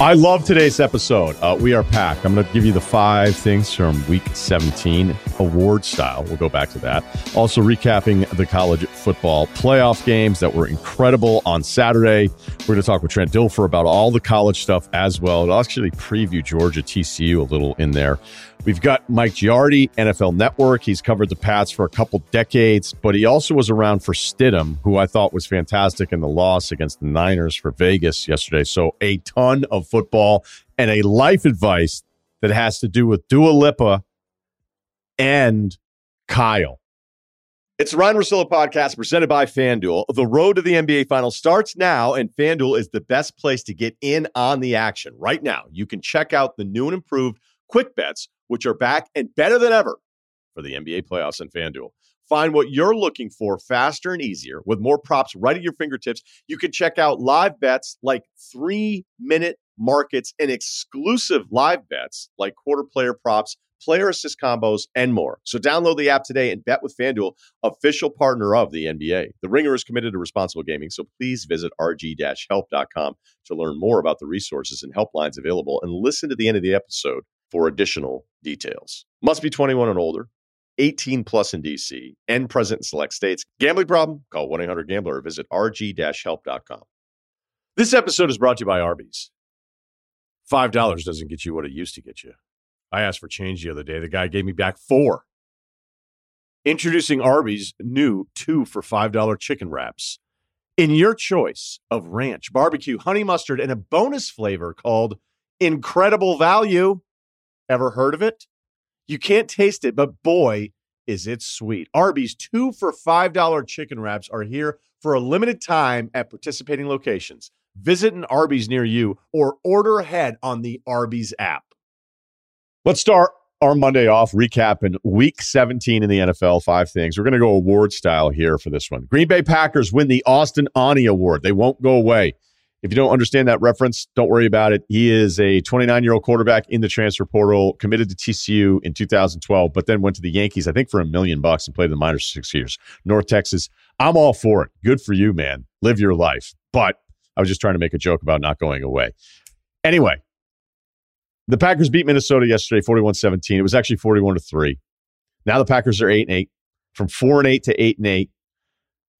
I love today's episode. Uh, we are packed. I'm going to give you the five things from week 17, award style. We'll go back to that. Also, recapping the college football playoff games that were incredible on Saturday. We're going to talk with Trent Dilfer about all the college stuff as well. It'll actually preview Georgia TCU a little in there. We've got Mike Giardi, NFL Network. He's covered the Pats for a couple decades, but he also was around for Stidham, who I thought was fantastic in the loss against the Niners for Vegas yesterday. So a ton of football and a life advice that has to do with Dua Lipa and Kyle. It's the Ryen Russillo podcast presented by FanDuel. The road to the NBA final starts now, and FanDuel is the best place to get in on the action. Right now, you can check out the new and improved Quick Bets which are back and better than ever for the NBA playoffs and FanDuel. Find what you're looking for faster and easier with more props right at your fingertips. You can check out live bets like three minute markets and exclusive live bets like quarter player props, player assist combos, and more. So download the app today and bet with FanDuel, official partner of the NBA. The Ringer is committed to responsible gaming, so please visit rg-help.com to learn more about the resources and helplines available and listen to the end of the episode for additional details. Must be 21 and older, 18 plus in DC, and present in select states. Gambling problem? Call 1 800 Gambler or visit rg help.com. This episode is brought to you by Arby's. $5 doesn't get you what it used to get you. I asked for change the other day. The guy gave me back four. Introducing Arby's new two for $5 chicken wraps in your choice of ranch, barbecue, honey mustard, and a bonus flavor called Incredible Value. Ever heard of it? You can't taste it, but boy, is it sweet. Arby's two for $5 chicken wraps are here for a limited time at participating locations. Visit an Arby's near you or order ahead on the Arby's app. Let's start our Monday off recapping week 17 in the NFL. Five things. We're going to go award style here for this one. Green Bay Packers win the Austin Aune Award. They won't go away. If you don't understand that reference, don't worry about it. He is a 29 year old quarterback in the transfer portal, committed to TCU in 2012, but then went to the Yankees, I think, for a million bucks and played in the minors six years. North Texas. I'm all for it. Good for you, man. Live your life. But I was just trying to make a joke about not going away. Anyway, the Packers beat Minnesota yesterday 41 17. It was actually 41 to 3. Now the Packers are 8 and 8, from 4 and 8 to 8 and 8.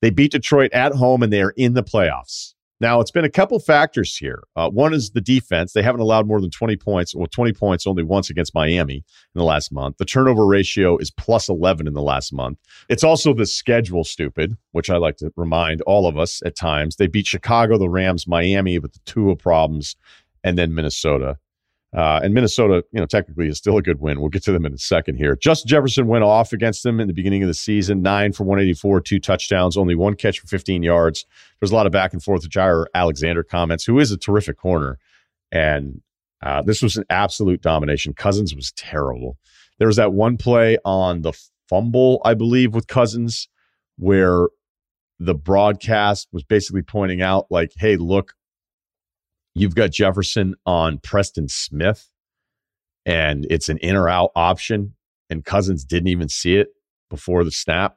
They beat Detroit at home and they are in the playoffs. Now, it's been a couple factors here. Uh, one is the defense. They haven't allowed more than 20 points, well, 20 points only once against Miami in the last month. The turnover ratio is plus 11 in the last month. It's also the schedule stupid, which I like to remind all of us at times. They beat Chicago, the Rams, Miami with the Tua problems, and then Minnesota. Uh, and Minnesota, you know, technically is still a good win. We'll get to them in a second here. Justin Jefferson went off against them in the beginning of the season, nine for 184, two touchdowns, only one catch for 15 yards. There's a lot of back and forth with Jaire Alexander comments, who is a terrific corner. And uh, this was an absolute domination. Cousins was terrible. There was that one play on the fumble, I believe, with Cousins, where the broadcast was basically pointing out, like, hey, look, You've got Jefferson on Preston Smith, and it's an in or out option. And Cousins didn't even see it before the snap.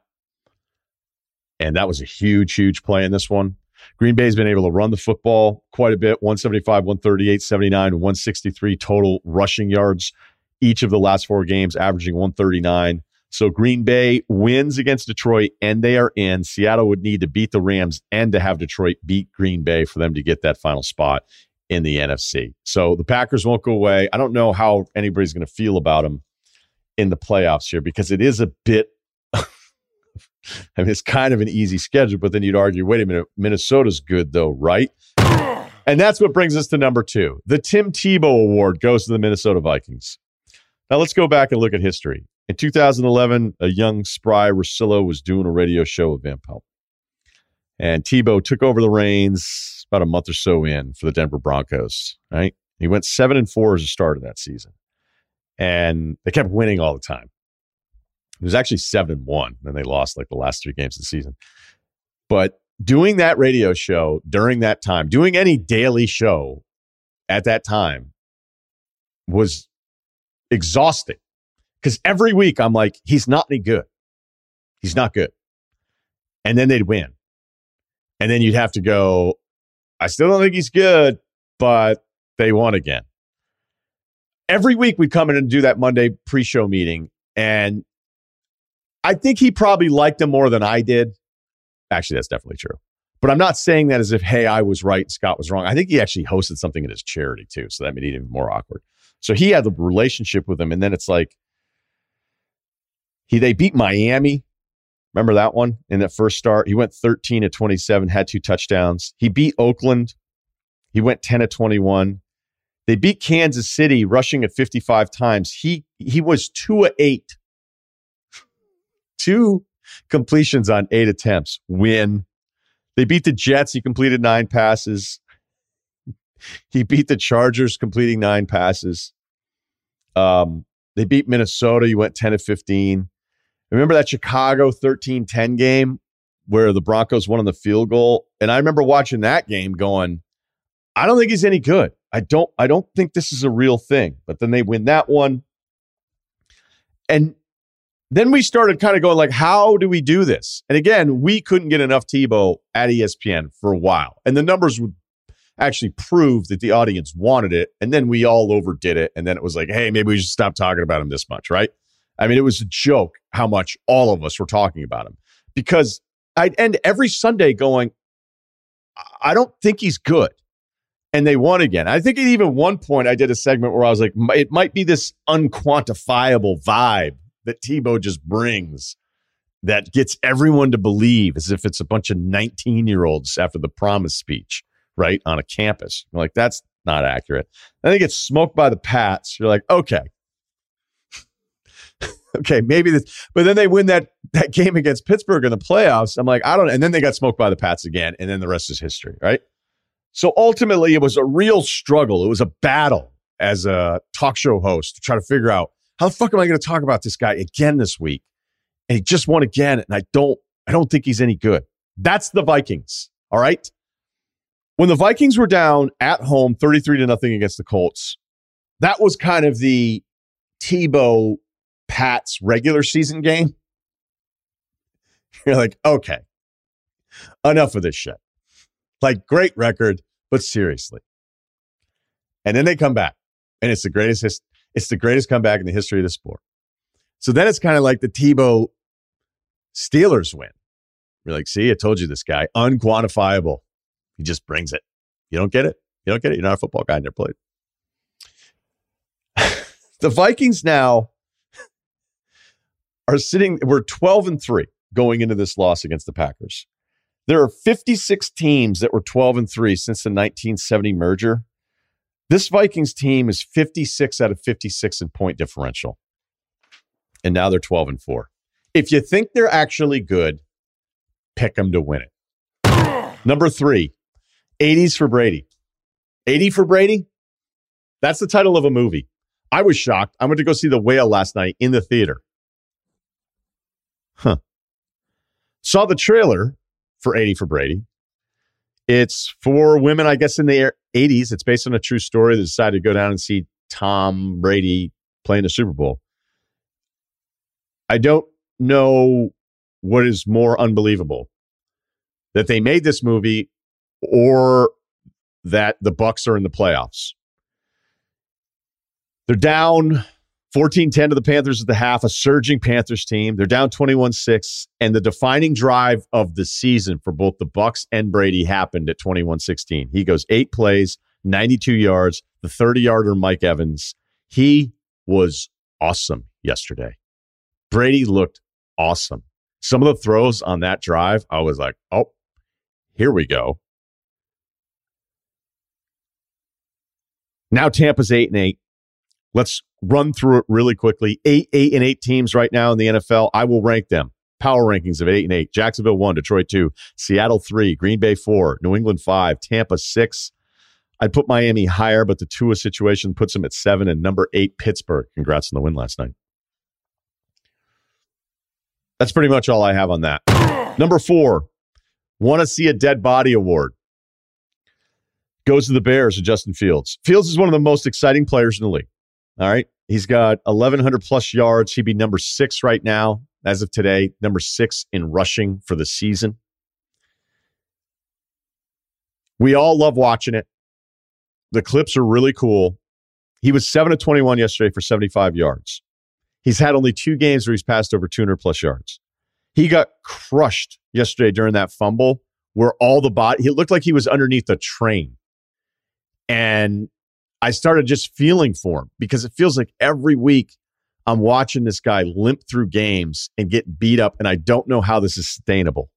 And that was a huge, huge play in this one. Green Bay's been able to run the football quite a bit 175, 138, 79, 163 total rushing yards each of the last four games, averaging 139. So Green Bay wins against Detroit and they are in. Seattle would need to beat the Rams and to have Detroit beat Green Bay for them to get that final spot in the NFC. So the Packers won't go away. I don't know how anybody's going to feel about them in the playoffs here because it is a bit. I mean, it's kind of an easy schedule, but then you'd argue, wait a minute, Minnesota's good though, right? And that's what brings us to number two. The Tim Tebow Award goes to the Minnesota Vikings. Now let's go back and look at history. In 2011, a young spry Russillo was doing a radio show with Van Pelt. And Tebow took over the reins about a month or so in for the Denver Broncos, right? He went seven and four as a start of that season. And they kept winning all the time. It was actually seven and one, and they lost like the last three games of the season. But doing that radio show during that time, doing any daily show at that time was exhausting. Because every week I'm like, he's not any good. He's not good. And then they'd win. And then you'd have to go, I still don't think he's good, but They won again. Every week we come in and do that Monday pre show meeting. And I think he probably liked them more than I did. Actually, that's definitely true. But I'm not saying that as if, hey, I was right, Scott was wrong. I think he actually hosted something at his charity too. So that made it even more awkward. So he had the relationship with him. And then it's like, he they beat Miami. Remember that one in that first start? He went 13 to 27, had two touchdowns. He beat Oakland. He went 10 to 21. They beat Kansas City, rushing at 55 times. He he was two of eight. Two completions on eight attempts. Win. They beat the Jets. He completed nine passes. He beat the Chargers, completing nine passes. Um, they beat Minnesota. He went 10 to 15. Remember that Chicago 13 10 game where the Broncos won on the field goal? And I remember watching that game going, I don't think he's any good. I don't I don't think this is a real thing. But then they win that one. And then we started kind of going like, how do we do this? And again, we couldn't get enough Tebow at ESPN for a while. And the numbers would actually prove that the audience wanted it. And then we all overdid it. And then it was like, hey, maybe we should stop talking about him this much, right? I mean, it was a joke how much all of us were talking about him because I'd end every Sunday going, I don't think he's good. And they won again. I think at even one point I did a segment where I was like, it might be this unquantifiable vibe that Tebow just brings that gets everyone to believe as if it's a bunch of 19 year olds after the promise speech, right? On a campus. Like, that's not accurate. I think it's smoked by the Pats. You're like, okay, okay, maybe this, but then they win that that game against Pittsburgh in the playoffs. I'm like, I don't, and then they got smoked by the Pats again, and then the rest is history, right? So ultimately, it was a real struggle. It was a battle as a talk show host to try to figure out how the fuck am I going to talk about this guy again this week? And he just won again, and I don't, I don't think he's any good. That's the Vikings. All right. When the Vikings were down at home, 33 to nothing against the Colts, that was kind of the Tebow Pat's regular season game, you're like, okay, enough of this shit. Like, great record, but seriously. And then they come back, and it's the greatest. It's the greatest comeback in the history of the sport. So then it's kind of like the Tebow Steelers win. You're like, see, I told you this guy, unquantifiable. He just brings it. You don't get it. You don't get it. You're not a football guy. Never played. the Vikings now are sitting, we're 12 and 3 going into this loss against the Packers. There are 56 teams that were 12 and 3 since the 1970 merger. This Vikings team is 56 out of 56 in point differential. And now they're 12 and 4. If you think they're actually good, pick them to win it. Number three, 80s for Brady. 80 for Brady? That's the title of a movie. I was shocked. I went to go see The Whale last night in the theater. Huh. Saw the trailer for 80 for Brady. It's for women, I guess, in the 80s. It's based on a true story that decided to go down and see Tom Brady playing the Super Bowl. I don't know what is more unbelievable that they made this movie or that the Bucks are in the playoffs. They're down 14 10 to the Panthers at the half, a surging Panthers team. They're down 21 6. And the defining drive of the season for both the Bucks and Brady happened at 21 16. He goes eight plays, 92 yards, the 30 yarder Mike Evans. He was awesome yesterday. Brady looked awesome. Some of the throws on that drive, I was like, oh, here we go. Now Tampa's eight and eight. Let's run through it really quickly. Eight, eight, and eight teams right now in the NFL. I will rank them. Power rankings of eight and eight. Jacksonville one, Detroit two, Seattle three, Green Bay four, New England five, Tampa six. I'd put Miami higher, but the Tua situation puts them at seven and number eight, Pittsburgh. Congrats on the win last night. That's pretty much all I have on that. Number four, want to see a dead body award. Goes to the Bears and Justin Fields. Fields is one of the most exciting players in the league. All right. He's got 1,100 plus yards. He'd be number six right now, as of today, number six in rushing for the season. We all love watching it. the clips are really cool. He was 7 of 21 yesterday for 75 yards. He's had only two games where he's passed over 200 plus yards. He got crushed yesterday during that fumble where all the body, he looked like he was underneath a train. And I started just feeling for him because it feels like every week I'm watching this guy limp through games and get beat up, and I don't know how this is sustainable.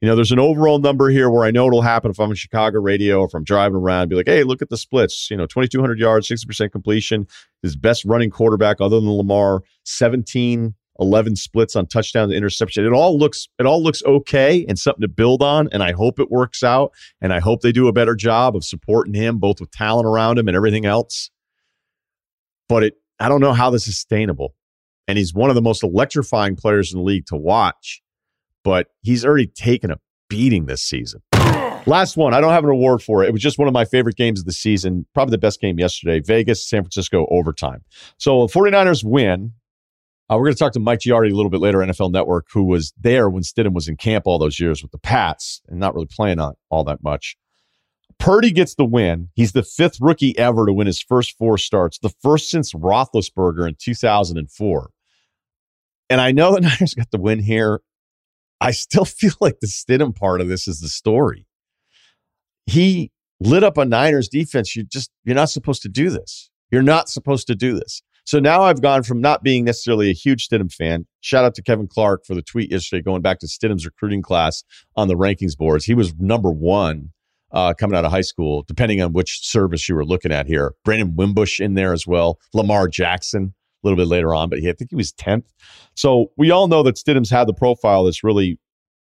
You know, there's an overall number here where I know it'll happen if I'm in Chicago radio or if I'm driving around, be like, hey, look at the splits. You know, 2,200 yards, 60% completion, his best running quarterback other than Lamar, 17, 11 splits on touchdown to interception. It all looks it all looks okay and something to build on, and I hope it works out. And I hope they do a better job of supporting him, both with talent around him and everything else. But it, I don't know how this is sustainable. And he's one of the most electrifying players in the league to watch but he's already taken a beating this season. Last one, I don't have an award for it. It was just one of my favorite games of the season, probably the best game yesterday. Vegas, San Francisco overtime. So 49ers win. Uh, we're going to talk to Mike Giardi a little bit later, NFL Network, who was there when Stidham was in camp all those years with the Pats and not really playing on all that much. Purdy gets the win. He's the fifth rookie ever to win his first four starts, the first since Roethlisberger in 2004. And I know the Niners got the win here I still feel like the Stidham part of this is the story. He lit up a Niners defense. You just you're not supposed to do this. You're not supposed to do this. So now I've gone from not being necessarily a huge Stidham fan. Shout out to Kevin Clark for the tweet yesterday, going back to Stidham's recruiting class on the rankings boards. He was number one uh, coming out of high school, depending on which service you were looking at here. Brandon Wimbush in there as well. Lamar Jackson a little bit later on, but he, I think he was 10th. So we all know that Stidham's had the profile that's really,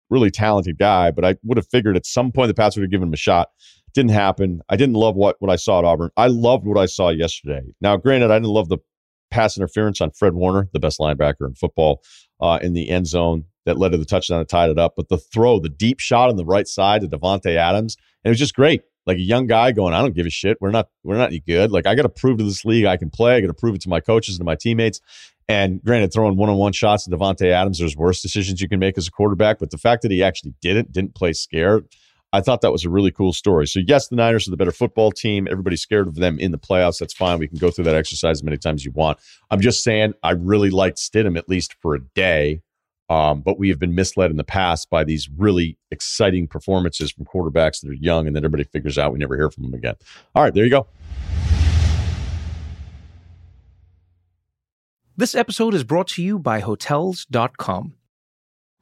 really talented guy, but I would have figured at some point the Pats would have given him a shot. Didn't happen. I didn't love what, what I saw at Auburn. I loved what I saw yesterday. Now, granted, I didn't love the pass interference on Fred Warner, the best linebacker in football, uh, in the end zone that led to the touchdown that tied it up. But the throw, the deep shot on the right side to Davante Adams, and it was just great like a young guy going, I don't give a shit. We're not, we're not any good. Like I got to prove to this league I can play. I got to prove it to my coaches and to my teammates. And granted, throwing one-on-one shots to Davante Adams, there's worse decisions you can make as a quarterback. But the fact that he actually didn't, didn't play scared, I thought that was a really cool story. So yes, the Niners are the better football team. Everybody's scared of them in the playoffs. That's fine. We can go through that exercise as many times as you want. I'm just saying I really liked Stidham at least for a day um, but we have been misled in the past by these really exciting performances from quarterbacks that are young, and then everybody figures out we never hear from them again. All right, there you go. This episode is brought to you by Hotels.com.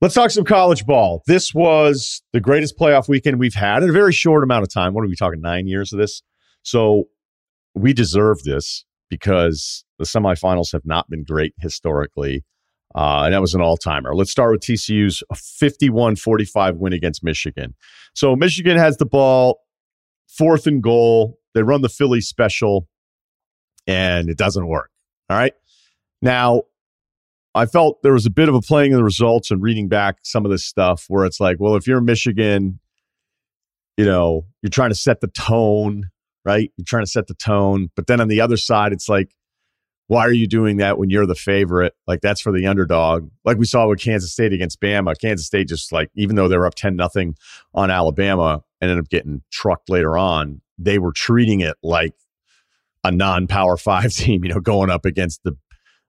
Let's talk some college ball. This was the greatest playoff weekend we've had in a very short amount of time. What are we talking, nine years of this? So we deserve this because the semifinals have not been great historically. Uh, and that was an all timer. Let's start with TCU's 51 45 win against Michigan. So Michigan has the ball, fourth and goal. They run the Philly special and it doesn't work. All right. Now, I felt there was a bit of a playing of the results and reading back some of this stuff where it's like, well, if you're Michigan, you know, you're trying to set the tone, right? You're trying to set the tone. But then on the other side, it's like, why are you doing that when you're the favorite? Like that's for the underdog. Like we saw with Kansas State against Bama. Kansas State just like, even though they were up 10 nothing on Alabama, and ended up getting trucked later on they were treating it like a non-power five team, you know, going up against the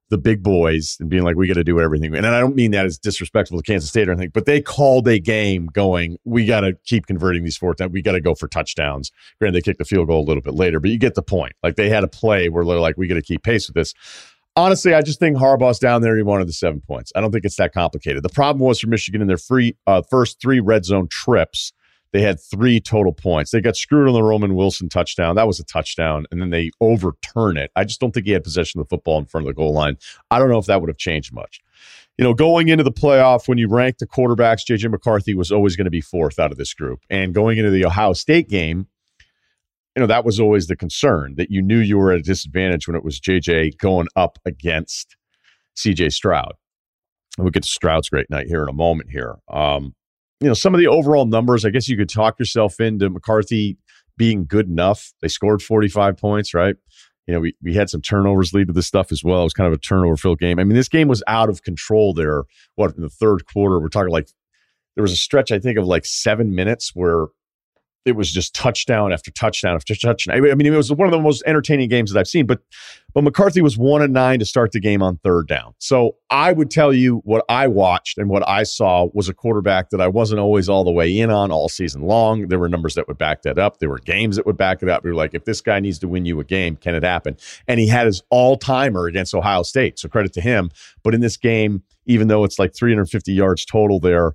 the big boys and being like, we got to do everything. And I don't mean that as disrespectful to Kansas State or anything, but they called a game going, we got to keep converting these fourth down. We got to go for touchdowns. Granted, they kicked the field goal a little bit later, but you get the point. Like they had a play where they're like, we got to keep pace with this. honestly, I just think Harbaugh's down there. He wanted the seven points. I don't think it's that complicated. The problem was for Michigan in their free uh, first three red zone trips, they had three total points. They got screwed on the Roman Wilson touchdown. That was a touchdown, and then they overturn it. I just don't think he had possession of the football in front of the goal line. I don't know if that would have changed much. You know, going into the playoff, when you rank the quarterbacks, JJ McCarthy was always going to be fourth out of this group. And going into the Ohio State game, you know, that was always the concern that you knew you were at a disadvantage when it was JJ going up against CJ Stroud. We'll get to Stroud's great night here in a moment here. Um, you know, some of the overall numbers, I guess you could talk yourself into McCarthy being good enough. They scored 45 points, right? You know, we, we had some turnovers lead to this stuff as well. It was kind of a turnover filled game. I mean, this game was out of control there. What in the third quarter? We're talking like there was a stretch, I think, of like seven minutes where it was just touchdown after touchdown after touchdown. I mean, it was one of the most entertaining games that I've seen. But but McCarthy was one and nine to start the game on third down. So I would tell you what I watched and what I saw was a quarterback that I wasn't always all the way in on all season long. There were numbers that would back that up. There were games that would back it up. We were like, if this guy needs to win you a game, can it happen? And he had his all timer against Ohio State. So credit to him. But in this game, even though it's like 350 yards total there,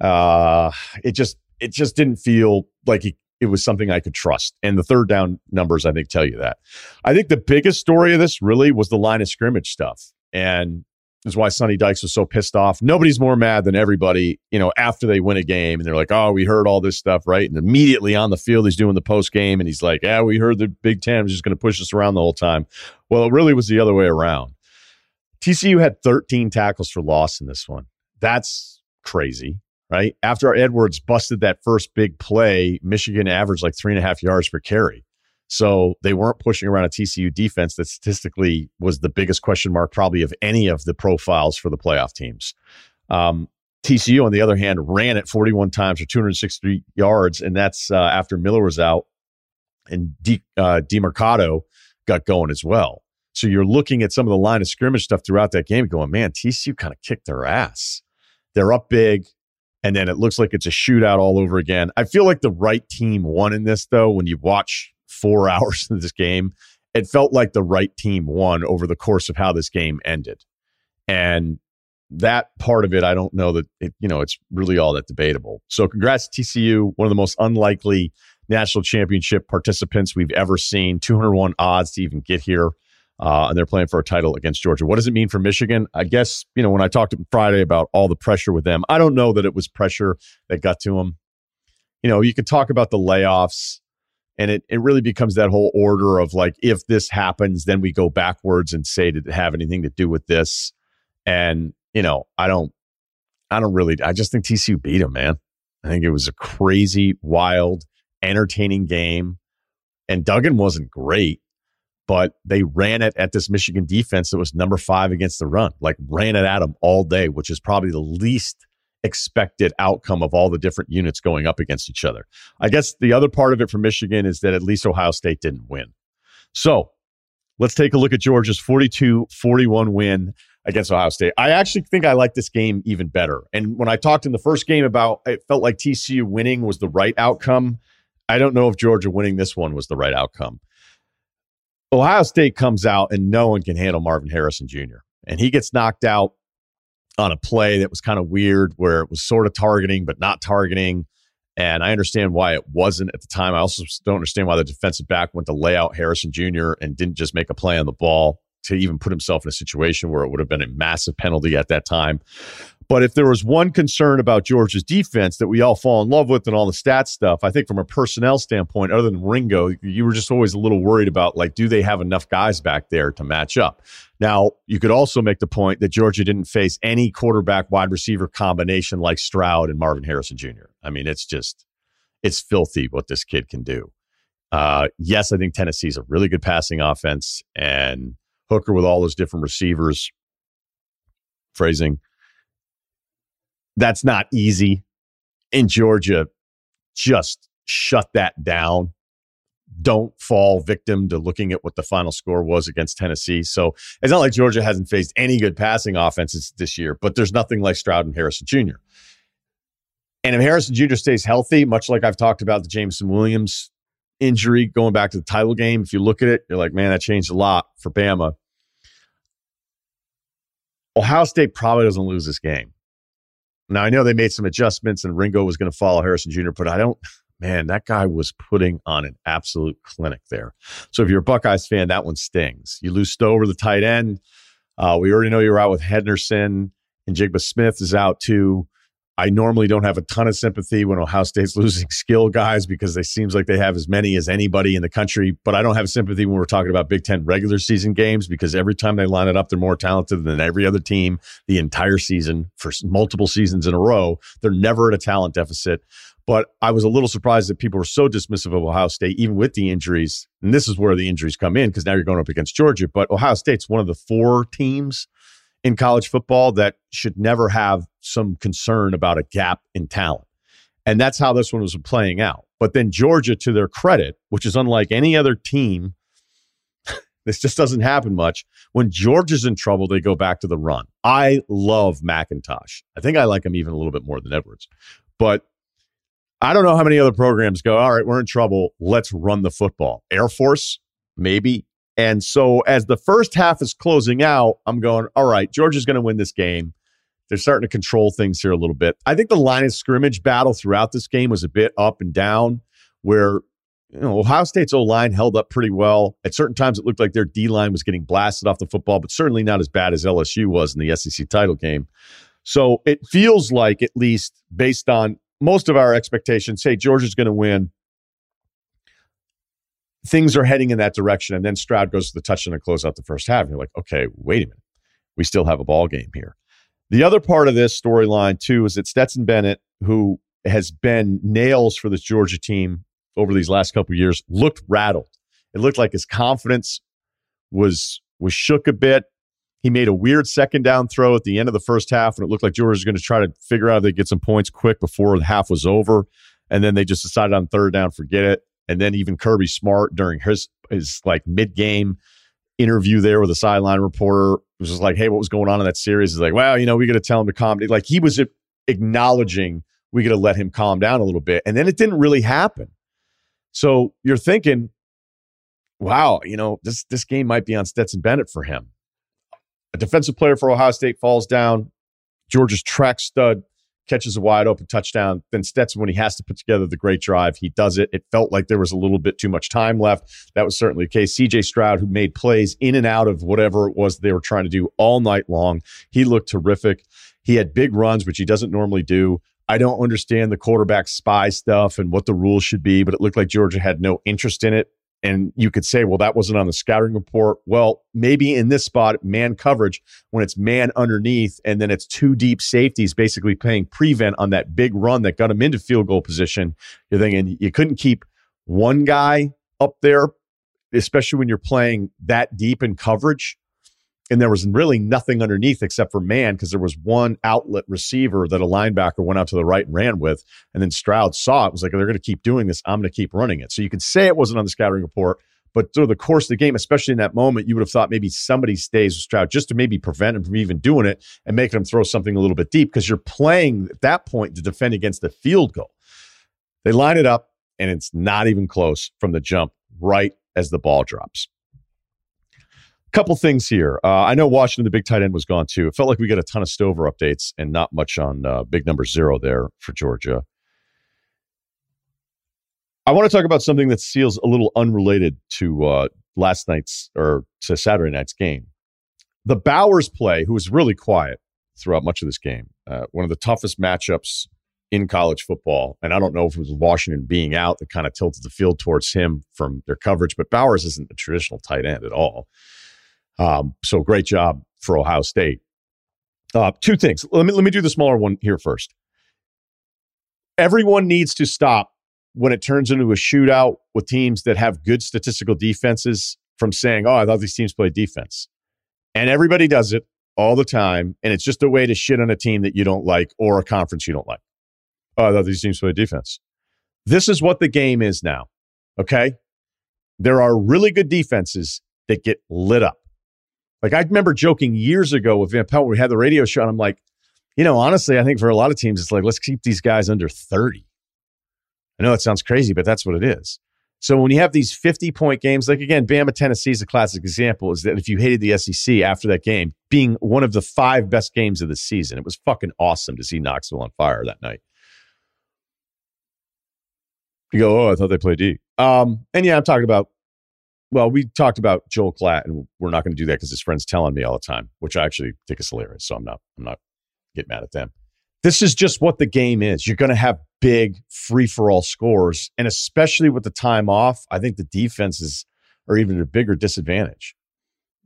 uh, it just it just didn't feel like he, it was something I could trust. And the third down numbers, I think, tell you that. I think the biggest story of this really was the line of scrimmage stuff. And is why Sonny Dykes was so pissed off. Nobody's more mad than everybody, you know, after they win a game and they're like, oh, we heard all this stuff, right? And immediately on the field, he's doing the post game and he's like, yeah, we heard the Big Ten was just going to push us around the whole time. Well, it really was the other way around. TCU had 13 tackles for loss in this one. That's crazy right? After Edwards busted that first big play, Michigan averaged like three and a half yards per carry. So they weren't pushing around a TCU defense that statistically was the biggest question mark, probably of any of the profiles for the playoff teams. Um, TCU, on the other hand, ran it 41 times for 263 yards, and that's uh, after Miller was out and De, uh, got going as well. So you're looking at some of the line of scrimmage stuff throughout that game, going, man, TCU kind of kicked their ass. They're up big and then it looks like it's a shootout all over again. I feel like the right team won in this, though. When you watch four hours of this game, it felt like the right team won over the course of how this game ended. And that part of it, I don't know that it, you know, it's really all that debatable. So congrats TCU, one of the most unlikely national championship participants we've ever seen. 201 odds to even get here uh, and they're playing for a title against Georgia. What does it mean for Michigan? I guess, you know, when I talked Friday about all the pressure with them, I don't know that it was pressure that got to them. You know, you could talk about the layoffs, and it, it really becomes that whole order of like, if this happens, then we go backwards and say, did it have anything to do with this? And, you know, I don't, I don't really, I just think TCU beat them, man. I think it was a crazy, wild, entertaining game. And Duggan wasn't great but they ran it at this Michigan defense that was number five against the run, like ran it at them all day, which is probably the least expected outcome of all the different units going up against each other. I guess the other part of it for Michigan is that at least Ohio State didn't win. So let's take a look at Georgia's 42 41 win against Ohio State. I actually think I like this game even better. And when I talked in the first game about it felt like TCU winning was the right outcome, I don't know if Georgia winning this one was the right outcome. Ohio State comes out and no one can handle Marvin Harrison Jr. And he gets knocked out on a play that was kind of weird where it was sort of targeting, but not targeting. And I understand why it wasn't at the time. I also don't understand why the defensive back went to lay out Harrison Jr. and didn't just make a play on the ball to even put himself in a situation where it would have been a massive penalty at that time. But if there was one concern about Georgia's defense that we all fall in love with and all the stats stuff, I think from a personnel standpoint, other than Ringo, you were just always a little worried about like, do they have enough guys back there to match up? Now, you could also make the point that Georgia didn't face any quarterback wide receiver combination like Stroud and Marvin Harrison Jr. I mean, it's just, it's filthy what this kid can do. Uh, yes, I think Tennessee's a really good passing offense and Hooker with all those different receivers. Phrasing that's not easy. In Georgia, just shut that down. Don't fall victim to looking at what the final score was against Tennessee. So it's not like Georgia hasn't faced any good passing offenses this year, but there's nothing like Stroud and Harrison Jr. And if Harrison Jr. stays healthy, much like I've talked about the Jameson Williams injury going back to the title game, if you look at it, you're like, man, that changed a lot for Bama. Ohio State probably doesn't lose this game. Now, I know they made some adjustments and Ringo was going to follow Harrison Jr., but I don't, man, that guy was putting on an absolute clinic there. So if you're a Buckeyes fan, that one stings. You lose Stover, the tight end. Uh, we already know you're out with Henderson, and Jigba Smith is out too. I normally don't have a ton of sympathy when Ohio State's losing skill guys because it seems like they have as many as anybody in the country. But I don't have sympathy when we're talking about Big Ten regular season games because every time they line it up, they're more talented than every other team the entire season for multiple seasons in a row. They're never at a talent deficit. But I was a little surprised that people were so dismissive of Ohio State, even with the injuries. And this is where the injuries come in because now you're going up against Georgia. But Ohio State's one of the four teams in college football that should never have some concern about a gap in talent. And that's how this one was playing out. But then Georgia, to their credit, which is unlike any other team, this just doesn't happen much. When Georgia's in trouble, they go back to the run. I love McIntosh. I think I like him even a little bit more than Edwards. But I don't know how many other programs go, all right, we're in trouble. Let's run the football. Air Force, maybe. And so as the first half is closing out, I'm going, all right, Georgia's going to win this game. They're starting to control things here a little bit. I think the line of scrimmage battle throughout this game was a bit up and down, where you know, Ohio State's O line held up pretty well. At certain times, it looked like their D line was getting blasted off the football, but certainly not as bad as LSU was in the SEC title game. So it feels like, at least based on most of our expectations, hey, Georgia's going to win things are heading in that direction. And then Stroud goes to the touchdown and close out the first half. And you're like, okay, wait a minute. We still have a ball game here. The other part of this storyline, too, is that Stetson Bennett, who has been nails for this Georgia team over these last couple years, looked rattled. It looked like his confidence was was shook a bit. He made a weird second down throw at the end of the first half, and it looked like Georgia was going to try to figure out if they get some points quick before the half was over. And then they just decided on third down, forget it. And then even Kirby Smart during his his like mid game interview there with a sideline reporter was just like, "Hey, what was going on in that series?" Is like, "Well, you know, we got to tell him to calm." Down. Like he was acknowledging we got to let him calm down a little bit, and then it didn't really happen. So you're thinking, "Wow, you know, this this game might be on Stetson Bennett for him." A defensive player for Ohio State falls down. Georgia's track stud catches a wide open touchdown. Then Stetson, when he has to put together the great drive, he does it. It felt like there was a little bit too much time left. That was certainly the case. CJ Stroud, who made plays in and out of whatever it was they were trying to do all night long, he looked terrific. He had big runs, which he doesn't normally do. I don't understand the quarterback spy stuff and what the rules should be, but it looked like Georgia had no interest in it. And you could say, well, that wasn't on the scouting report. Well, maybe in this spot, man coverage, when it's man underneath and then it's two deep safeties basically playing prevent on that big run that got him into field goal position, you're thinking you couldn't keep one guy up there, especially when you're playing that deep in coverage and there was really nothing underneath except for man because there was one outlet receiver that a linebacker went out to the right and ran with. And then stroud saw it was like they're going to keep doing this. I'm going to keep running it. So you can say it wasn't on the scouting report but through the course of the game especially in that moment you would have thought maybe somebody stays with stroud just to maybe prevent him from even doing it and making him throw something a little bit deep because you're playing at that point to defend against the field goal. They line it up and it's not even close from the jump right as the ball drops couple things here. Uh, I know Washington, the big tight end, was gone too. It felt like we got a ton of Stover updates and not much on uh, big number zero there for Georgia. I want to talk about something that feels a little unrelated to uh, last night's or to Saturday night's game. The Bowers play, who was really quiet throughout much of this game, uh, one of the toughest matchups in college football. And I don't know if it was Washington being out that kind of tilted the field towards him from their coverage, but Bowers isn't a traditional tight end at all. Um, so great job for Ohio State. Uh, two things. Let me let me do the smaller one here first. Everyone needs to stop when it turns into a shootout with teams that have good statistical defenses from saying, "Oh, I thought these teams played defense," and everybody does it all the time, and it's just a way to shit on a team that you don't like or a conference you don't like. Oh, I thought these teams play defense. This is what the game is now. Okay, there are really good defenses that get lit up. Like I remember joking years ago with Van Pelt when we had the radio show, and I'm like, you know, honestly, I think for a lot of teams, it's like, let's keep these guys under 30. I know it sounds crazy, but that's what it is. So when you have these 50 point games, like again, Bama Tennessee is a classic example, is that if you hated the SEC after that game, being one of the five best games of the season, it was fucking awesome to see Knoxville on fire that night. You go, oh, I thought they played D. Um, and yeah, I'm talking about, well, we talked about Joel Klatt, and we're not going to do that because his friend's telling me all the time, which I actually think is hilarious. So I'm not, I'm not getting mad at them. This is just what the game is. You're going to have big free for all scores. And especially with the time off, I think the defenses are even a bigger disadvantage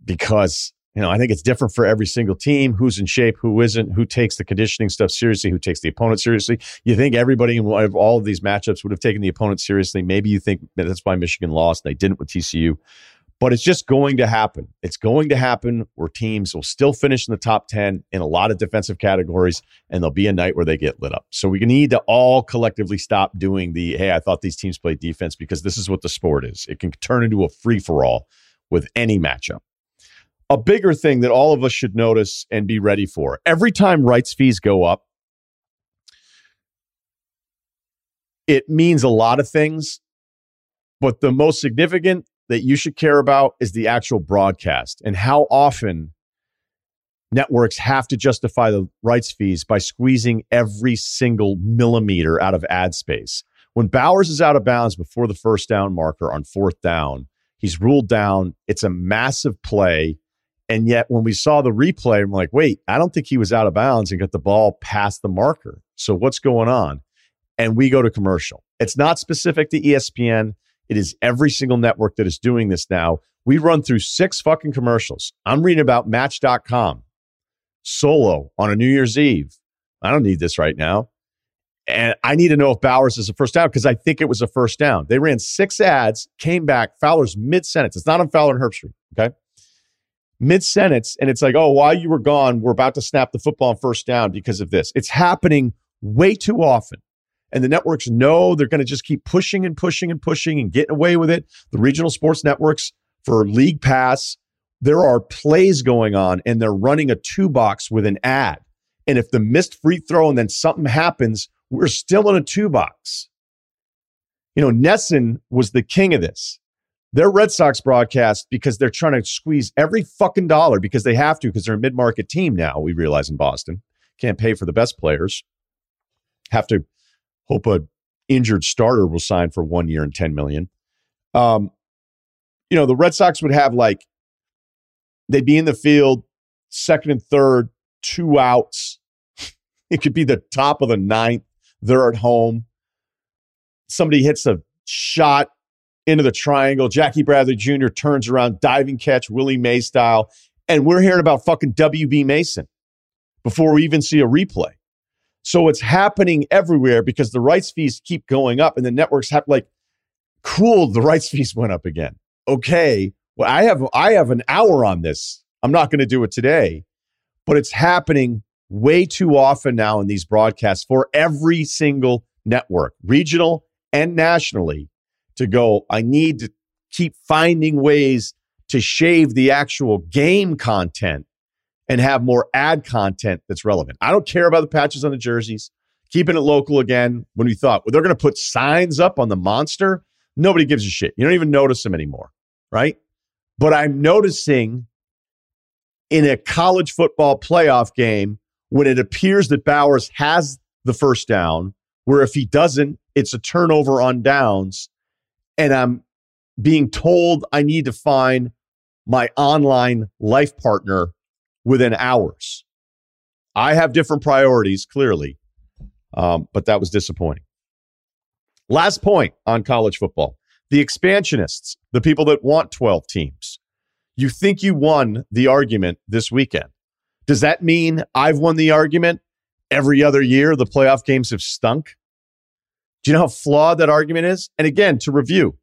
because, you know, I think it's different for every single team who's in shape, who isn't, who takes the conditioning stuff seriously, who takes the opponent seriously. You think everybody in all of these matchups would have taken the opponent seriously. Maybe you think that's why Michigan lost. They didn't with TCU but it's just going to happen. It's going to happen where teams will still finish in the top 10 in a lot of defensive categories, and there'll be a night where they get lit up. So we need to all collectively stop doing the, hey, I thought these teams played defense because this is what the sport is. It can turn into a free for all with any matchup. A bigger thing that all of us should notice and be ready for every time rights fees go up, it means a lot of things. But the most significant that you should care about is the actual broadcast and how often networks have to justify the rights fees by squeezing every single millimeter out of ad space. When Bowers is out of bounds before the first down marker on fourth down, he's ruled down. It's a massive play. And yet, when we saw the replay, I'm like, wait, I don't think he was out of bounds and got the ball past the marker. So, what's going on? And we go to commercial. It's not specific to ESPN. It is every single network that is doing this now. We run through six fucking commercials. I'm reading about Match.com solo on a New Year's Eve. I don't need this right now. And I need to know if Bowers is a first down because I think it was a first down. They ran six ads, came back, Fowler's mid sentence. It's not on Fowler and Herbstreit. Okay. Mid sentence. And it's like, oh, while you were gone, we're about to snap the football on first down because of this. It's happening way too often and the networks know they're going to just keep pushing and pushing and pushing and getting away with it. The regional sports networks for League Pass, there are plays going on and they're running a two box with an ad. And if the missed free throw and then something happens, we're still in a two box. You know, NESN was the king of this. Their Red Sox broadcast because they're trying to squeeze every fucking dollar because they have to because they're a mid market team now. We realize in Boston can't pay for the best players, have to hope a injured starter will sign for one year and 10 million. Um, you know, the Red Sox would have like, they'd be in the field, second and third, two outs. It could be the top of the ninth. They're at home. Somebody hits a shot into the triangle. Jackie Bradley Jr. turns around, diving catch, Willie Mays style. And we're hearing about fucking WB Mason before we even see a replay. So it's happening everywhere because the rights fees keep going up and the networks have like, cool, the rights fees went up again. Okay. Well, I have I have an hour on this. I'm not going to do it today, but it's happening way too often now in these broadcasts for every single network, regional and nationally, to go, I need to keep finding ways to shave the actual game content and have more ad content that's relevant. I don't care about the patches on the jerseys. Keeping it local again. When we thought, well, they're going to put signs up on the monster, nobody gives a shit. You don't even notice them anymore, right? But I'm noticing in a college football playoff game when it appears that Bowers has the first down, where if he doesn't, it's a turnover on downs. And I'm being told I need to find my online life partner within hours. I have different priorities, clearly, um, but that was disappointing. Last point on college football the expansionists, the people that want 12 teams. You think you won the argument this weekend. Does that mean I've won the argument? Every other year, the playoff games have stunk. Do you know how flawed that argument is? And again, to review,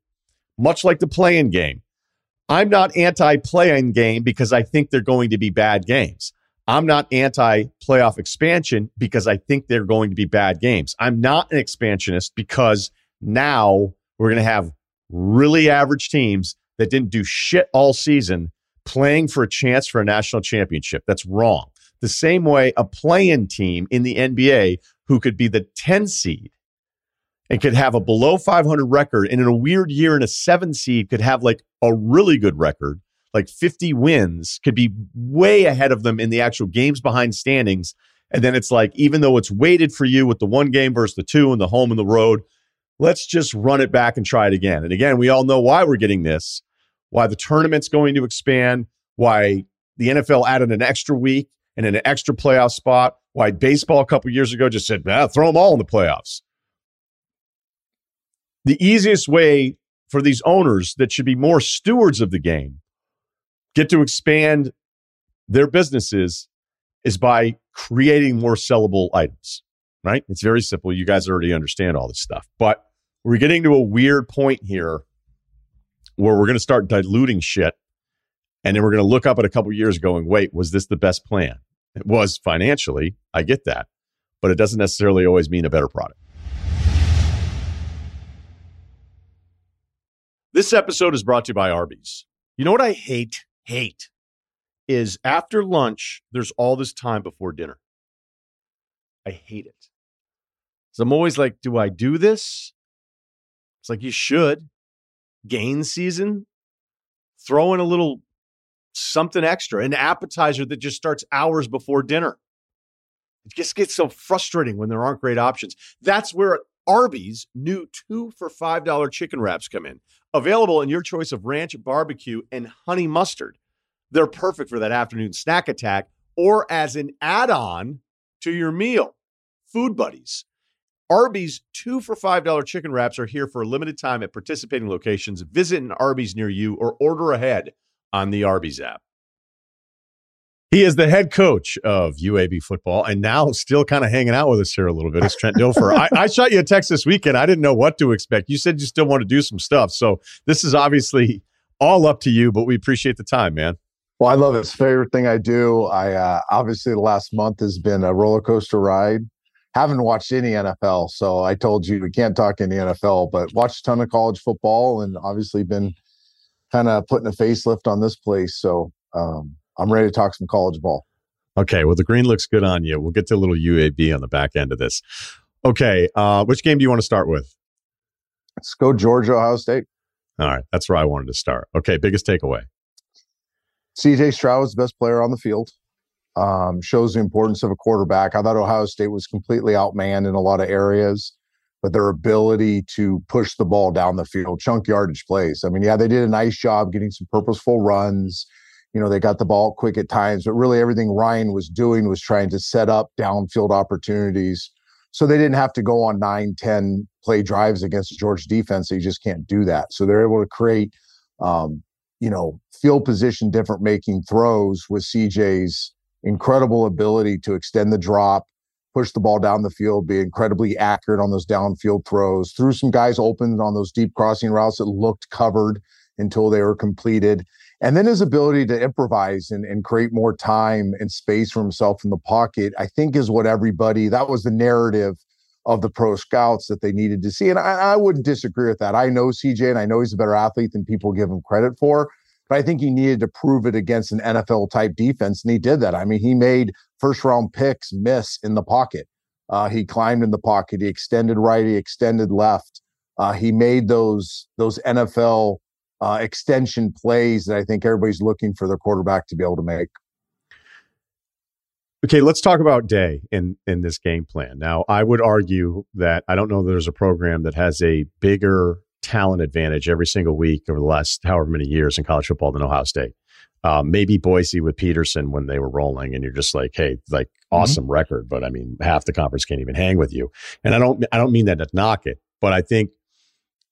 much like the play-in game, I'm not anti play-in game because I think they're going to be bad games. I'm not anti playoff expansion because I think they're going to be bad games. I'm not an expansionist because now we're going to have really average teams that didn't do shit all season playing for a chance for a national championship. That's wrong. The same way a play-in team in the NBA who could be the 10 seed and could have a below 500 record, and in a weird year in a seven seed could have like a really good record, like 50 wins, could be way ahead of them in the actual games behind standings. And then it's like, even though it's weighted for you with the one game versus the two and the home and the road, let's just run it back and try it again. And again, we all know why we're getting this, why the tournament's going to expand, why the NFL added an extra week and an extra playoff spot, why baseball a couple years ago just said, ah, throw them all in the playoffs. The easiest way for these owners that should be more stewards of the game get to expand their businesses is by creating more sellable items, right? It's very simple. You guys already understand all this stuff. But we're getting to a weird point here where we're going to start diluting shit. And then we're going to look up at a couple years going, wait, was this the best plan? It was financially. I get that. But it doesn't necessarily always mean a better product. This episode is brought to you by Arby's. You know what I hate? Hate is after lunch, there's all this time before dinner. I hate it. So I'm always like, do I do this? It's like you should. Gain season, throw in a little something extra, an appetizer that just starts hours before dinner. It just gets so frustrating when there aren't great options. That's where Arby's new two for $5 chicken wraps come in. Available in your choice of ranch, barbecue, and honey mustard. They're perfect for that afternoon snack attack or as an add on to your meal. Food Buddies. Arby's two for $5 chicken wraps are here for a limited time at participating locations. Visit an Arby's near you or order ahead on the Arby's app. He is the head coach of UAB football and now still kind of hanging out with us here a little bit. It's Trent Dilfer. I, I shot you a text this weekend. I didn't know what to expect. You said you still want to do some stuff. So this is obviously all up to you, but we appreciate the time, man. Well, I love it. It's favorite thing I do. I uh, obviously the last month has been a roller coaster ride. Haven't watched any NFL, so I told you we can't talk any NFL, but watched a ton of college football and obviously been kind of putting a facelift on this place. So um, I'm ready to talk some college ball. Okay. Well, the green looks good on you. We'll get to a little UAB on the back end of this. Okay. Uh, which game do you want to start with? Let's go Georgia, Ohio State. All right. That's where I wanted to start. Okay. Biggest takeaway. CJ Stroud is the best player on the field. Um, shows the importance of a quarterback. I thought Ohio State was completely outmanned in a lot of areas, but their ability to push the ball down the field, chunk yardage plays. I mean, yeah, they did a nice job getting some purposeful runs you know, they got the ball quick at times, but really everything Ryan was doing was trying to set up downfield opportunities. So they didn't have to go on nine, 10 play drives against George defense. So you just can't do that. So they're able to create, um, you know, field position different making throws with CJ's incredible ability to extend the drop, push the ball down the field, be incredibly accurate on those downfield throws, threw some guys open on those deep crossing routes that looked covered until they were completed. And then his ability to improvise and, and create more time and space for himself in the pocket, I think is what everybody, that was the narrative of the pro scouts that they needed to see. And I, I wouldn't disagree with that. I know CJ and I know he's a better athlete than people give him credit for, but I think he needed to prove it against an NFL type defense. And he did that. I mean, he made first round picks miss in the pocket. Uh, he climbed in the pocket. He extended right. He extended left. Uh, he made those those NFL uh, extension plays that I think everybody's looking for their quarterback to be able to make. Okay, let's talk about Day in in this game plan. Now, I would argue that I don't know that there's a program that has a bigger talent advantage every single week over the last however many years in college football than Ohio State. Um, maybe Boise with Petersen when they were rolling, and you're just like, hey, like mm-hmm. awesome mm-hmm. record, but I mean, half the conference can't even hang with you. And I don't, I don't mean that to knock it, but I think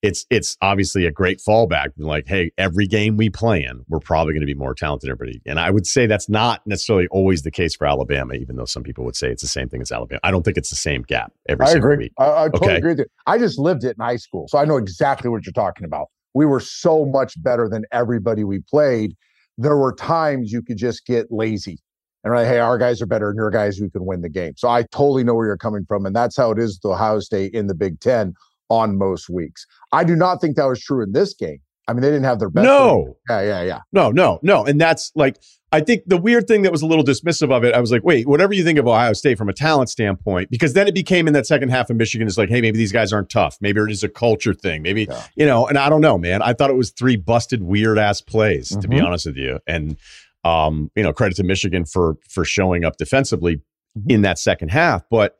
it's it's obviously a great fallback. Like, hey, every game we play in, we're probably going to be more talented than everybody. And I would say that's not necessarily always the case for Alabama, even though some people would say it's the same thing as Alabama. I don't think it's the same gap every I single agree. week. I, I totally okay? agree with you. I just lived it in high school, so I know exactly what you're talking about. We were so much better than everybody we played. There were times you could just get lazy and right, hey, our guys are better than your guys who can win the game. So I totally know where you're coming from, and that's how it is to Ohio State in the Big Ten on most weeks. I do not think that was true in this game. I mean, they didn't have their best. No. Yeah, yeah, yeah. No, no, no. And that's like, I think the weird thing that was a little dismissive of it, I was like, wait, whatever you think of Ohio State from a talent standpoint, because then it became in that second half of Michigan, it's like, hey, maybe these guys aren't tough. Maybe it is a culture thing. Maybe, yeah. you know, and I don't know, man. I thought it was three busted, weird ass plays, mm-hmm. to be mm-hmm. honest with you. And, um, you know, credit to Michigan for for showing up defensively mm-hmm. in that second half. But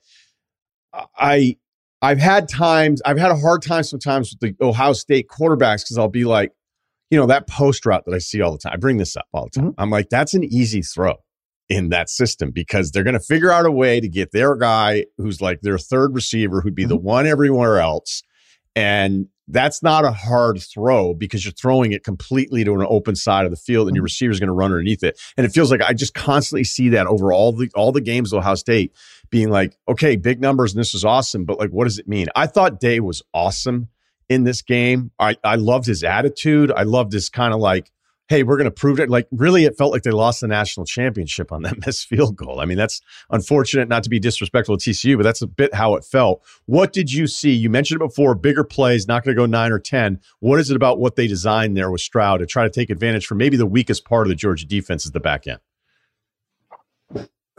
I I've had times, I've had a hard time sometimes with the Ohio State quarterbacks because I'll be like, you know, that post route that I see all the time. I bring this up all the time. Mm-hmm. I'm like, that's an easy throw in that system because they're going to figure out a way to get their guy who's like their third receiver, who'd be mm-hmm. the one everywhere else. And that's not a hard throw because you're throwing it completely to an open side of the field and your mm-hmm. receiver is going to run underneath it. And it feels like I just constantly see that over all the all the games of Ohio State being like, okay, big numbers and this is awesome, but like what does it mean? I thought Day was awesome in this game. I, I loved his attitude. I loved his kind of like, hey, we're going to prove it. Like, really, it felt like they lost the national championship on that missed field goal. I mean, that's unfortunate, not to be disrespectful to TCU, but that's a bit how it felt. What did you see? You mentioned it before bigger plays, not going to go nine or 10. What is it about what they designed there with Stroud to try to take advantage from maybe the weakest part of the Georgia defense is the back end?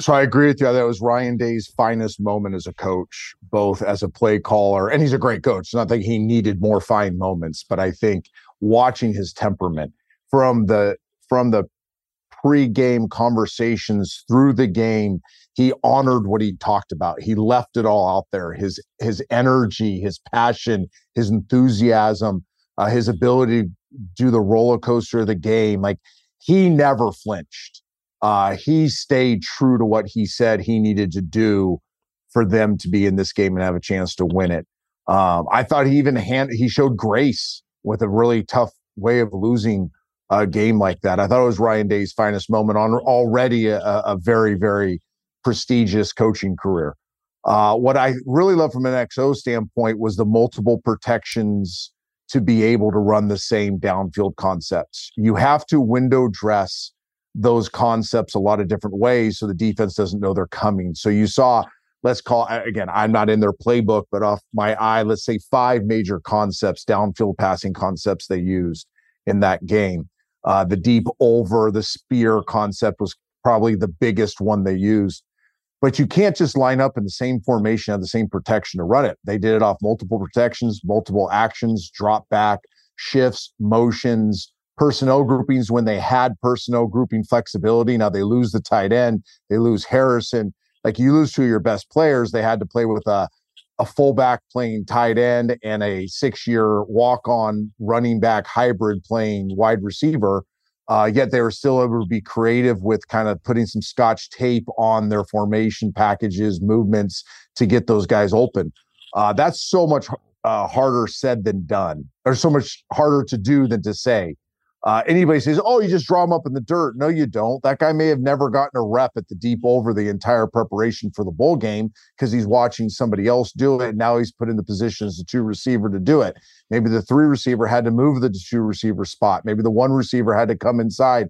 So I agree with you. That was Ryan Day's finest moment as a coach, both as a play caller, and he's a great coach. Not that he needed more fine moments, but I think watching his temperament from the from the pre-game conversations through the game, he honored what he talked about. He left it all out there. His his energy, his passion, his enthusiasm, uh, his ability to do the roller coaster of the game. Like he never flinched uh, he stayed true to what he said he needed to do for them to be in this game and have a chance to win it. Um, I thought he even hand he showed grace with a really tough way of losing a game like that. I thought it was Ryan Day's finest moment on already a, a very very prestigious coaching career. Uh, what I really love from an XO standpoint was the multiple protections to be able to run the same downfield concepts. You have to window dress those concepts a lot of different ways so the defense doesn't know they're coming. So you saw, let's call again, I'm not in their playbook, but off my eye, let's say five major concepts, downfield passing concepts they used in that game. Uh, the deep over, the spear concept was probably the biggest one they used. But you can't just line up in the same formation, have the same protection to run it. They did it off multiple protections, multiple actions, drop back, shifts, motions, personnel groupings when they had personnel grouping flexibility. Now they lose the tight end, they lose Harrison. Like you lose two of your best players, they had to play with a a fullback playing tight end and a six-year walk-on running back hybrid playing wide receiver. Uh, yet they were still able to be creative with kind of putting some scotch tape on their formation packages, movements to get those guys open. Uh, that's so much uh, harder said than done, or so much harder to do than to say. Uh, anybody says, "Oh, you just draw them up in the dirt." No, you don't. That guy may have never gotten a rep at the deep over the entire preparation for the bowl game because he's watching somebody else do it. Now he's put in the position as the two receiver to do it. Maybe the three receiver had to move the two receiver spot. Maybe the one receiver had to come inside,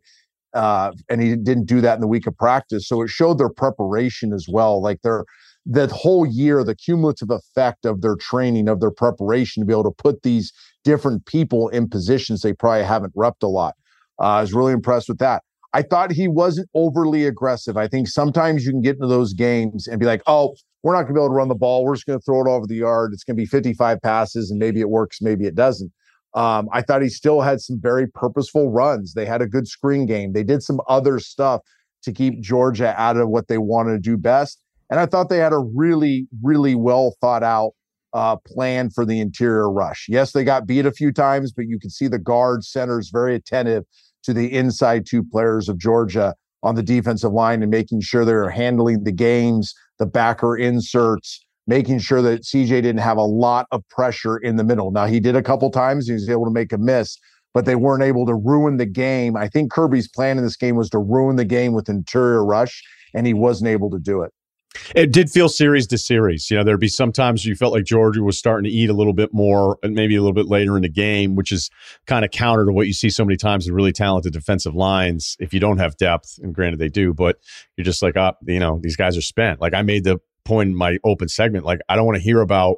uh, and he didn't do that in the week of practice. So it showed their preparation as well. Like their that whole year, the cumulative effect of their training, of their preparation to be able to put these different people in positions they probably haven't repped a lot. Uh, I was really impressed with that. I thought he wasn't overly aggressive. I think sometimes you can get into those games and be like, oh, we're not going to be able to run the ball. We're just going to throw it over the yard. It's going to be 55 passes and maybe it works, maybe it doesn't. Um, I thought he still had some very purposeful runs. They had a good screen game. They did some other stuff to keep Georgia out of what they wanted to do best. And I thought they had a really, really well thought out uh, plan for the interior rush. Yes, they got beat a few times, but you can see the guard centers very attentive to the inside two players of Georgia on the defensive line and making sure they're handling the games, the backer inserts, making sure that CJ didn't have a lot of pressure in the middle. Now, he did a couple times, he was able to make a miss, but they weren't able to ruin the game. I think Kirby's plan in this game was to ruin the game with interior rush, and he wasn't able to do it. It did feel series to series. You know, there'd be sometimes you felt like Georgia was starting to eat a little bit more, and maybe a little bit later in the game, which is kind of counter to what you see so many times with really talented defensive lines. If you don't have depth, and granted they do, but you're just like, oh, you know, these guys are spent. Like I made the point in my open segment, like I don't want to hear about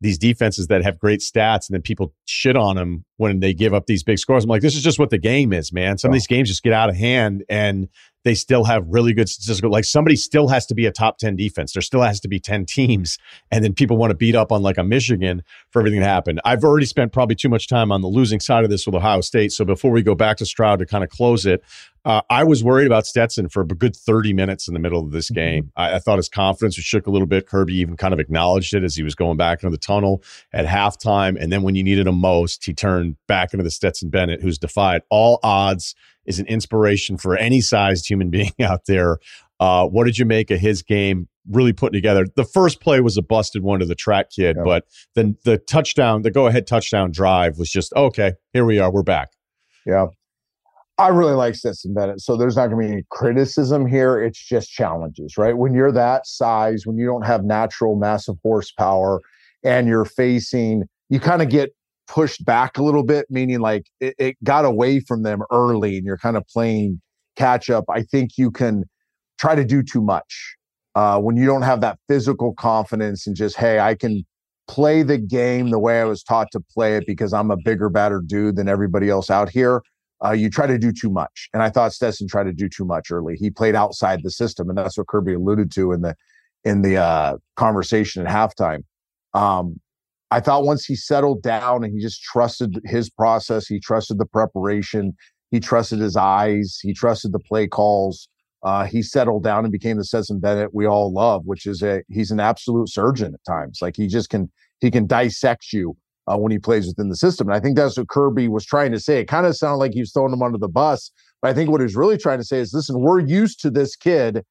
these defenses that have great stats and then people shit on them when they give up these big scores. I'm like, this is just what the game is, man. Some oh. of these games just get out of hand and they still have really good statistical. Like somebody still has to be a top 10 defense. There still has to be 10 teams. And then people want to beat up on like a Michigan for everything to happen. I've already spent probably too much time on the losing side of this with Ohio State. So before we go back to Stroud to kind of close it, uh, I was worried about Stetson for a good 30 minutes in the middle of this mm-hmm. game. I, I, thought his confidence was shook a little bit. Kirby even kind of acknowledged it as he was going back into the tunnel at halftime. And then when you needed him most, he turned back into the Stetson Bennett, who's defied all odds, is an inspiration for any sized human being out there. Uh, what did you make of his game? Really putting together. The first play was a busted one to the track kid, yeah. but then the touchdown, the go ahead touchdown drive was just okay. Here we are. We're back. Yeah. I really like Stetson Bennett. So there's not going to be any criticism here. It's just challenges, right? When you're that size, when you don't have natural massive horsepower and you're facing, you kind of get pushed back a little bit, meaning like it, it got away from them early and you're kind of playing catch up. I think you can try to do too much uh, when you don't have that physical confidence and just, hey, I can play the game the way I was taught to play it because I'm a bigger, badder dude than everybody else out here uh, you try to do too much. And I thought Stetson tried to do too much early. He played outside the system, and that's what Kirby alluded to in the in the uh, conversation at halftime. Um, I thought once he settled down and he just trusted his process, he trusted the preparation, he trusted his eyes, he trusted the play calls. Uh, he settled down and became the Stetson Bennett we all love, which is a he's an absolute surgeon at times. Like he just can he can dissect you uh, when he plays within the system. And I think that's what Kirby was trying to say. It kind of sounded like he was throwing him under the bus. But I think what he's really trying to say is listen, we're used to this kid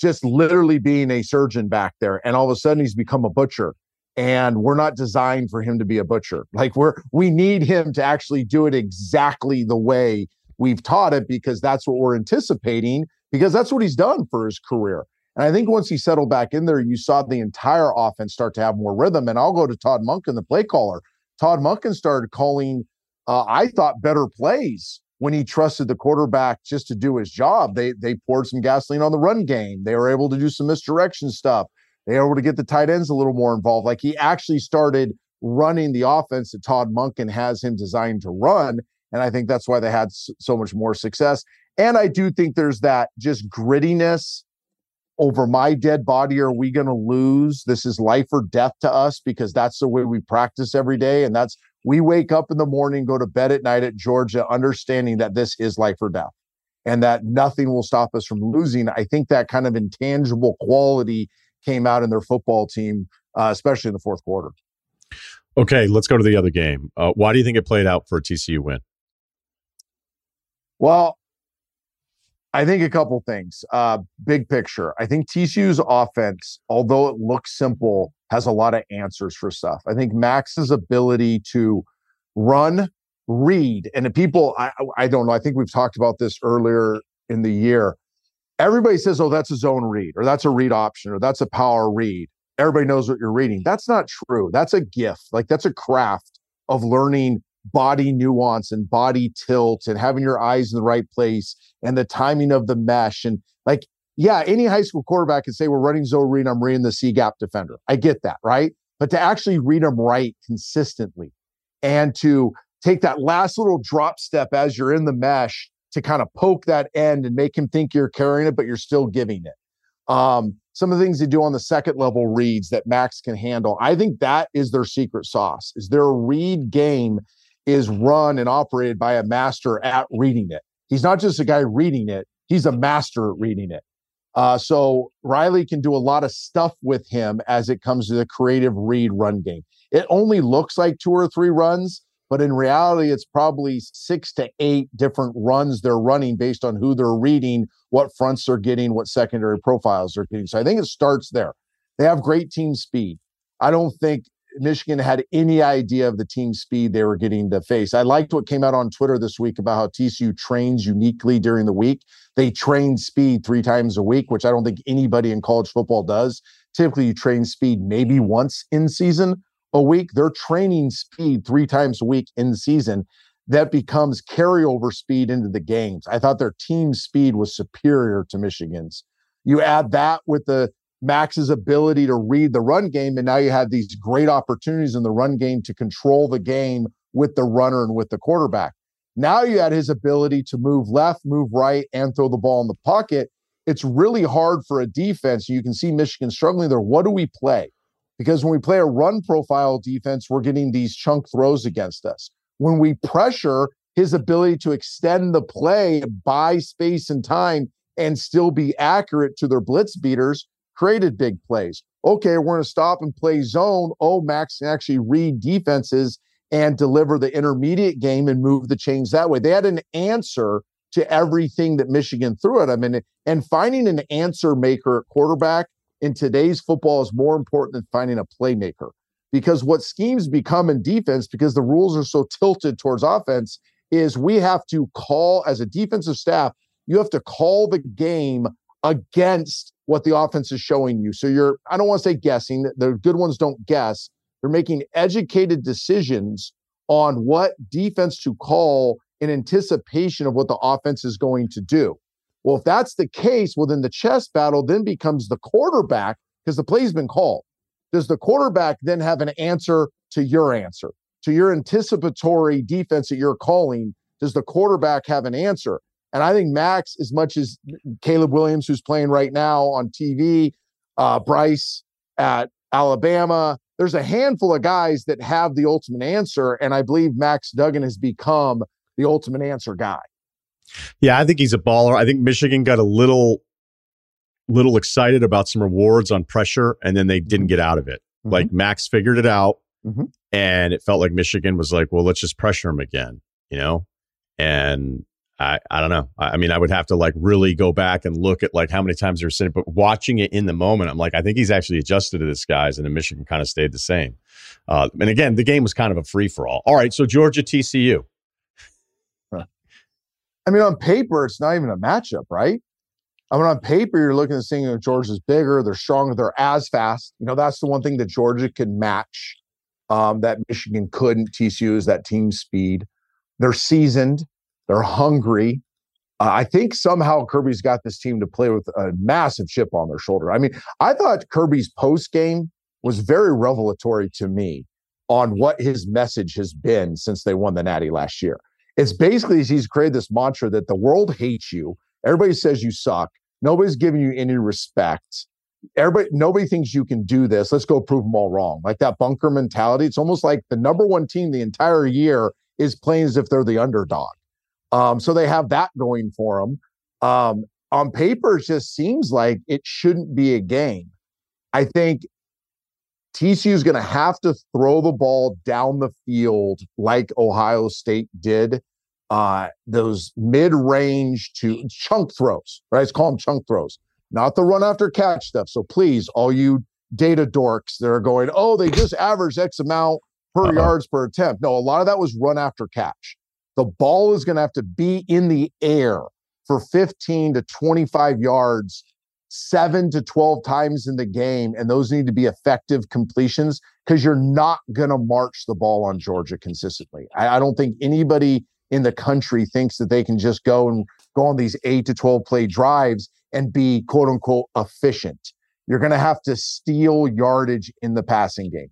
just literally being a surgeon back there. And all of a sudden he's become a butcher. And we're not designed for him to be a butcher. Like we're we need him to actually do it exactly the way we've taught it because that's what we're anticipating, because that's what he's done for his career. And I think once he settled back in there, you saw the entire offense start to have more rhythm. And I'll go to Todd Monken, the play caller. Todd Monken started calling, uh, I thought, better plays when he trusted the quarterback just to do his job. They they poured some gasoline on the run game. They were able to do some misdirection stuff. They were able to get the tight ends a little more involved. Like he actually started running the offense that Todd Monken has him designed to run. And I think that's why they had so much more success. And I do think there's that just grittiness over my dead body are we going to lose this is life or death to us because that's the way we practice every day and that's we wake up in the morning go to bed at night at georgia understanding that this is life or death and that nothing will stop us from losing i think that kind of intangible quality came out in their football team uh, especially in the fourth quarter okay let's go to the other game uh, why do you think it played out for a tcu win well I think a couple things. Uh, big picture. I think TCU's offense, although it looks simple, has a lot of answers for stuff. I think Max's ability to run, read, and the people, I, I don't know, I think we've talked about this earlier in the year. Everybody says, oh, that's a zone read, or that's a read option, or that's a power read. Everybody knows what you're reading. That's not true. That's a gift. Like that's a craft of learning body nuance and body tilt and having your eyes in the right place and the timing of the mesh. And like, yeah, any high school quarterback can say, we're running zone read, I'm reading the C gap defender. I get that, right? But to actually read them right consistently and to take that last little drop step as you're in the mesh to kind of poke that end and make him think you're carrying it, but you're still giving it. Um, some of the things they do on the second level reads that Max can handle. I think that is their secret sauce. Is their read game is run and operated by a master at reading it. He's not just a guy reading it, he's a master at reading it. Uh, so Riley can do a lot of stuff with him as it comes to the creative read run game. It only looks like two or three runs, but in reality, it's probably six to eight different runs they're running based on who they're reading, what fronts they're getting, what secondary profiles they're getting. So I think it starts there. They have great team speed. I don't think Michigan had any idea of the team speed they were getting to face. I liked what came out on Twitter this week about how TCU trains uniquely during the week. They train speed three times a week, which I don't think anybody in college football does. Typically, you train speed maybe once in season a week. They're training speed three times a week in season. That becomes carryover speed into the games. I thought their team speed was superior to Michigan's. You add that with the Max's ability to read the run game. And now you have these great opportunities in the run game to control the game with the runner and with the quarterback. Now you had his ability to move left, move right, and throw the ball in the pocket. It's really hard for a defense. You can see Michigan struggling there. What do we play? Because when we play a run profile defense, we're getting these chunk throws against us. When we pressure, his ability to extend the play, buy space and time, and still be accurate to their blitz beaters created big plays. Okay, we're going to stop and play zone. Oh, Max can actually read defenses and deliver the intermediate game and move the chains that way. They had an answer to everything that Michigan threw at them. And, and finding an answer maker at quarterback in today's football is more important than finding a playmaker. Because what schemes become in defense, because the rules are so tilted towards offense, is we have to call as a defensive staff, you have to call the game against what the offense is showing you. So you're, I don't want to say guessing, the good ones don't guess. They're making educated decisions on what defense to call in anticipation of what the offense is going to do. Well, if that's the case, well, then the chess battle then becomes the quarterback because the play's been called. Does the quarterback then have an answer to your answer, to your anticipatory defense that you're calling? Does the quarterback have an answer? And I think Max, as much as Caleb Williams, who's playing right now on TV, uh, Bryce at Alabama, there's a handful of guys that have the ultimate answer. And I believe Max Duggan has become the ultimate answer guy. Yeah, I think he's a baller. I think Michigan got a little little excited about some rewards on pressure and then they didn't mm-hmm. get out of it. Mm-hmm. Like Max figured it out mm-hmm. and it felt like Michigan was like, well, let's just pressure him again, you know? And I, I don't know. I, I mean, I would have to like really go back and look at like how many times they were sitting, but watching it in the moment, I'm like, I think he's actually adjusted to this guys, and the Michigan kind of stayed the same. Uh, and again, the game was kind of a free for all. All right, so Georgia TCU. I mean, on paper, it's not even a matchup, right? I mean, on paper, you're looking at seeing that Georgia's bigger, they're stronger, they're as fast. You know, that's the one thing that Georgia can match um, that Michigan couldn't. TCU is that team speed. They're seasoned. They're hungry. Uh, I think somehow Kirby's got this team to play with a massive chip on their shoulder. I mean, I thought Kirby's post game was very revelatory to me on what his message has been since they won the Natty last year. It's basically he's created this mantra that the world hates you. Everybody says you suck. Nobody's giving you any respect. Everybody, nobody thinks you can do this. Let's go prove them all wrong. Like that bunker mentality. It's almost like the number one team the entire year is playing as if they're the underdog. Um, so they have that going for them. Um, on paper, it just seems like it shouldn't be a game. I think TCU is going to have to throw the ball down the field like Ohio State did. Uh, those mid-range to chunk throws, right? Let's call them chunk throws, not the run after catch stuff. So please, all you data dorks that are going, oh, they just average X amount per uh-huh. yards per attempt. No, a lot of that was run after catch. The ball is going to have to be in the air for 15 to 25 yards, seven to 12 times in the game. And those need to be effective completions because you're not going to march the ball on Georgia consistently. I, I, don't think anybody in the country thinks that they can just go and go on these eight to 12 play drives and be quote unquote efficient. You're going to have to steal yardage in the passing game.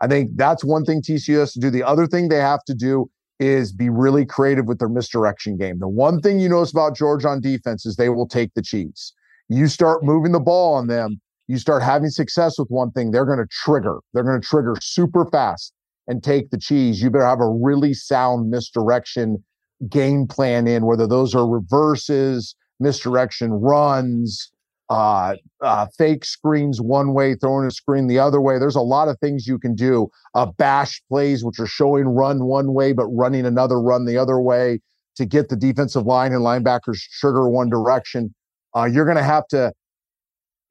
I think that's one thing TCU has to do. The other thing they have to do is be really creative with their misdirection game. The one thing you notice about Georgia on defense is they will take the cheese. You start moving the ball on them, you start having success with one thing, they're going to trigger. They're going to trigger super fast and take the cheese. You better have a really sound misdirection game plan in, whether those are reverses, misdirection runs, uh, uh, fake screens one way, throwing a screen the other way. There's a lot of things you can do. Uh, bash plays, which are showing run one way, but running another run the other way to get the defensive line and linebackers trigger one direction. Uh, you're going to have to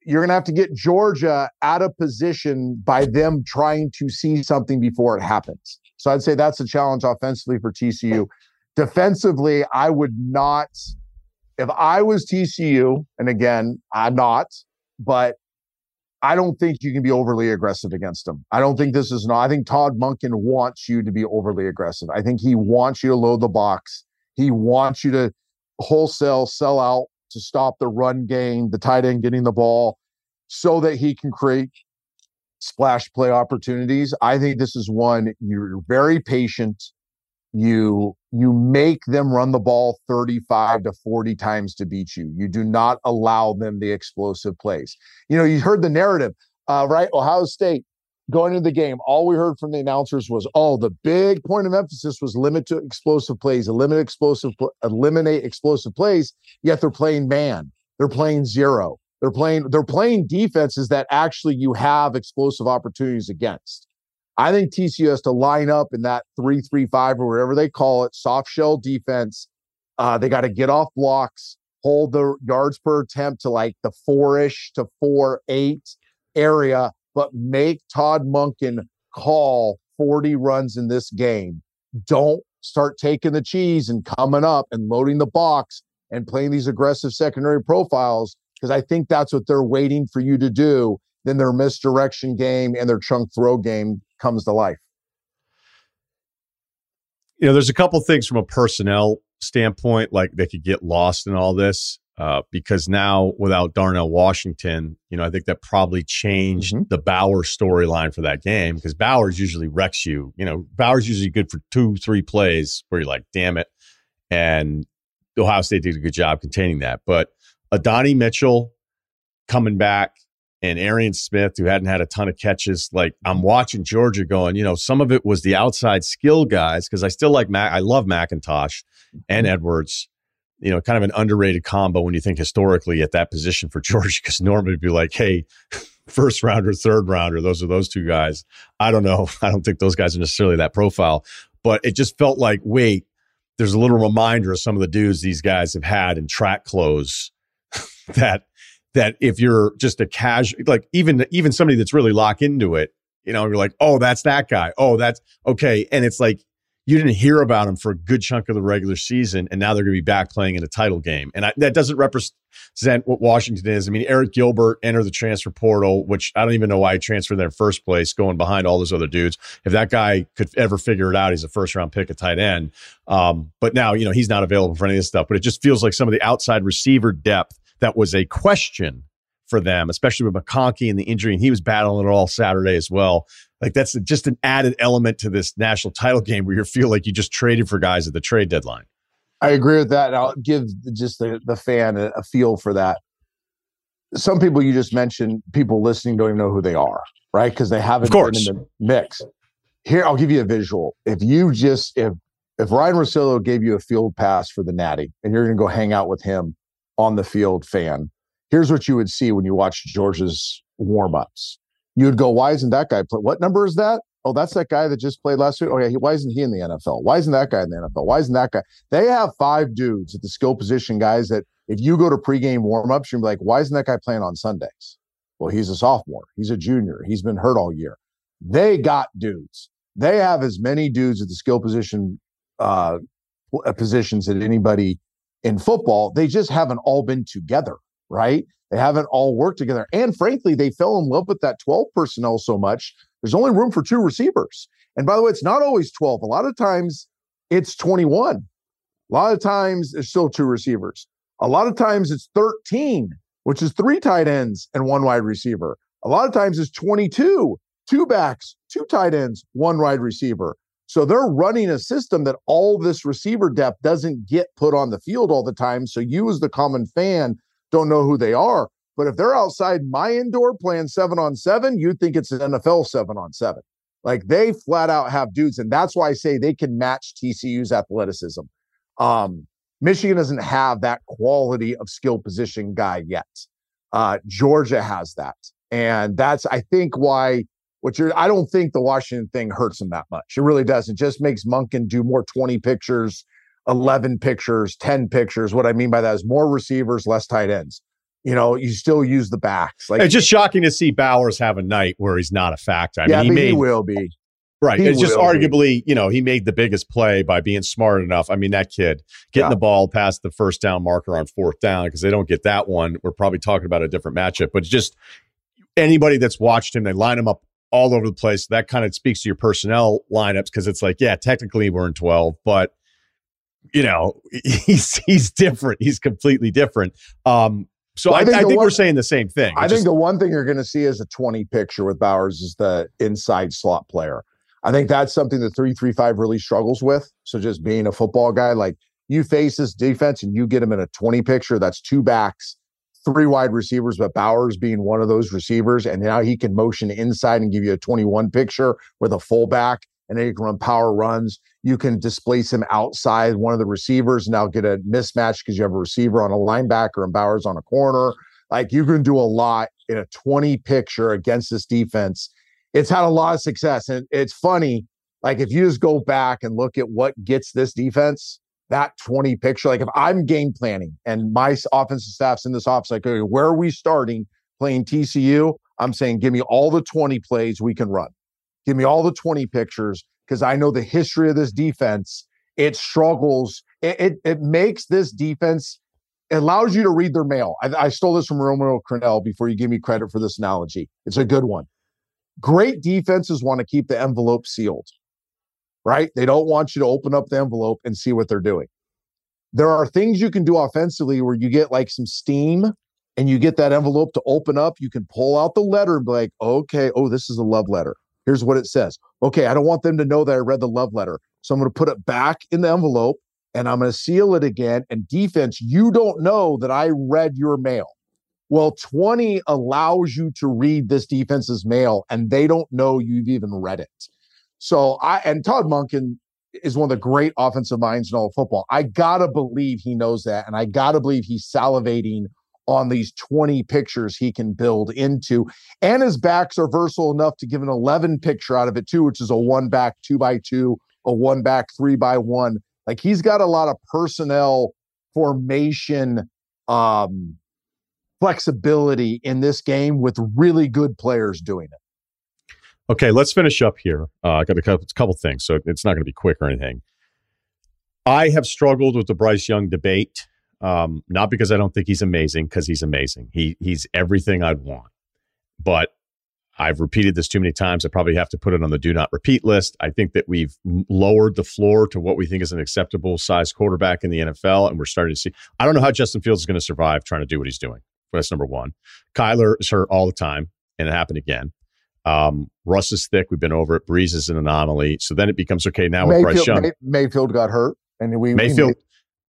you're going to have to get Georgia out of position by them trying to see something before it happens. So I'd say that's a challenge offensively for TCU. Defensively, I would not if I was TCU, and again, I'm not, but I don't think you can be overly aggressive against them. I don't think this is not. I think Todd Monken wants you to be overly aggressive. I think he wants you to load the box. He wants you to wholesale sell out to stop the run game, the tight end getting the ball. so that he can create splash play opportunities. I think this is one you're very patient. You you make them run the ball 35 to 40 times to beat you. You do not allow them the explosive plays. You know, you heard the narrative, uh, right? Ohio State going into the game, all we heard from the announcers was, "Oh, the big point of emphasis was limit to explosive plays, eliminate explosive, eliminate explosive plays." Yet they're playing man, they're playing zero, they're playing they're playing defenses that actually you have explosive opportunities against. I think TCU has to line up in that three-three-five or whatever they call it, soft shell defense. Uh, they got to get off blocks, hold the yards per attempt to like the four-ish to four-eight area but make Todd Monken call 40 runs in this game. Don't start taking the cheese and coming up and loading the box and playing these aggressive secondary profiles because I think that's what they're waiting for you to do. Then their misdirection game and their chunk throw game comes to life. You know, there's a couple things from a personnel standpoint, like they could get lost in all this uh, because now without Darnell Washington, you know, I think that probably changed mm-hmm. the Bowers storyline for that game because Bowers usually wrecks you. You know, Bowers usually good for two, three plays where you're like, damn it. And Ohio State did a good job containing that. But Adonai Mitchell coming back and Arian Smith, who hadn't had a ton of catches, like I'm watching Georgia going, you know, some of it was the outside skill guys because I still like Mac. I love McIntosh and mm-hmm. Edwards you know, kind of an underrated combo when you think historically at that position for Georgia, because normally it'd be like, hey, first rounder, third rounder, those are those two guys. I don't know. I don't think those guys are necessarily that profile, but it just felt like, wait, there's a little reminder of some of the dudes these guys have had in track clothes that that if you're just a casual like even even somebody that's really locked into it, you know, you're like, oh, that's that guy. Oh, that's okay. And it's like you didn't hear about them for a good chunk of the regular season, and now they're going to be back playing in a title game. And I, that doesn't represent what Washington is. I mean, Arik Gilbert entered the transfer portal, which I don't even know why he transferred there in first place, going behind all those other dudes. If that guy could ever figure it out, he's a first round pick at tight end. Um, but now, you know, he's not available for any of this stuff. But it just feels like some of the outside receiver depth that was a question for them, especially with McConkey and the injury, and he was battling it all Saturday as well. Like that's just an added element to this national title game where you feel like you just traded for guys at the trade deadline. I agree with that. And I'll give just the, the fan a, a feel for that. Some people you just mentioned, people listening don't even know who they are, right? Because they haven't been in the mix. Here, I'll give you a visual. If you just if if Ryen Russillo gave you a field pass for the Natty and you're going to go hang out with him on the field, fan, here's what you would see when you watch Georgia's warm ups you would go, why isn't that guy play? What number is that? Oh, that's that guy that just played last week. Oh, yeah. He, why isn't he in the NFL? Why isn't that guy in the NFL? Why isn't that guy? They have five dudes at the skill position guys that if you go to pregame warmups, you're like, why isn't that guy playing on Sundays? Well, he's a sophomore. He's a junior. He's been hurt all year. They got dudes. They have as many dudes at the skill position uh, positions as anybody in football. They just haven't all been together, right? They haven't all worked together. And frankly, they fell in love with that 12 personnel so much. There's only room for two receivers. And by the way, it's not always 12. A lot of times it's 21. A lot of times there's still two receivers. A lot of times it's 13, which is three tight ends and one wide receiver. A lot of times it's 22, two backs, two tight ends, one wide receiver. So they're running a system that all this receiver depth doesn't get put on the field all the time. So you, as the common fan, don't know who they are. But if they're outside my indoor playing seven on seven, you'd think it's an NFL seven on seven. Like they flat out have dudes. And that's why I say they can match TCU's athleticism. Um, Michigan doesn't have that quality of skill position guy yet. Uh, Georgia has that. And that's, I think, why what you're, I don't think the Washington thing hurts them that much. It really does. It just makes Monken do more 20 pictures 11 pictures, 10 pictures. What I mean by that is more receivers, less tight ends. You know, you still use the backs. Like it's just shocking to see Bowers have a night where he's not a factor. I yeah, mean, he, made, he will be. Right. He it's just arguably, be. you know, he made the biggest play by being smart enough. I mean, that kid getting yeah. the ball past the first down marker on fourth down because they don't get that one. We're probably talking about a different matchup, but just anybody that's watched him, they line him up all over the place. That kind of speaks to your personnel lineups because it's like, yeah, technically we're in 12, but you know, he's he's different. He's completely different. Um, So well, I, I, think, I think one, we're saying the same thing. I think the one thing you're going to see as a 20 picture with Bowers is the inside slot player. I think that's something that 335 really struggles with. So just being a football guy, like you face this defense and you get them in a 20 picture, that's two backs, three wide receivers, but Bowers being one of those receivers. And now he can motion inside and give you a 21 picture with a fullback. And then you can run power runs. You can displace him outside one of the receivers and now get a mismatch because you have a receiver on a linebacker and Bowers on a corner. Like you can do a lot in a 20 picture against this defense. It's had a lot of success. And it's funny, like if you just go back and look at what gets this defense, that 20 picture. Like if I'm game planning and my offensive staff's in this office, like, okay, where are we starting playing TCU? I'm saying, give me all the 20 plays we can run. Give me all the 20 pictures because I know the history of this defense. It struggles. It, it, it makes this defense, it allows you to read their mail. I, I stole this from Romeo Crennel before you give me credit for this analogy. It's a good one. Great defenses want to keep the envelope sealed right? They don't want you to open up the envelope and see what they're doing. There are things you can do offensively where you get like some steam and you get that envelope to open up. You can pull out the letter and be like, okay, oh, this is a love letter. Here's what it says. Okay, I don't want them to know that I read the love letter. So I'm going to put it back in the envelope and I'm going to seal it again. And defense, you don't know that I read your mail. Well, 20 allows you to read this defense's mail and they don't know you've even read it. So I and Todd Monken is one of the great offensive minds in all of football. I gotta believe he knows that, and I gotta believe he's salivating on these 20 pictures he can build into. And his backs are versatile enough to give an 11 picture out of it too, which is a one back two by two, a one back three by one. Like he's got a lot of personnel formation um flexibility in this game with really good players doing it. Okay, let's finish up here. Uh, I got a couple, couple things, so it's not going to be quick or anything. I have struggled with the Bryce Young debate, um, not because I don't think he's amazing, because he's amazing. He he's everything I'd want, but I've repeated this too many times. I probably have to put it on the do not repeat list. I think that we've lowered the floor to what we think is an acceptable size quarterback in the NFL, and we're starting to see. I don't know how Justin Fields is going to survive trying to do what he's doing. That's number one. Kyler is hurt all the time, and it happened again. Um, Russ is thick. We've been over it. Brees is an anomaly. So then it becomes okay now with Bryce Young. May, Mayfield got hurt, and we Mayfield.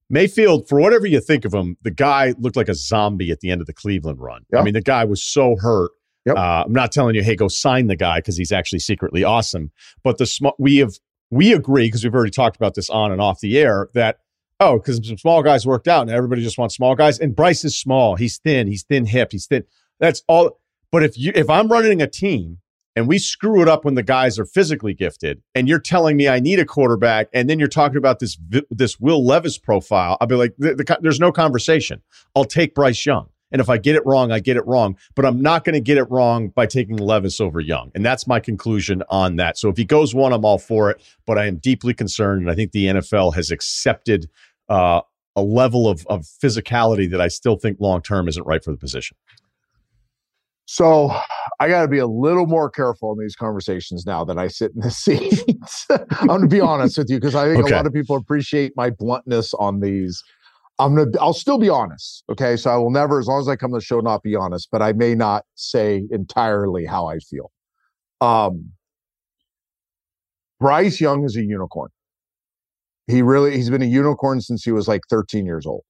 Mayfield, for whatever you think of him, the guy looked like a zombie at the end of the Cleveland run. Yep. I mean, the guy was so hurt. Yep. Uh, I'm not telling you, hey, go sign the guy because he's actually secretly awesome. But the sm- we have we agree because we've already talked about this on and off the air that oh, because some small guys worked out and everybody just wants small guys. And Bryce is small. He's thin. He's thin hip. He's thin. That's all. But if you if I'm running a team and we screw it up when the guys are physically gifted and you're telling me I need a quarterback and then you're talking about this this Will Levis profile I'll be like the, the, there's no conversation. I'll take Bryce Young and if I get it wrong I get it wrong but I'm not going to get it wrong by taking Levis over Young and that's my conclusion on that. So if he goes one I'm all for it but I am deeply concerned and I think the NFL has accepted uh, a level of, of physicality that I still think long term isn't right for the position so I got to be a little more careful in these conversations now that I sit in the seat. I'm going to be honest with you because I think okay. a lot of people appreciate my bluntness on these. I'm gonna. I'll still be honest. Okay, so I will never, as long as I come to the show, not be honest. But I may not say entirely how I feel. Um, Bryce Young is a unicorn. He really, he's been a unicorn since he was like 13 years old.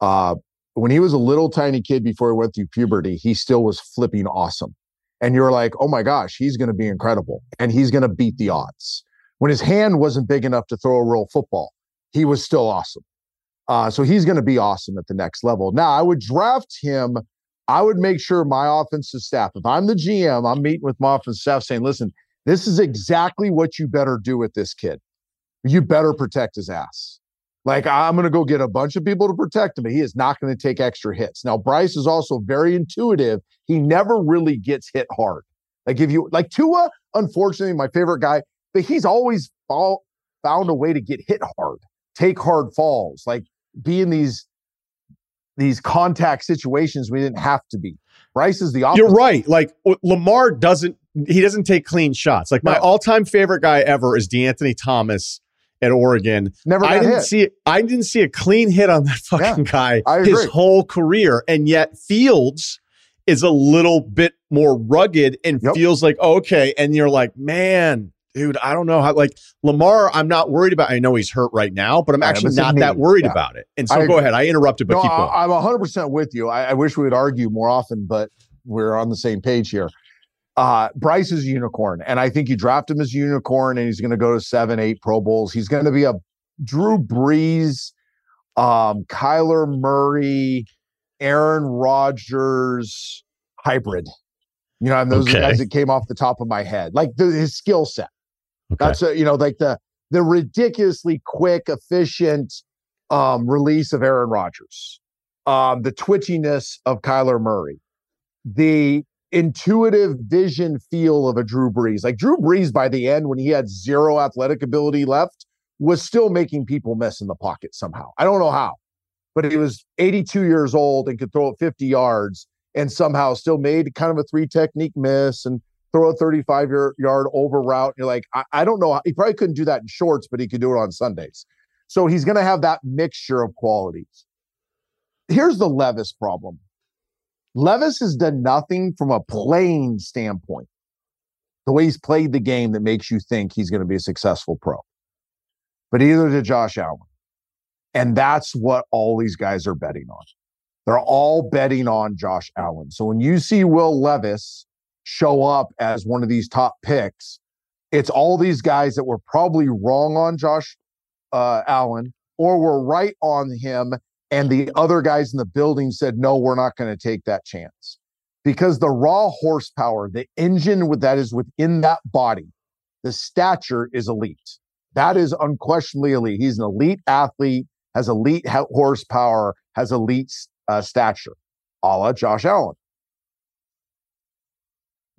Uh, when he was a little tiny kid before he went through puberty, he still was flipping awesome. And you're like, oh my gosh, he's going to be incredible and he's going to beat the odds. When his hand wasn't big enough to throw a real football, he was still awesome. Uh, so he's going to be awesome at the next level. Now, I would draft him. I would make sure my offensive staff, if I'm the GM, I'm meeting with my offensive staff saying, listen, this is exactly what you better do with this kid. You better protect his ass. Like I'm going to go get a bunch of people to protect him, but he is not going to take extra hits. Now Bryce is also very intuitive. He never really gets hit hard. Like if you like Tua, unfortunately, my favorite guy, but he's always fall, found a way to get hit hard, take hard falls, like be in these these contact situations we didn't have to be. Bryce is the opposite. You're right. Like Lamar doesn't he doesn't take clean shots. Like my no. all-time favorite guy ever is DeAnthony Thomas at Oregon. Never I didn't hit. see I didn't see a clean hit on that fucking yeah, guy his whole career, and yet Fields is a little bit more rugged and yep. feels like oh, okay. And you're like, man, dude, I don't know how. Like Lamar, I'm not worried about. I know he's hurt right now, but I'm actually not that worried yeah. about it. And so, go ahead. I interrupted, but no, keep going. I'm 100 percent with you. I, I wish we would argue more often, but we're on the same page here. Uh, Bryce is a unicorn, and I think you draft him as a unicorn, and he's going to go to seven, eight Pro Bowls. He's going to be a Drew Brees, um, Kyler Murray, Aaron Rodgers hybrid. You know, and those okay. are guys that came off the top of my head, like the, his skill set. Okay. That's a, you know, like the the ridiculously quick, efficient um, release of Aaron Rodgers, um, the twitchiness of Kyler Murray, the intuitive vision feel of a Drew Brees. Like Drew Brees, by the end, when he had zero athletic ability left, was still making people miss in the pocket somehow. I don't know how, but he was 82 years old and could throw it 50 yards and somehow still made kind of a three technique miss and throw a 35 yard over route. You're like, I, I don't know. He probably couldn't do that in shorts, but he could do it on Sundays. So he's going to have that mixture of qualities. Here's the Levis problem Levis has done nothing from a playing standpoint, the way he's played the game that makes you think he's going to be a successful pro. But either did Josh Allen. And that's what all these guys are betting on. They're all betting on Josh Allen. So when you see Will Levis show up as one of these top picks, it's all these guys that were probably wrong on Josh uh, Allen or were right on him and the other guys in the building said, no, we're not going to take that chance. Because the raw horsepower, the engine with that is within that body, the stature is elite. That is unquestionably elite. He's an elite athlete, has elite horsepower, has elite uh, stature, a la Josh Allen.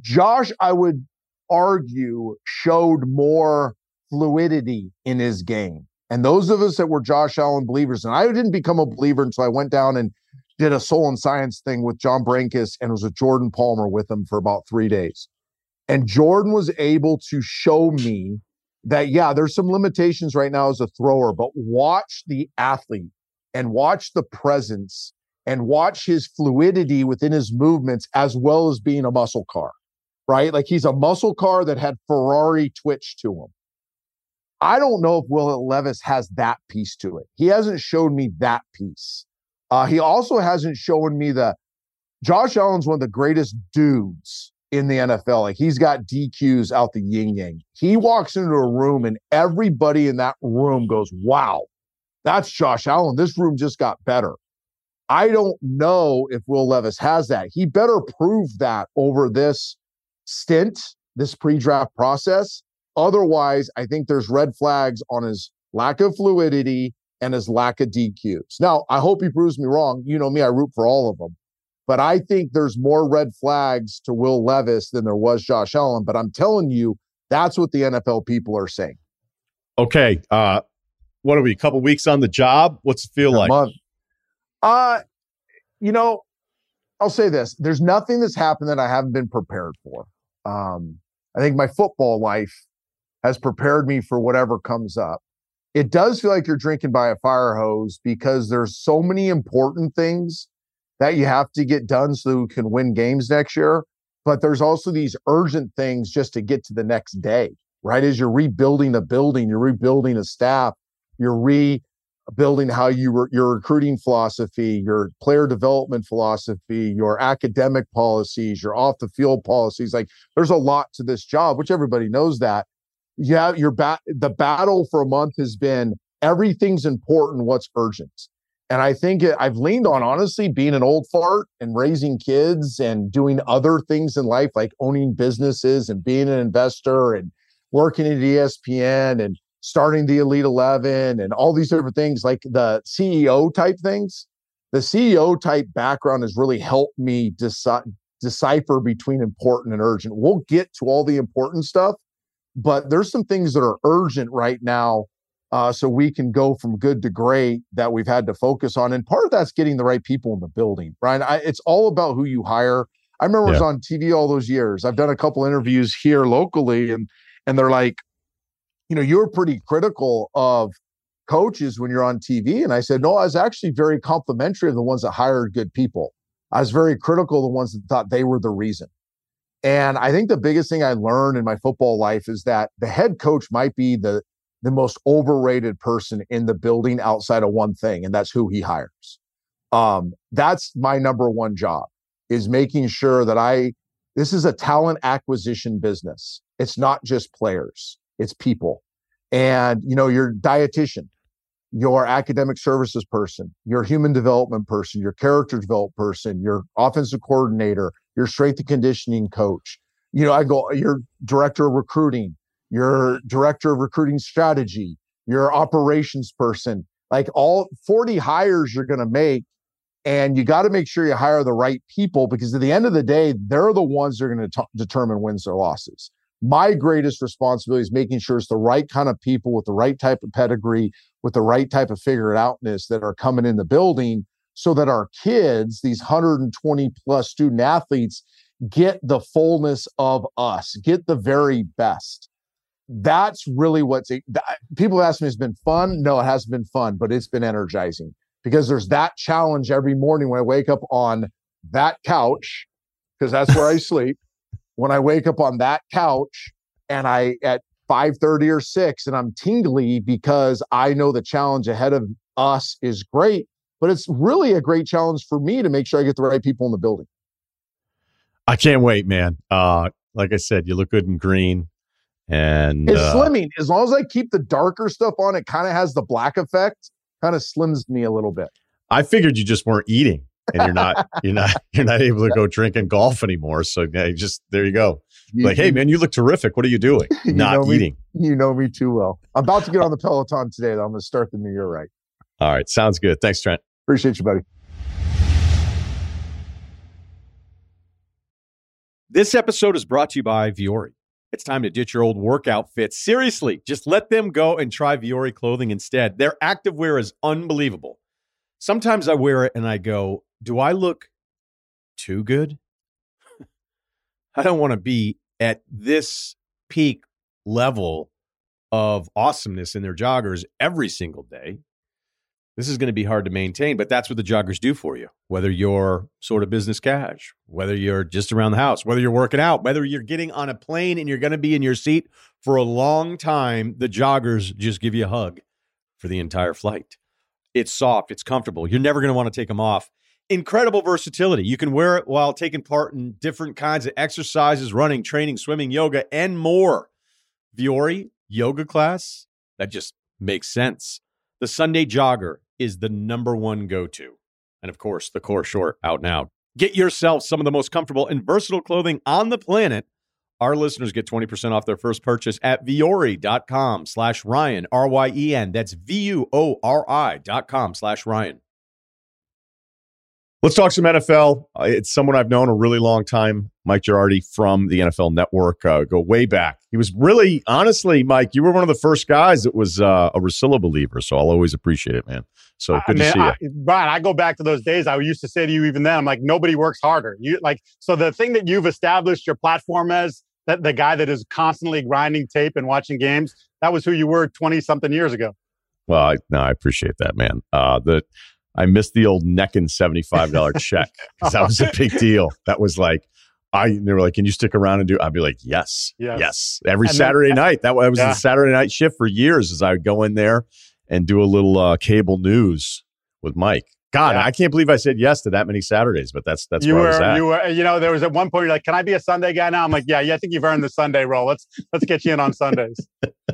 Josh, I would argue, showed more fluidity in his game. And those of us that were Josh Allen believers, and I didn't become a believer until I went down and did a soul and science thing with John Brenkus and was with Jordan Palmer with him for about three days. And Jordan was able to show me that, yeah, there's some limitations right now as a thrower, but watch the athlete and watch the presence and watch his fluidity within his movements as well as being a muscle car, right? Like he's a muscle car that had Ferrari twitch to him. I don't know if Will Levis has that piece to it. He hasn't shown me that piece. Uh, he also hasn't shown me the Josh Allen's one of the greatest dudes in the NFL. Like he's got DQs out the yin yang. He walks into a room and everybody in that room goes, wow, that's Josh Allen. This room just got better. I don't know if Will Levis has that. He better prove that over this stint, this pre draft process. Otherwise, I think there's red flags on his lack of fluidity and his lack of DQs. Now, I hope he proves me wrong. You know me, I root for all of them. But I think there's more red flags to Will Levis than there was Josh Allen. But I'm telling you, that's what the NFL people are saying. Okay. Uh, what are we? A couple weeks on the job? What's it feel a like? Month. Uh, you know, I'll say this: there's nothing that's happened that I haven't been prepared for. Um, I think my football life has prepared me for whatever comes up. It does feel like you're drinking by a fire hose because there's so many important things that you have to get done so you can win games next year. But there's also these urgent things just to get to the next day, right? As you're rebuilding a building, you're rebuilding a staff, you're rebuilding how you your recruiting philosophy, your player development philosophy, your academic policies, your off the field policies. Like there's a lot to this job, which everybody knows that yeah, your bat the battle for a month has been everything's important, what's urgent. And I think it, I've leaned on honestly being an old fart and raising kids and doing other things in life like owning businesses and being an investor and working at ESPN and starting the Elite 11 and all these different things like the CEO type things. The CEO type background has really helped me deci- decipher between important and urgent. We'll get to all the important stuff, but there's some things that are urgent right now uh, so we can go from good to great that we've had to focus on and part of that's getting the right people in the building brian I, it's all about who you hire i remember yeah. I was on tv all those years i've done a couple interviews here locally and and they're like you know, you're pretty critical of coaches when you're on TV. And I said, no, I was actually very complimentary of the ones that hired good people. I was very critical of the ones that thought they were the reason. And I think the biggest thing I learned in my football life is that the head coach might be the the most overrated person in the building outside of one thing, and that's who he hires. Um, that's my number one job is making sure that I this is a talent acquisition business. It's not just players, it's people. And you know, your dietitian, your academic services person, your human development person, your character development person, your offensive coordinator, your strength and conditioning coach. You know, I go your director of recruiting, your director of recruiting strategy, your operations person, like all 40 hires you're going to make. And you got to make sure you hire the right people because at the end of the day, they're the ones that are going to determine wins or losses my greatest responsibility is making sure it's the right kind of people with the right type of pedigree, with the right type of figured outness that are coming in the building so that our kids, these 120 plus student athletes, get the fullness of us, get the very best. That's really what's people ask me, it's been fun. No, it hasn't been fun, but it's been energizing because there's that challenge every morning when I wake up on that couch, because that's where I sleep when I wake up on that couch and I at 5:30 or 6 and I'm tingly because I know the challenge ahead of us is great, but it's really a great challenge for me to make sure I get the right people in the building. I can't wait, man. Uh like I said, you look good in green and it's uh, slimming. As long as I keep the darker stuff on, it kind of has the black effect, kind of slims me a little bit. I figured you just weren't eating and you're not you're not you're not able to go drink and golf anymore. So yeah, just there you go. Like, hey man, you look terrific. What are you doing? You not eating. Me, you know me too well. I'm about to get on the Peloton today. Though. I'm going to start the new year right. All right, sounds good. Thanks, Trent. Appreciate you, buddy. This episode is brought to you by Vuori. It's time to ditch your old workout fits. Seriously, just let them go and try Vuori clothing instead. Their activewear is unbelievable. Sometimes I wear it and I go, do I look too good? I don't want to be at this peak level of awesomeness in their joggers every single day. This is going to be hard to maintain, but that's what the joggers do for you. Whether you're sort of business cash, whether you're just around the house, whether you're working out, whether you're getting on a plane and you're going to be in your seat for a long time, the joggers just give you a hug for the entire flight. It's soft, it's comfortable. You're never going to want to take them off incredible versatility. You can wear it while taking part in different kinds of exercises, running, training, swimming, yoga, and more. Vuori yoga class, that just makes sense. The Sunday Jogger is the number one go to. And of course, the core short out now. Get yourself some of the most comfortable and versatile clothing on the planet. Our listeners get 20% off their first purchase at vuori.com slash Ryen, R Y E N. That's V U O R I dot com slash Ryen. Let's talk some NFL. Uh, it's someone I've known a really long time, Mike Giardi from the NFL Network. Uh, go way back. He was really, honestly, Mike, you were one of the first guys that was uh, a Russillo believer. So I'll always appreciate it, man. So good to see I, you, Brian. I go back to those days. I used to say to you even then, I'm like, nobody works harder. You like so the thing that you've established your platform as that the guy that is constantly grinding tape and watching games. That was who you were 20 something years ago. Well, I, no, I appreciate that, man. Uh, the I missed the old NECN $75 check because that was a big deal. That was like, I they were like, "Can you stick around and do?" I'd be like, "Yes, yes." yes. Every and Saturday then, night, that was yeah. the Saturday night shift for years. As I would go in there and do a little uh, cable news with Mike. God, yeah. I can't believe I said yes to that many Saturdays, but that's that's you where were, I was at. You were, you know, there was at one point you're like, "Can I be a Sunday guy now?" I'm like, "Yeah, yeah, I think you've earned the Sunday role. Let's let's get you in on Sundays."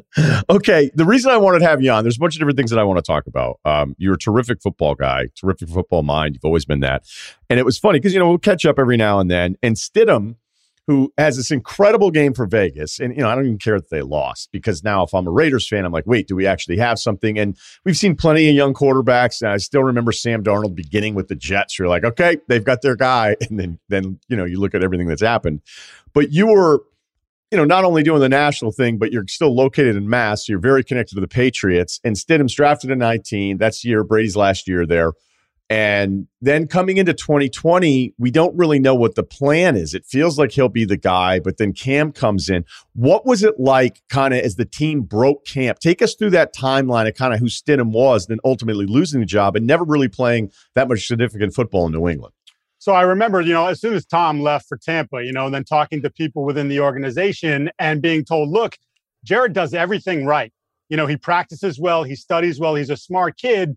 okay, the reason I wanted to have you on, there's a bunch of different things that I want to talk about. Um, you're a terrific football guy, terrific football mind. You've always been that, and it was funny because you know we'll catch up every now and then, and Stidham who has this incredible game for Vegas. And, you know, I don't even care that they lost because now if I'm a Raiders fan, I'm like, wait, do we actually have something? And we've seen plenty of young quarterbacks. And I still remember Sam Darnold beginning with the Jets. You're like, okay, they've got their guy. And then, then, you know, you look at everything that's happened. But you were, you know, not only doing the national thing, but you're still located in Mass. So you're very connected to the Patriots. And Stidham's drafted in 19. That's year, Brady's last year there. And then coming into 2020, we don't really know what the plan is. It feels like he'll be the guy, but then Cam comes in. What was it like kind of as the team broke camp? Take us through that timeline of kind of who Stidham was, then ultimately losing the job and never really playing that much significant football in New England. So I remember, you know, as soon as Tom left for Tampa, you know, and then talking to people within the organization and being told, look, Jarrett does everything right. You know, he practices well, he studies well, he's a smart kid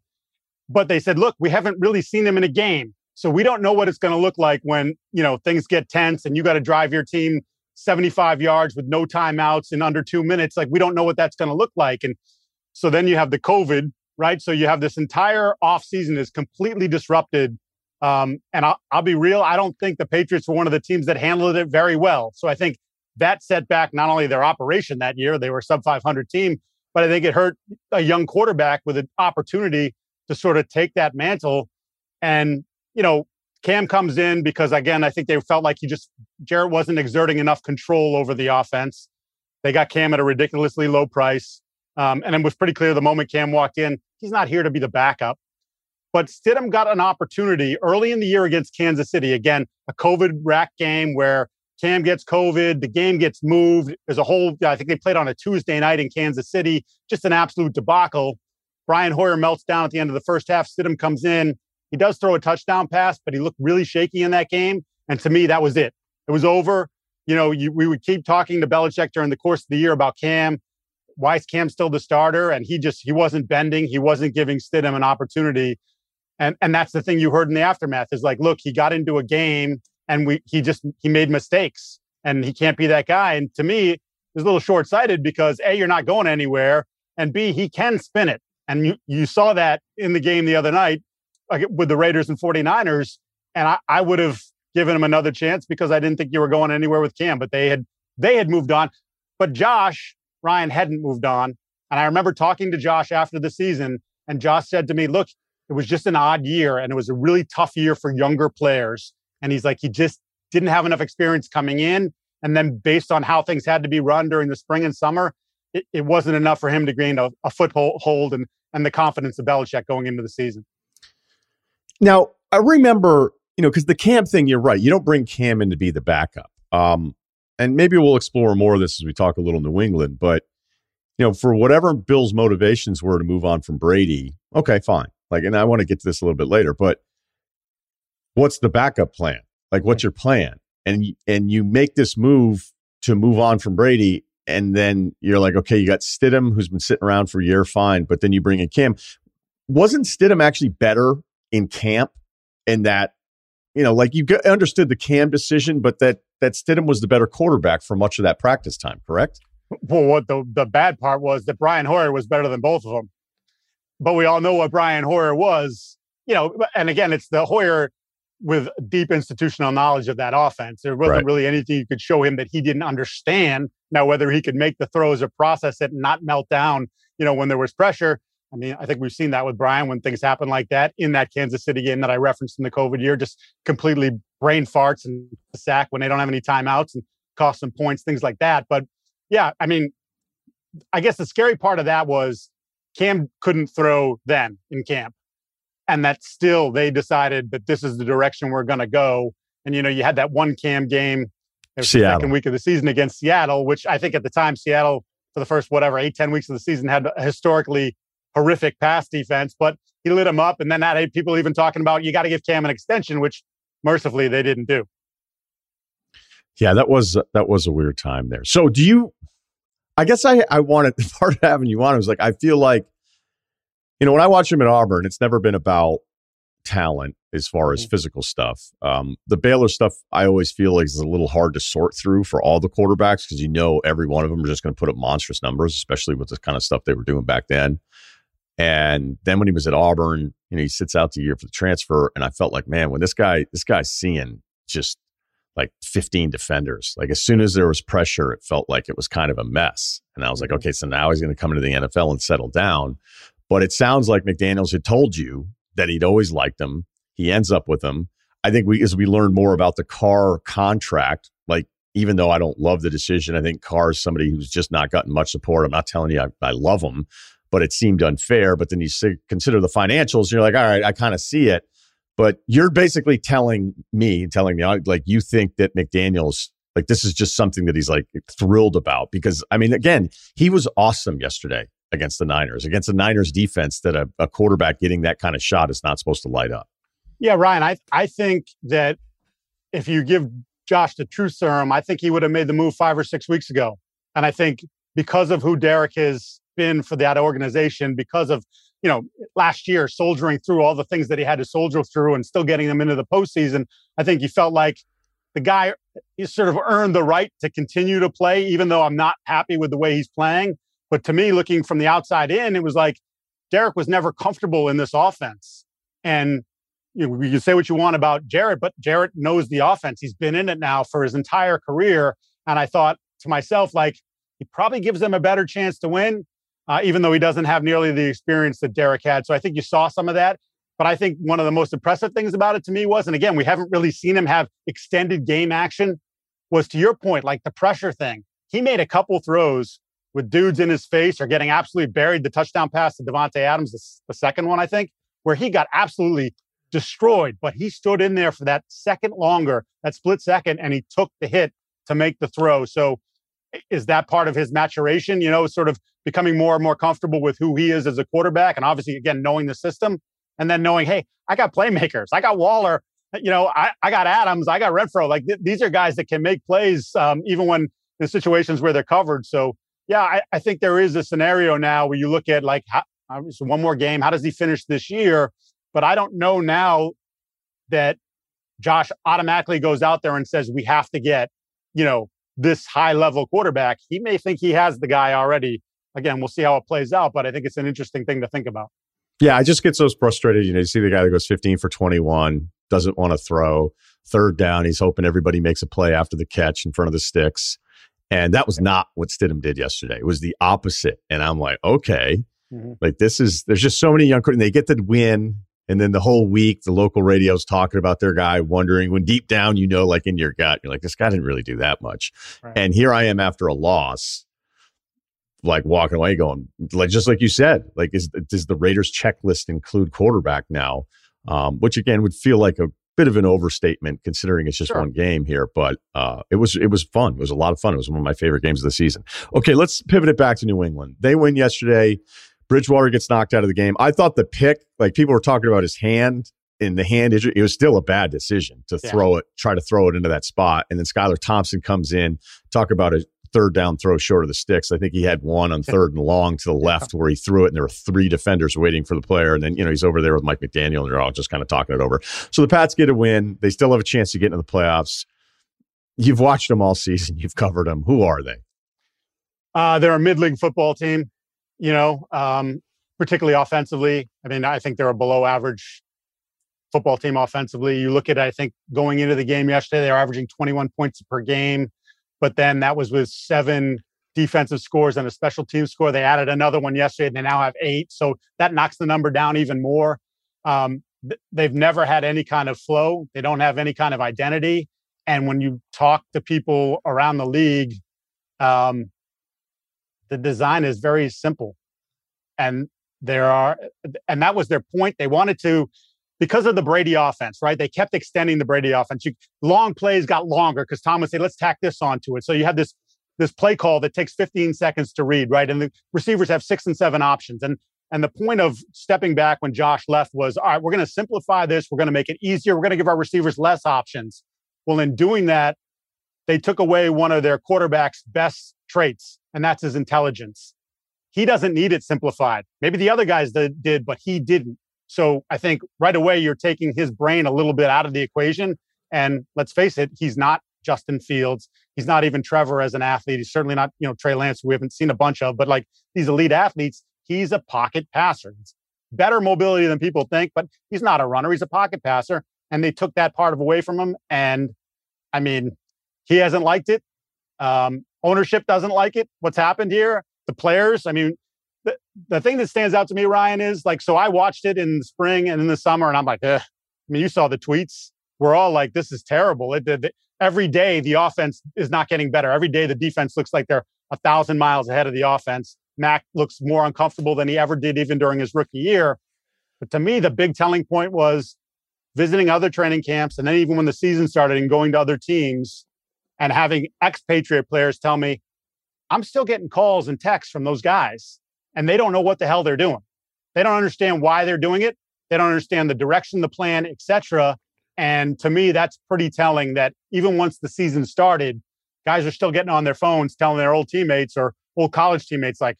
but they said, look, we haven't really seen him in a game. So we don't know what it's going to look like when, you know, things get tense and you got to drive your team 75 yards with no timeouts in under two minutes. Like we don't know what that's going to look like. And so then you have the COVID, right? So you have this entire offseason is completely disrupted. Um, and I'll, I'll be real, I don't think the Patriots were one of the teams that handled it very well. So I think that set back not only their operation that year, they were sub 500 team, but I think it hurt a young quarterback with an opportunity to sort of take that mantle. And, you know, Cam comes in because, again, I think they felt like he just, Jarrett wasn't exerting enough control over the offense. They got Cam at a ridiculously low price. Um, and it was pretty clear the moment Cam walked in, he's not here to be the backup. But Stidham got an opportunity early in the year against Kansas City. Again, a COVID rack game where Cam gets COVID, the game gets moved. There's a whole, I think they played on a Tuesday night in Kansas City, just an absolute debacle. Brian Hoyer melts down at the end of the first half. Stidham comes in. He does throw a touchdown pass, but he looked really shaky in that game. And to me, that was it. It was over. You know, you, we would keep talking to Belichick during the course of the year about Cam. Why is Cam still the starter? And he just he wasn't bending. He wasn't giving Stidham an opportunity. And and that's the thing you heard in the aftermath is like, look, he got into a game and we he just he made mistakes and he can't be that guy. And to me, it's a little short sighted because a you're not going anywhere, and b he can spin it. And you, you saw that in the game the other night with the Raiders and 49ers. And I, I would have given him another chance because I didn't think you were going anywhere with Cam, but they had they had moved on. But Josh Ryan hadn't moved on. And I remember talking to Josh after the season, and Josh said to me, Look, it was just an odd year and it was a really tough year for younger players. And he's like, he just didn't have enough experience coming in. And then based on how things had to be run during the spring and summer, it, it wasn't enough for him to gain a, a foothold and and the confidence of Belichick going into the season. Now, I remember, you know, because the Cam thing, you're right. You don't bring Cam in to be the backup. Um, and maybe we'll explore more of this as we talk a little New England. But, you know, for whatever Bill's motivations were to move on from Brady, okay, fine. Like, and I want to get to this a little bit later, but what's the backup plan? Like, what's your plan? And and you make this move to move on from Brady, and then you're like, okay, you got Stidham who's been sitting around for a year, fine, but then you bring in Cam. Wasn't Stidham actually better in camp in that, you know, like you understood the Cam decision, but that that Stidham was the better quarterback for much of that practice time, correct? Well, what the the bad part was that Brian Hoyer was better than both of them. But we all know what Brian Hoyer was, you know, and again, it's the Hoyer with deep institutional knowledge of that offense. There wasn't right. really anything you could show him that he didn't understand. Now, whether he could make the throws or process it and not melt down, you know, when there was pressure. I mean, I think we've seen that with Brian when things happen like that in that Kansas City game that I referenced in the COVID year, just completely brain farts and sack when they don't have any timeouts and cost some points, things like that. But yeah, I mean, I guess the scary part of that was Cam couldn't throw then in camp and that still they decided that this is the direction we're going to go. And you know, you had that one cam game, the second week of the season against Seattle, which I think at the time Seattle for the first whatever eight ten weeks of the season had a historically horrific pass defense, but he lit them up, and then that had people even talking about you got to give Cam an extension, which mercifully they didn't do. Yeah, that was that was a weird time there. So, do you? I guess I I wanted the part of having you on was like I feel like you know, when I watch him at Auburn, it's never been about talent as far as mm-hmm. physical stuff. Um, the Baylor stuff, I always feel like is a little hard to sort through for all the quarterbacks because you know every one of them are just going to put up monstrous numbers, especially with the kind of stuff they were doing back then. And then when he was at Auburn, you know, he sits out the year for the transfer, and I felt like, man, when this guy, this guy's seeing just like 15 defenders. Like as soon as there was pressure, it felt like it was kind of a mess. And I was like, mm-hmm. okay, so now he's going to come into the NFL and settle down. But it sounds like McDaniels had told you that he'd always liked him. He ends up with him. I think we, as we learn more about the Carr contract, like even though I don't love the decision, I think Carr is somebody who's just not gotten much support. I'm not telling you I, I love him, but it seemed unfair. But then you consider the financials, and you're like, all right, I kind of see it. But you're basically telling me, telling me, like you think that McDaniel's like this is just something that he's like thrilled about because I mean, again, he was awesome yesterday against the Niners, against the Niners defense that a, a quarterback getting that kind of shot is not supposed to light up. Yeah, Ryen, I I think that if you give Josh the truth serum, I think he would have made the move five or six weeks ago. And I think because of who Derek has been for that organization, because of you know last year soldiering through all the things that he had to soldier through and still getting them into the postseason, I think he felt like the guy he sort of earned the right to continue to play, even though I'm not happy with the way he's playing. But to me, looking from the outside in, it was like Derek was never comfortable in this offense. And you, know, you say what you want about Jarrett, but Jarrett knows the offense. He's been in it now for his entire career. And I thought to myself, like, he probably gives them a better chance to win, uh, even though he doesn't have nearly the experience that Derek had. So I think you saw some of that. But I think one of the most impressive things about it to me was, and again, we haven't really seen him have extended game action, was to your point, like the pressure thing. He made a couple throws with dudes in his face or getting absolutely buried. The touchdown pass to Davante Adams, the, the second one, I think, where he got absolutely destroyed, but he stood in there for that second longer, that split second, and he took the hit to make the throw. So is that part of his maturation, you know, sort of becoming more and more comfortable with who he is as a quarterback and obviously again knowing the system and then knowing, hey, I got playmakers. I got Waller. You know, I, I got Adams. I got Renfrow. Like th- these are guys that can make plays um, even when in situations where they're covered. So, yeah, I, I, think there is a scenario now where you look at like how, one more game. How does he finish this year? But I don't know now that Josh automatically goes out there and says we have to get, you know, this high level quarterback. He may think he has the guy already. Again, we'll see how it plays out, but I think it's an interesting thing to think about. Yeah, I just get so frustrated. You know, you see the guy that goes 15 for 21, doesn't want to throw. Third down, he's hoping everybody makes a play after the catch in front of the sticks. And that was not what Stidham did yesterday. It was the opposite. And I'm like, okay, mm-hmm. like this is, there's just so many young, and they get the win. And then the whole week, the local radio's talking about their guy, wondering when deep down, you know, like in your gut, you're like, this guy didn't really do that much. Right. And here I am after a loss like walking away going like just like you said like is does the raiders checklist include quarterback now um, which again would feel like a bit of an overstatement considering it's just sure. one game here but uh, it was it was fun. It was a lot of fun. It was one of my favorite games of the season. Okay let's pivot it back to new england. They win yesterday. Bridgewater gets knocked out of the game. I thought the pick like people were talking about his hand in the hand injury, it was still a bad decision to yeah. throw it, try to throw it into that spot. And then Skylar Thompson comes in, talk about a third down throw short of the sticks. I think he had one on third and long to the left where he threw it, and there were three defenders waiting for the player. And then, you know, he's over there with Mike McDaniel, and they're all just kind of talking it over. So the Pats get a win. They still have a chance to get into the playoffs. You've watched them all season, you've covered them. Who are they? Uh, they're a mid-league football team, you know, um, particularly offensively. I mean, I think they're a below average football team offensively. You look at, I think, going into the game yesterday, they're averaging 21 points per game but then that was with seven defensive scores and a special team score. They added another one yesterday, and they now have eight. So that knocks the number down even more. Um, th- they've never had any kind of flow. They don't have any kind of identity. And when you talk to people around the league, um, the design is very simple. And there are, and that was their point. They wanted to because of the Brady offense, right? They kept extending the Brady offense. You, long plays got longer because Tom would say, let's tack this onto it. So you have this this play call that takes 15 seconds to read, right? And the receivers have six and seven options. And and the point of stepping back when Josh left was, all right, we're going to simplify this. We're going to make it easier. We're going to give our receivers less options. Well, in doing that, they took away one of their quarterback's best traits, and that's his intelligence. He doesn't need it simplified. Maybe the other guys did, but he didn't. So I think right away you're taking his brain a little bit out of the equation. And let's face it, he's not Justin Fields. He's not even Trevor as an athlete. He's certainly not, you know, Trey Lance, we haven't seen a bunch of, but like these elite athletes, he's a pocket passer. It's better mobility than people think, but he's not a runner. He's a pocket passer. And they took that part of away from him. And I mean, he hasn't liked it. Um, ownership doesn't like it. What's happened here? The players, I mean, the, the thing that stands out to me, Ryen, is like, so I watched it in the spring and in the summer, and I'm like, I mean, you saw the tweets. We're all like, this is terrible. It, every day, the offense is not getting better. Every day, the defense looks like they're a thousand miles ahead of the offense. Mac looks more uncomfortable than he ever did, even during his rookie year. But to me, the big telling point was visiting other training camps, and then even when the season started and going to other teams and having expatriate players tell me, I'm still getting calls and texts from those guys, and they don't know what the hell they're doing. They don't understand why they're doing it. They don't understand the direction, the plan, etc. And to me, that's pretty telling that even once the season started, guys are still getting on their phones telling their old teammates or old college teammates, like,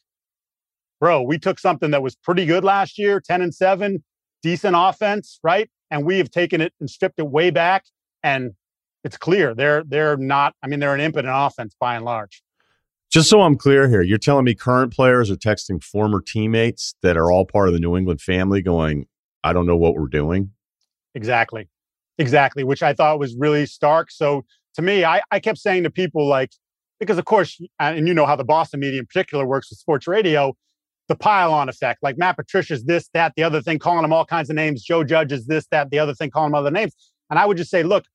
bro, we took something that was pretty good last year, 10 and 7, decent offense, right? And we have taken it and stripped it way back. And it's clear they're they're not, I mean, they're an impotent offense by and large. Just so I'm clear here, you're telling me current players are texting former teammates that are all part of the New England family going, I don't know what we're doing. Exactly. Exactly. Which I thought was really stark. So to me, I, I kept saying to people like, because of course, and you know how the Boston media in particular works with sports radio, the pile on effect. Like Matt Patricia's this, that, the other thing, calling them all kinds of names. Joe Judge is this, that, the other thing, calling them other names. And I would just say, look,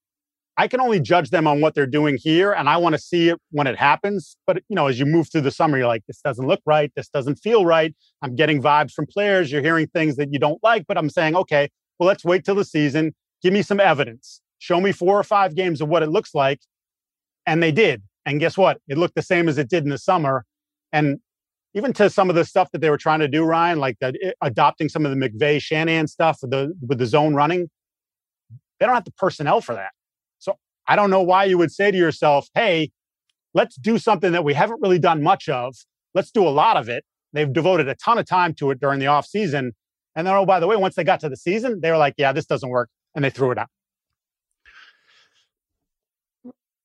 I can only judge them on what they're doing here, and I want to see it when it happens. But you know, as you move through the summer, you're like, this doesn't look right. This doesn't feel right. I'm getting vibes from players. You're hearing things that you don't like, but I'm saying, okay, well, let's wait till the season. Give me some evidence. Show me four or five games of what it looks like, and they did. And guess what? It looked the same as it did in the summer. And even to some of the stuff that they were trying to do, Ryen, like the, eh, adopting some of the McVay Shanahan stuff with the with the zone running, they don't have the personnel for that. I don't know why you would say to yourself, "Hey, let's do something that we haven't really done much of. Let's do a lot of it." They've devoted a ton of time to it during the off season, and then oh by the way, once they got to the season, they were like, "Yeah, this doesn't work," and they threw it out.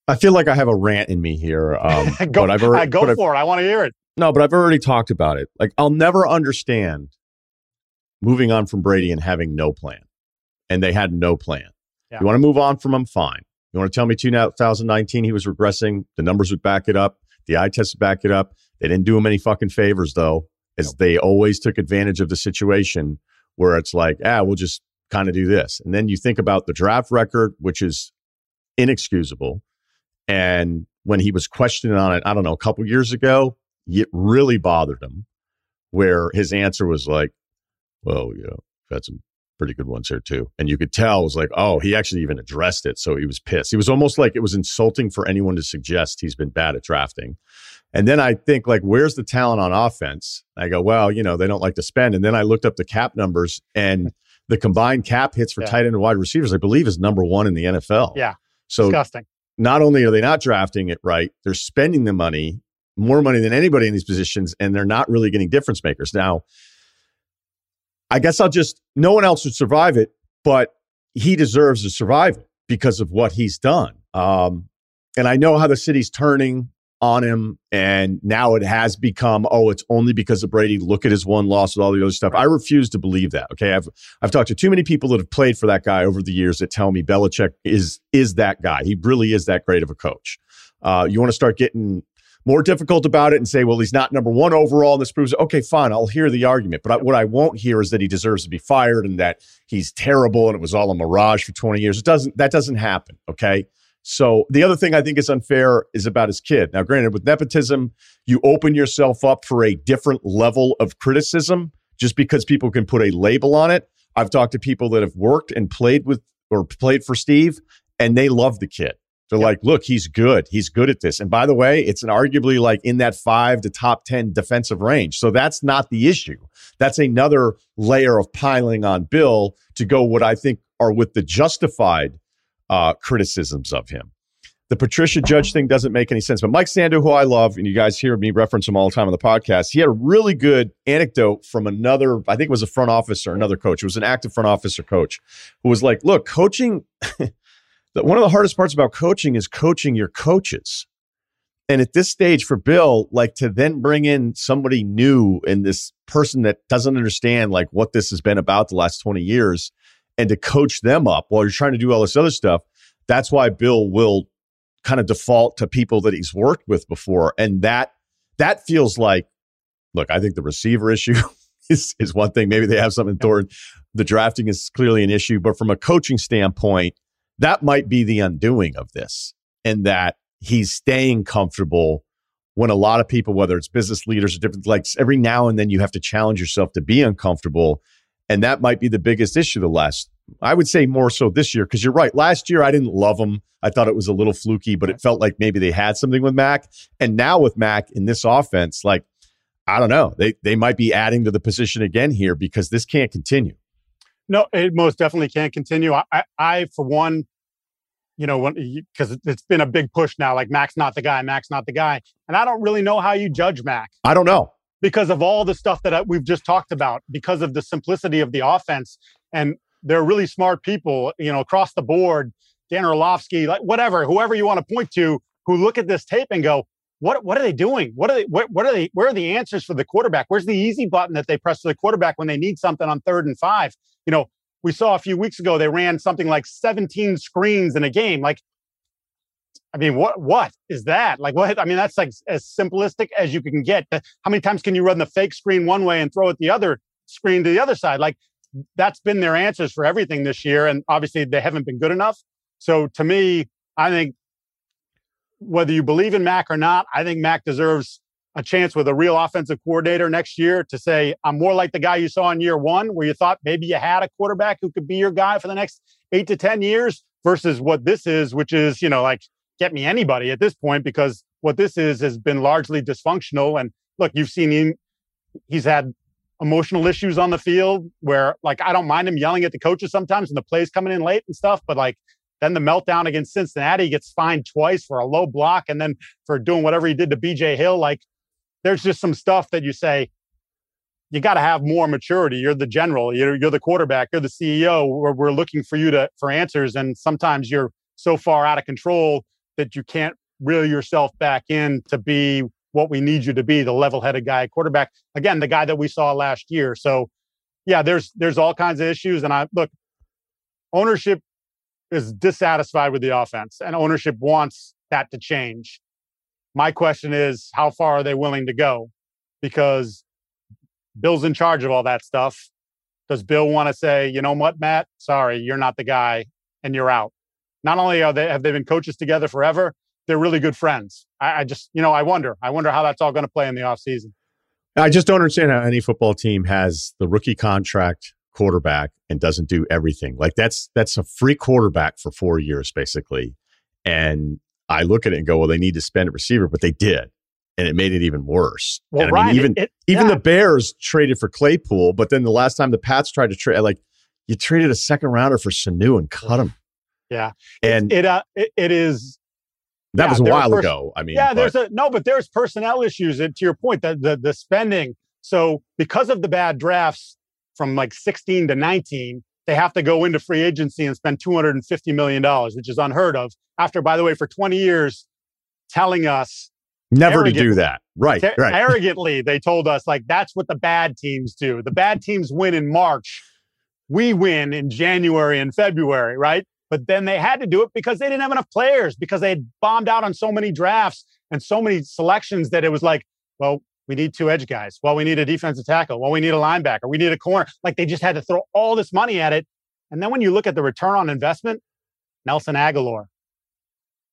I feel like I have a rant in me here. Um, go, but I've already, go for I've, it. I want to hear it. No, but I've already talked about it. Like I'll never understand moving on from Brady and having no plan. And they had no plan. Yeah. You want to move on from him? Fine. You want to tell me 2019 he was regressing? The numbers would back it up. The eye tests would back it up. They didn't do him any fucking favors though, as nope. they always took advantage of the situation where it's like, ah, we'll just kind of do this. And then you think about the draft record, which is inexcusable. And when he was questioned on it, I don't know, a couple years ago, it really bothered him where his answer was like, well, you know, had some pretty good ones here too. And you could tell it was like, oh, he actually even addressed it. So he was pissed. He was almost like it was insulting for anyone to suggest he's been bad at drafting. And then I think like, where's the talent on offense? I go, well, you know, they don't like to spend. And then I looked up the cap numbers and the combined cap hits for yeah. tight end and wide receivers, I believe is number one in the NFL. Yeah. So disgusting. Not only are they not drafting it right, they're spending the money more money than anybody in these positions, and they're not really getting difference makers. Now, I guess I'll just, no one else would survive it, but he deserves to survive it because of what he's done. Um, and I know how the city's turning on him, and now it has become, oh, it's only because of Brady. Look at his one loss with all the other stuff. I refuse to believe that. Okay, I've I've talked to too many people that have played for that guy over the years that tell me Belichick is is that guy. He really is that great of a coach. Uh, you want to start getting more difficult about it and say, well, he's not number one overall. And this proves, okay, fine, I'll hear the argument. But I, what I won't hear is that he deserves to be fired and that he's terrible and it was all a mirage for 20 years. It doesn't, that doesn't happen. Okay. So the other thing I think is unfair is about his kid. Now, granted, with nepotism, you open yourself up for a different level of criticism just because people can put a label on it. I've talked to people that have worked and played with or played for Steve, and they love the kid. They're yep. like, look, he's good. He's good at this. And by the way, it's an arguably like in that five to top 10 defensive range. So that's not the issue. That's another layer of piling on Bill to go what I think are with the justified uh, criticisms of him. The Patricia Judge thing doesn't make any sense. But Mike Sando, who I love, and you guys hear me reference him all the time on the podcast, he had a really good anecdote from another, I think it was a front office or another coach. It was an active front office or coach who was like, look, coaching that one of the hardest parts about coaching is coaching your coaches. And at this stage for Bill, like to then bring in somebody new and this person that doesn't understand like what this has been about the last 20 years and to coach them up while you're trying to do all this other stuff, that's why Bill will kind of default to people that he's worked with before. And that that feels like, look, I think the receiver issue is, is one thing. Maybe they have something toward the drafting is clearly an issue, but from a coaching standpoint, that might be the undoing of this, and that he's staying comfortable when a lot of people, whether it's business leaders or different, like every now and then you have to challenge yourself to be uncomfortable. And that might be the biggest issue the last I would say more so this year because you're right. Last year I didn't love him. I thought it was a little fluky, but it felt like maybe they had something with Mac. And now with Mac in this offense, like I don't know, they they might be adding to the position again here because this can't continue. No, it most definitely can't continue. I, I, I for one, you know, because it's been a big push now. Like Mac's not the guy, Mac's not the guy, and I don't really know how you judge Mac. I don't know because of all the stuff that we've just talked about, because of the simplicity of the offense, and they're really smart people, you know, across the board. Dan Orlovsky, like whatever, whoever you want to point to, who look at this tape and go, what what are they doing? What are they? What, what are they? Where are the answers for the quarterback? Where's the easy button that they press for the quarterback when they need something on third and five? You know, we saw a few weeks ago they ran something like 17 screens in a game. Like, I mean, what what is that? Like, what? I mean, that's like as simplistic as you can get. How many times can you run the fake screen one way and throw it the other screen to the other side? Like, that's been their answers for everything this year, and obviously they haven't been good enough. So to me, I think whether you believe in Mac or not, I think Mac deserves a chance with a real offensive coordinator next year to say, I'm more like the guy you saw in year one, where you thought maybe you had a quarterback who could be your guy for the next eight to 10 years, versus what this is, which is, you know, like get me anybody at this point, because what this is has been largely dysfunctional. And look, you've seen him, he's had emotional issues on the field where, like, I don't mind him yelling at the coaches sometimes and the plays coming in late and stuff, but like, then the meltdown against Cincinnati gets fined twice for a low block and then for doing whatever he did to BJ Hill. Like there's just some stuff that you say, you got to have more maturity. You're the general, you're, you're the quarterback, you're the CEO. We're, we're looking for you to for answers. And sometimes you're so far out of control that you can't reel yourself back in to be what we need you to be, the level-headed guy quarterback. Again, the guy that we saw last year. So yeah, there's there's all kinds of issues. And I look, ownership is dissatisfied with the offense and ownership wants that to change. My question is, how far are they willing to go? Because Bill's in charge of all that stuff. Does Bill want to say, you know what, Matt? Sorry, you're not the guy and you're out. Not only are they have they been coaches together forever, they're really good friends. I, I just, you know, I wonder. I wonder how that's all going to play in the offseason. I just don't understand how any football team has the rookie contract quarterback and doesn't do everything. Like that's that's a free quarterback for four years, basically. And I look at it and go, well, they need to spend a receiver, but they did. And it made it even worse. Well, and I mean, even it, it, even yeah. the Bears traded for Claypool, but then the last time the Pats tried to trade, like you traded a second rounder for Sanu and cut him. Yeah, and it uh, it, it is. That yeah, was a while pers- ago. I mean, yeah, but- there's a no, but there's personnel issues. And to your point, that the the spending. So because of the bad drafts from like 16 to 19, they have to go into free agency and spend 250 million dollars, which is unheard of. After, by the way, for 20 years, telling us never to do that. Right, Te- right. Arrogantly, they told us like that's what the bad teams do. The bad teams win in March. We win in January and February, right? But then they had to do it because they didn't have enough players because they had bombed out on so many drafts and so many selections that it was like, well, we need two edge guys. Well, we need a defensive tackle. Well, we need a linebacker. We need a corner. Like they just had to throw all this money at it. And then when you look at the return on investment, Nelson Agholor,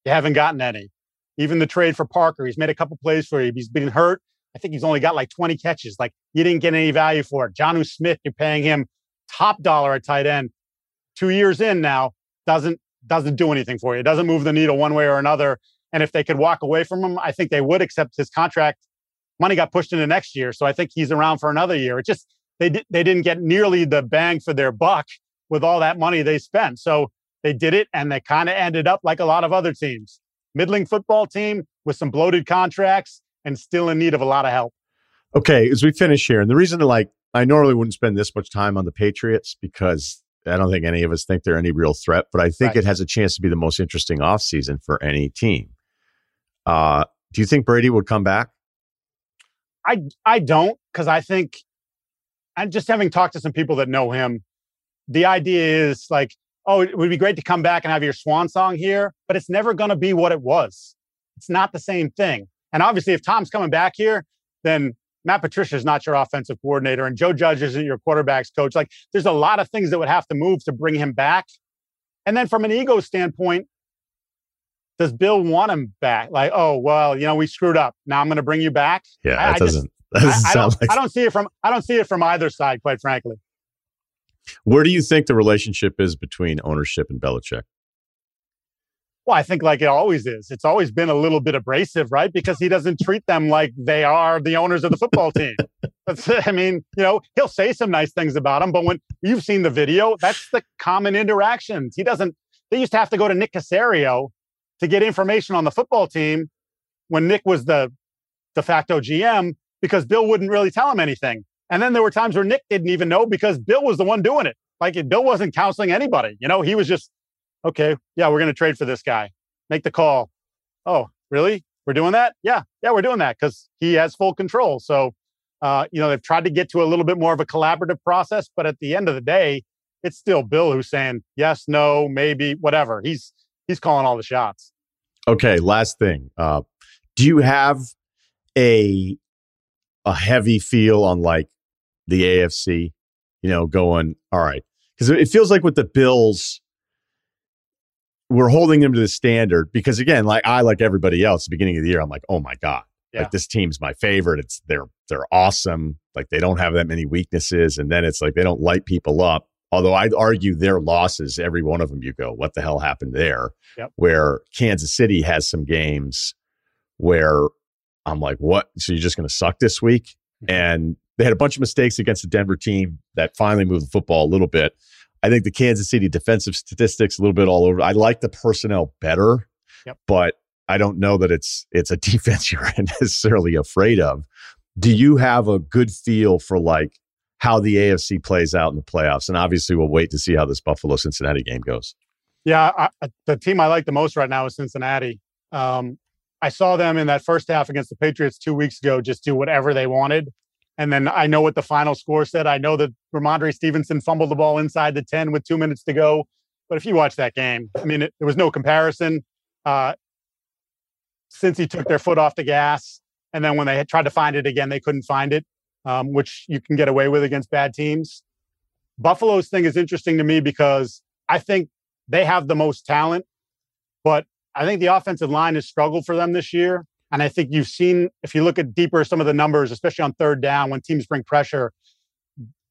you haven't gotten any. Even the trade for Parker, he's made a couple plays for you. He's been hurt. I think he's only got like 20 catches. Like you didn't get any value for it. Jonnu Smith, you're paying him top dollar at tight end. Two years in now, doesn't doesn't do anything for you. It doesn't move the needle one way or another. And if they could walk away from him, I think they would. Except his contract money got pushed into next year, so I think he's around for another year. It just they di- they didn't get nearly the bang for their buck with all that money they spent. So they did it, and they kind of ended up like a lot of other teams, middling football team with some bloated contracts and still in need of a lot of help. Okay, as we finish here, and the reason, like, I normally wouldn't spend this much time on the Patriots because I don't think any of us think they're any real threat, but I think Right. it has a chance to be the most interesting offseason for any team. Uh, do you think Brady would come back? I I don't because I think and just having talked to some people that know him, the idea is like, oh, it would be great to come back and have your swan song here, but it's never going to be what it was. It's not the same thing. And obviously, if Tom's coming back here, then Matt Patricia is not your offensive coordinator, and Joe Judge isn't your quarterbacks coach. Like, there's a lot of things that would have to move to bring him back. And then from an ego standpoint, does Bill want him back? Like, oh well, you know, we screwed up. Now I'm going to bring you back. Yeah, I- that doesn't. That doesn't I, I don't, like. I don't see it from I don't see it from either side, quite frankly. Where do you think the relationship is between ownership and Belichick? Well, I think like it always is. It's always been a little bit abrasive, right? Because he doesn't treat them like they are the owners of the football team. That's, I mean, you know, he'll say some nice things about them, but when you've seen the video, that's the common interactions. He doesn't. They used to have to go to Nick Caserio to get information on the football team when Nick was the de facto GM because Bill wouldn't really tell him anything. And then there were times where Nick didn't even know because Bill was the one doing it. Like Bill wasn't counseling anybody. You know, he was just okay, yeah, we're going to trade for this guy. Make the call. Oh, really? We're doing that? Yeah, yeah, we're doing that because he has full control. So, uh, you know, they've tried to get to a little bit more of a collaborative process, but at the end of the day, it's still Bill who's saying yes, no, maybe, whatever. He's he's calling all the shots. Okay, last thing. Uh, do you have a a heavy feel on like the AFC? You know, going all right because it feels like with the Bills, we're holding them to the standard because again, like I like everybody else, the beginning of the year, I'm like, oh my god, yeah. like this team's my favorite. It's they're they're awesome. Like they don't have that many weaknesses, and then it's like they don't light people up. Although I'd argue their losses, every one of them, you go, what the hell happened there? Yep. Where Kansas City has some games where I'm like, what? So you're just going to suck this week? Mm-hmm. And they had a bunch of mistakes against the Denver team that finally moved the football a little bit. I think the Kansas City defensive statistics a little bit all over. I like the personnel better, yep. but I don't know that it's it's a defense you're necessarily afraid of. Do you have a good feel for like how the AFC plays out in the playoffs? And obviously, we'll wait to see how this Buffalo Cincinnati game goes. Yeah, I, the team I like the most right now is Cincinnati. Um, I saw them in that first half against the Patriots two weeks ago just do whatever they wanted. And then I know what the final score said. I know that Rhamondre Stevenson fumbled the ball inside the 10 with two minutes to go. But if you watch that game, I mean, it, there was no comparison. Uh, since he took their foot off the gas, and then when they tried to find it again, they couldn't find it, um, which you can get away with against bad teams. Buffalo's thing is interesting to me because I think they have the most talent, but I think the offensive line has struggled for them this year. And I think you've seen, if you look at deeper some of the numbers, especially on third down, when teams bring pressure,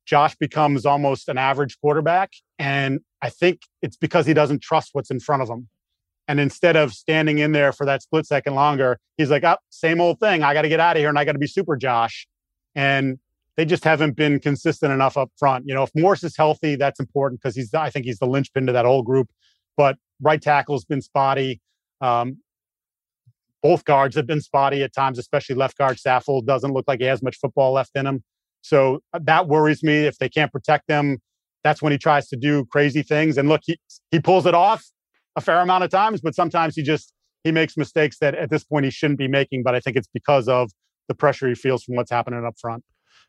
Josh becomes almost an average quarterback. And I think it's because he doesn't trust what's in front of him. And instead of standing in there for that split second longer, he's like, oh, same old thing. I got to get out of here and I got to be super Josh. And they just haven't been consistent enough up front. You know, if Morse is healthy, that's important because he's, I think he's the linchpin to that whole group. But right tackle's been spotty. Um, both guards have been spotty at times, especially left guard Saffold doesn't look like he has much football left in him. So uh, that worries me. If they can't protect them, that's when he tries to do crazy things. And look, he he pulls it off a fair amount of times, but sometimes he just he makes mistakes that at this point he shouldn't be making. But I think it's because of the pressure he feels from what's happening up front.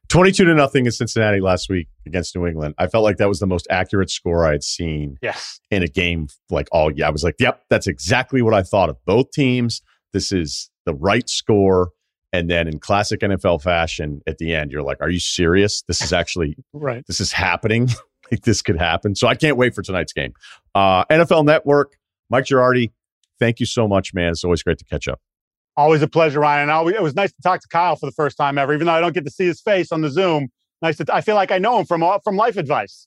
22 to nothing in Cincinnati last week against New England. I felt like that was the most accurate score I had seen yes. in a game like all year. I was like, yep, that's exactly what I thought of both teams. This is the right score. And then in classic NFL fashion, at the end, you're like, are you serious? This is actually, right. This is happening. like this could happen. So I can't wait for tonight's game. Uh, NFL Network, Mike Giardi, thank you so much, man. It's always great to catch up. Always a pleasure, Ryen. Always, it was nice to talk to Kyle for the first time ever, even though I don't get to see his face on the Zoom. Nice to, I feel like I know him from from life advice.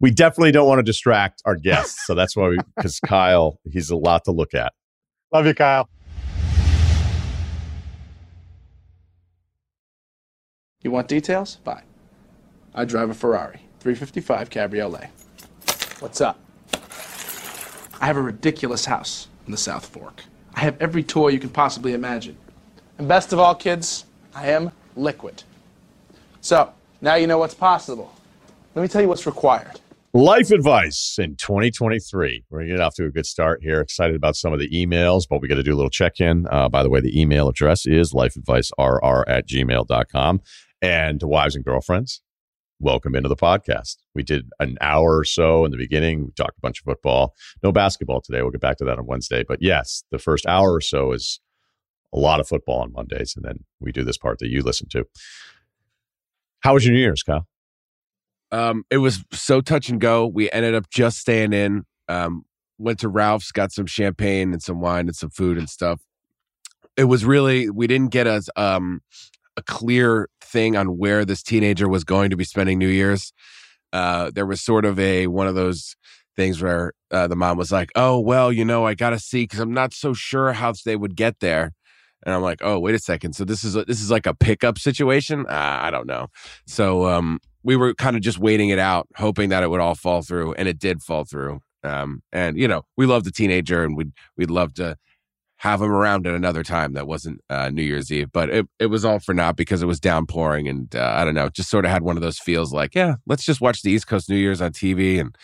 We definitely don't want to distract our guests, so that's why we because Kyle, he's a lot to look at. Love you, Kyle. You want details? Fine. I drive a Ferrari 355 Cabriolet. What's up? I have a ridiculous house in the South Fork. I have every toy you can possibly imagine. And best of all, kids, I am liquid. So, now you know what's possible. Let me tell you what's required. Life advice in 2023. We're going to get off to a good start here. Excited about some of the emails, but we got to do a little check in. Uh, by the way, the email address is lifeadvicerr at gmail.com. And to wives and girlfriends, welcome into the podcast. We did an hour or so in the beginning. We talked a bunch of football. No basketball today. We'll get back to that on Wednesday. But yes, the first hour or so is a lot of football on Mondays. And then we do this part that you listen to. How was your New Year's, Kyle? Um, it was so touch and go. We ended up just staying in. Um, went to Ralph's, got some champagne and some wine and some food and stuff. It was really we didn't get as um a clear thing on where this teenager was going to be spending New Year's. uh, there was sort of a one of those things where uh, the mom was like, "Oh well, you know, I gotta see because I'm not so sure how they would get there." And I'm like, "Oh, wait a second. So this is a, this is like a pickup situation? Uh, I don't know." So um, we were kind of just waiting it out, hoping that it would all fall through, and it did fall through. Um, and you know, we love the teenager, and we'd we'd love to have him around at another time that wasn't uh, New Year's Eve. But it, it was all for naught because it was downpouring. And uh, I don't know, just sort of had one of those feels like, yeah, let's just watch the East Coast New Year's on TV and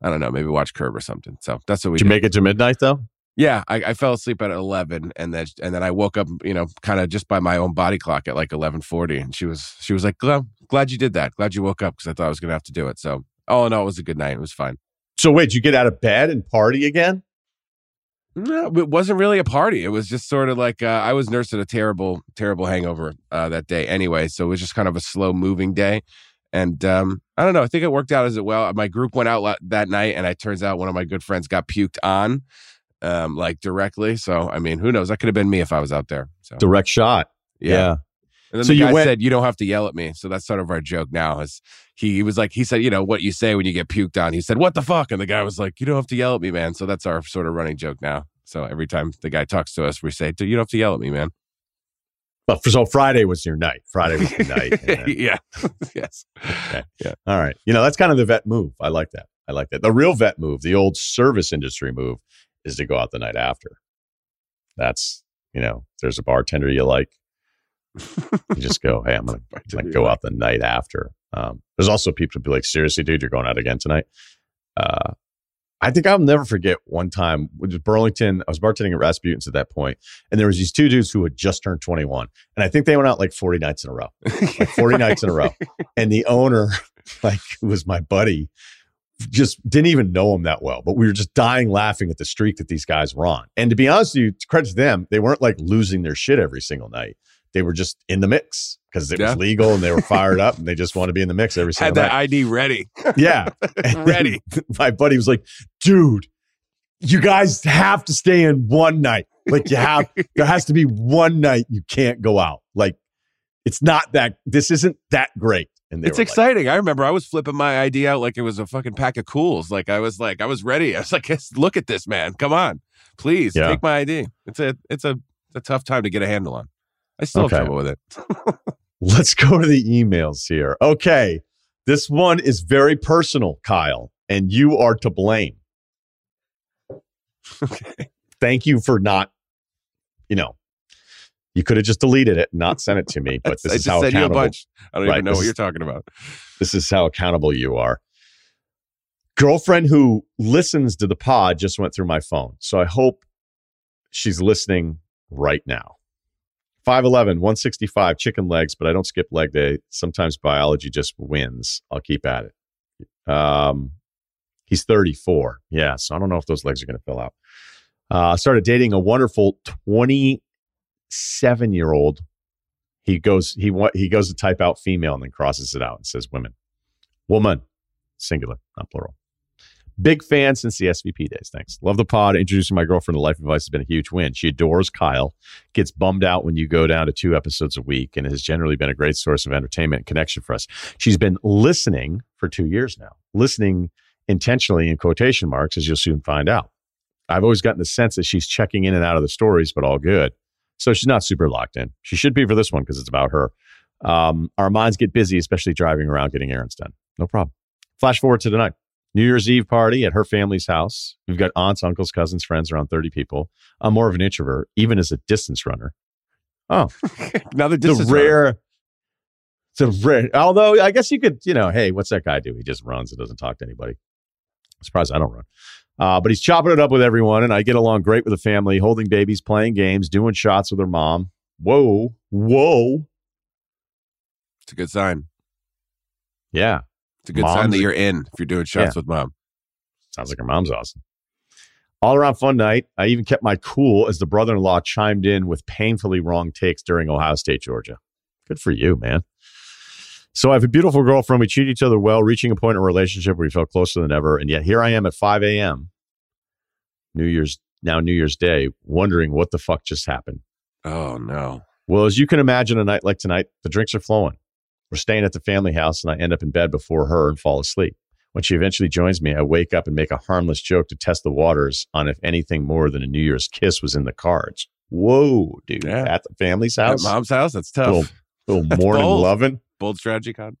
I don't know, maybe watch Curb or something. So that's what we Did you make it to midnight though? Yeah, I, I, fell asleep at eleven, and then and then I woke up, you know, kind of just by my own body clock at like eleven forty, and she was she was like, glad, glad you did that, glad you woke up because I thought I was gonna have to do it. So all in all, it was a good night. It was fine. So wait, you get out of bed and party again? No, it wasn't really a party. It was just sort of like uh, I was nursing a terrible, terrible hangover uh, that day anyway. So it was just kind of a slow moving day. And um, I don't know. I think it worked out as it well. My group went out that night, and it turns out one of my good friends got puked on, um, like directly. So I mean, who knows? That could have been me if I was out there. So direct shot. Yeah. yeah. And then so the guy went- said, "You don't have to yell at me." So that's sort of our joke now. Is he, was like, he said, "You know what you say when you get puked on?" He said, "What the fuck?" And the guy was like, "You don't have to yell at me, man." So that's our sort of running joke now. So every time the guy talks to us, we say, "You don't have to yell at me, man." Well, so Friday was your night. Friday was your night. Then, yeah. yes. Okay. Yeah. All right. You know, that's kind of the vet move. I like that. I like that. The real vet move, the old service industry move, is to go out the night after. That's, you know, there's a bartender you like, you just go, hey, I'm going to go out the night after. Um, there's also people to be like, seriously, dude, you're going out again tonight. Uh, I think I'll never forget one time, which was Burlington. I was bartending at Rasputin's at that point, and there was these two dudes who had just turned 21, and I think they went out like 40 nights in a row, like 40 nights in a row. And the owner, like, who was my buddy, just didn't even know him that well, but we were just dying laughing at the streak that these guys were on. And to be honest with you, to credit to them, they weren't like losing their shit every single night they were just in the mix because it yeah. was legal and they were fired up and they just want to be in the mix every single Had that night. ID ready. Yeah. ready. My buddy was like, dude, you guys have to stay in one night. Like you have, there has to be one night you can't go out. Like it's not that, this isn't that great. And it's exciting. Like, I remember I was flipping my ID out like it was a fucking pack of Kools. Like I was like, I was ready. I was like, look at this, man. Come on, please yeah. take my ID. It's a, it's a, a tough time to get a handle on. I still okay. have trouble with it. Let's go to the emails here. Okay. This one is very personal, Kyle, and you are to blame. Okay. Thank you for not, you know, you could have just deleted it and not sent it to me, but this I is how accountable. I don't right, even know what you're talking about. This is how accountable you are. Girlfriend who listens to the pod just went through my phone. So I hope she's listening right now. 5'11, 165, chicken legs, but I don't skip leg day. Sometimes biology just wins. I'll keep at it. Um, he's 34. Yeah, so I don't know if those legs are going to fill out. Uh, started dating a wonderful 27 year old. He goes he he goes to type out female and then crosses it out and says women, woman, singular, not plural. Big fan since the SVP days. Thanks. Love the pod. Introducing my girlfriend to Life Advice has been a huge win. She adores Kyle, gets bummed out when you go down to two episodes a week, and has generally been a great source of entertainment and connection for us. She's been listening for two years now, listening intentionally in quotation marks, as you'll soon find out. I've always gotten the sense that she's checking in and out of the stories, but all good. So she's not super locked in. She should be for this one because it's about her. Um, our minds get busy, especially driving around getting errands done. No problem. Flash forward to tonight. New Year's Eve party at her family's house. We've got aunts, uncles, cousins, friends, around 30 people. I'm more of an introvert, even as a distance runner. Oh, another distance the rare. Runner. It's a rare. Although I guess you could, you know, hey, what's that guy do? He just runs and doesn't talk to anybody. I'm surprised I don't run. Uh, but he's chopping it up with everyone, and I get along great with the family, holding babies, playing games, doing shots with her mom. Whoa, whoa. It's a good sign. Yeah. It's a good mom's sign that you're in if you're doing shots yeah. with mom. Sounds like her mom's awesome. All around fun night. I even kept my cool as the brother in law chimed in with painfully wrong takes during Ohio State, Georgia. Good for you, man. So I have a beautiful girlfriend. We treat each other well, reaching a point in a relationship where we felt closer than ever. And yet here I am at 5 a.m. New Year's, now New Year's Day, wondering what the fuck just happened. Oh, no. Well, as you can imagine, a night like tonight, the drinks are flowing. We're staying at the family house, and I end up in bed before her and fall asleep. When she eventually joins me, I wake up and make a harmless joke to test the waters on if anything more than a New Year's kiss was in the cards. Whoa, dude. Yeah. At the family's At house. mom's house. That's tough. Little, little That's morning bold. loving. Bold strategy, Cotton.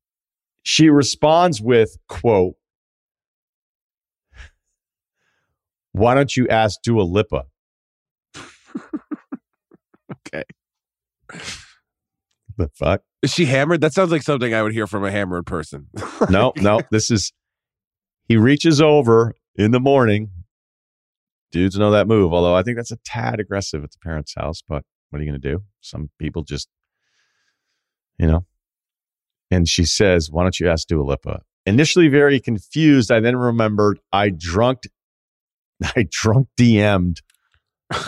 She responds with, quote, Why don't you ask Dua Lipa? Okay. The fuck? Is she hammered? That sounds like something I would hear from a hammered person. No, no. This is he reaches over in the morning. Dudes know that move, although I think that's a tad aggressive at the parents' house, but what are you gonna do? Some people just you know. And she says, Why don't you ask Dua Lipa? Initially very confused, I then remembered I drunk I drunk DM'd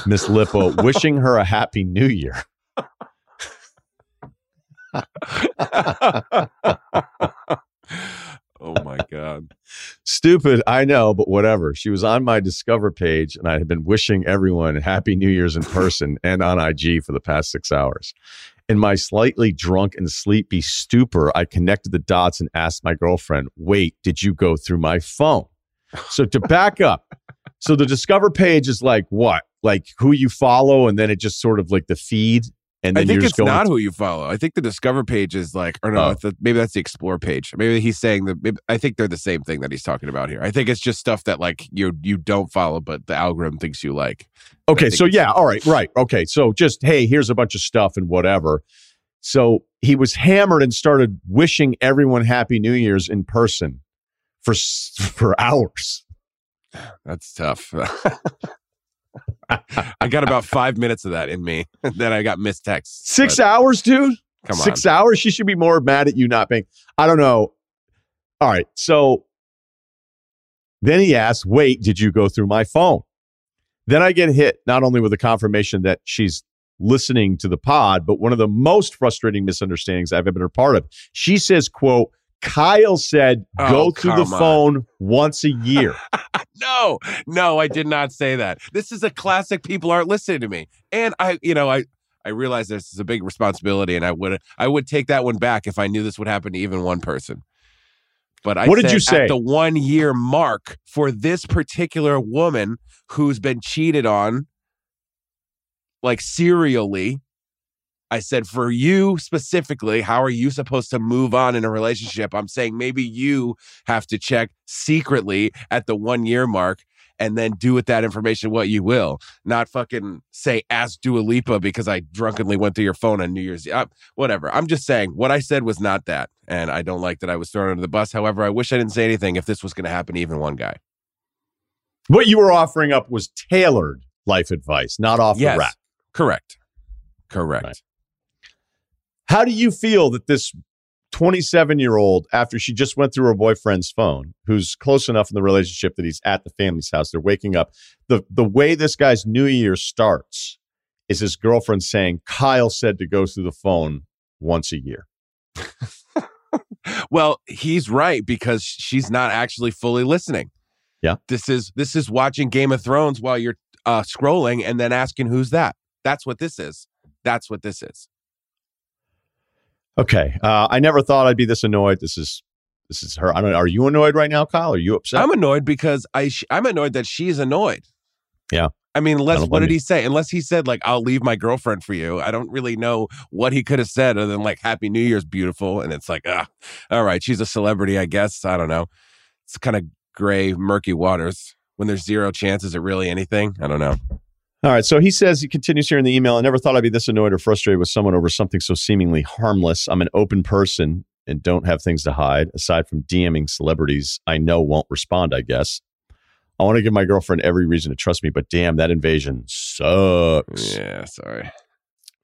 Miss Lipa wishing her a happy new year. oh my god. Stupid, I know, but whatever. She was on my Discover page, and I had been wishing everyone Happy New Year's in person and on IG for the past six hours. In my slightly drunk and sleepy stupor, I connected the dots and asked my girlfriend, Wait, did you go through my phone? So to back up, so the Discover page is like what? Like who you follow, and then it just sort of like the feed. And I think you're it's not who you follow. I think the Discover page is like, or no, Oh. the, maybe that's the Explore page. Maybe he's saying that. Maybe, I think they're the same thing that he's talking about here. I think it's just stuff that like you you don't follow, but the algorithm thinks you like. Okay, so yeah, all right, right. Okay, so just hey, here's a bunch of stuff and whatever. So he was hammered and started wishing everyone happy New Year's in person for for hours. That's tough. I got about five minutes of that in me. then I got missed texts. Six but hours, dude. Come on. Six hours. She should be more mad at you not being. I don't know. All right, so then he asks, "Wait, did you go through my phone?" Then I get hit not only with the confirmation that she's listening to the pod, but one of the most frustrating misunderstandings I've ever been a part of. She says, "quote Kyle said Oh, go through the on. phone once a year." No, no, I did not say that. This is a classic. People aren't listening to me, and I, you know, I, I realize this is a big responsibility, and I would, I would take that one back if I knew this would happen to even one person. But I What did you say? At the one year mark for this particular woman who's been cheated on, like serially. I said, for you specifically, how are you supposed to move on in a relationship? I'm saying maybe you have to check secretly at the one year mark and then do with that information what you will. Not fucking say, ask Dua Lipa because I drunkenly went through your phone on New Year's Eve. Whatever. I'm just saying what I said was not that. And I don't like that I was thrown under the bus. However, I wish I didn't say anything if this was going to happen to even one guy. what you were offering up was tailored life advice, not off Yes. the rack. Correct. Correct. Right. How do you feel that this 27 year old, after she just went through her boyfriend's phone, who's close enough in the relationship that he's at the family's house, they're waking up, the, the way this guy's new year starts is his girlfriend saying, Kyle said to go through the phone once a year. Well, he's right because she's not actually fully listening. Yeah. This is this is watching Game of Thrones while you're uh scrolling and then asking who's that. That's what this is. That's what this is. Okay. Uh, I never thought I'd be this annoyed. This is. This is her. I don't. Are you annoyed right now, Kyle? Are you upset? I'm annoyed because I sh- I'm annoyed that she's annoyed. Yeah. I mean, unless don't what did he say? Unless he said like I'll leave my girlfriend for you. I don't really know what he could have said other than like Happy New Year's, beautiful. And it's like, ah, all right, she's a celebrity, I guess. I don't know. It's kind of gray, murky waters. When there's zero chances it really anything? I don't know. All right. So he says, he continues here in the email. I never thought I'd be this annoyed or frustrated with someone over something so seemingly harmless. I'm an open person and don't have things to hide. Aside from DMing celebrities, I know won't respond, I guess. I want to give my girlfriend every reason to trust me, but damn, that invasion sucks. Yeah, sorry.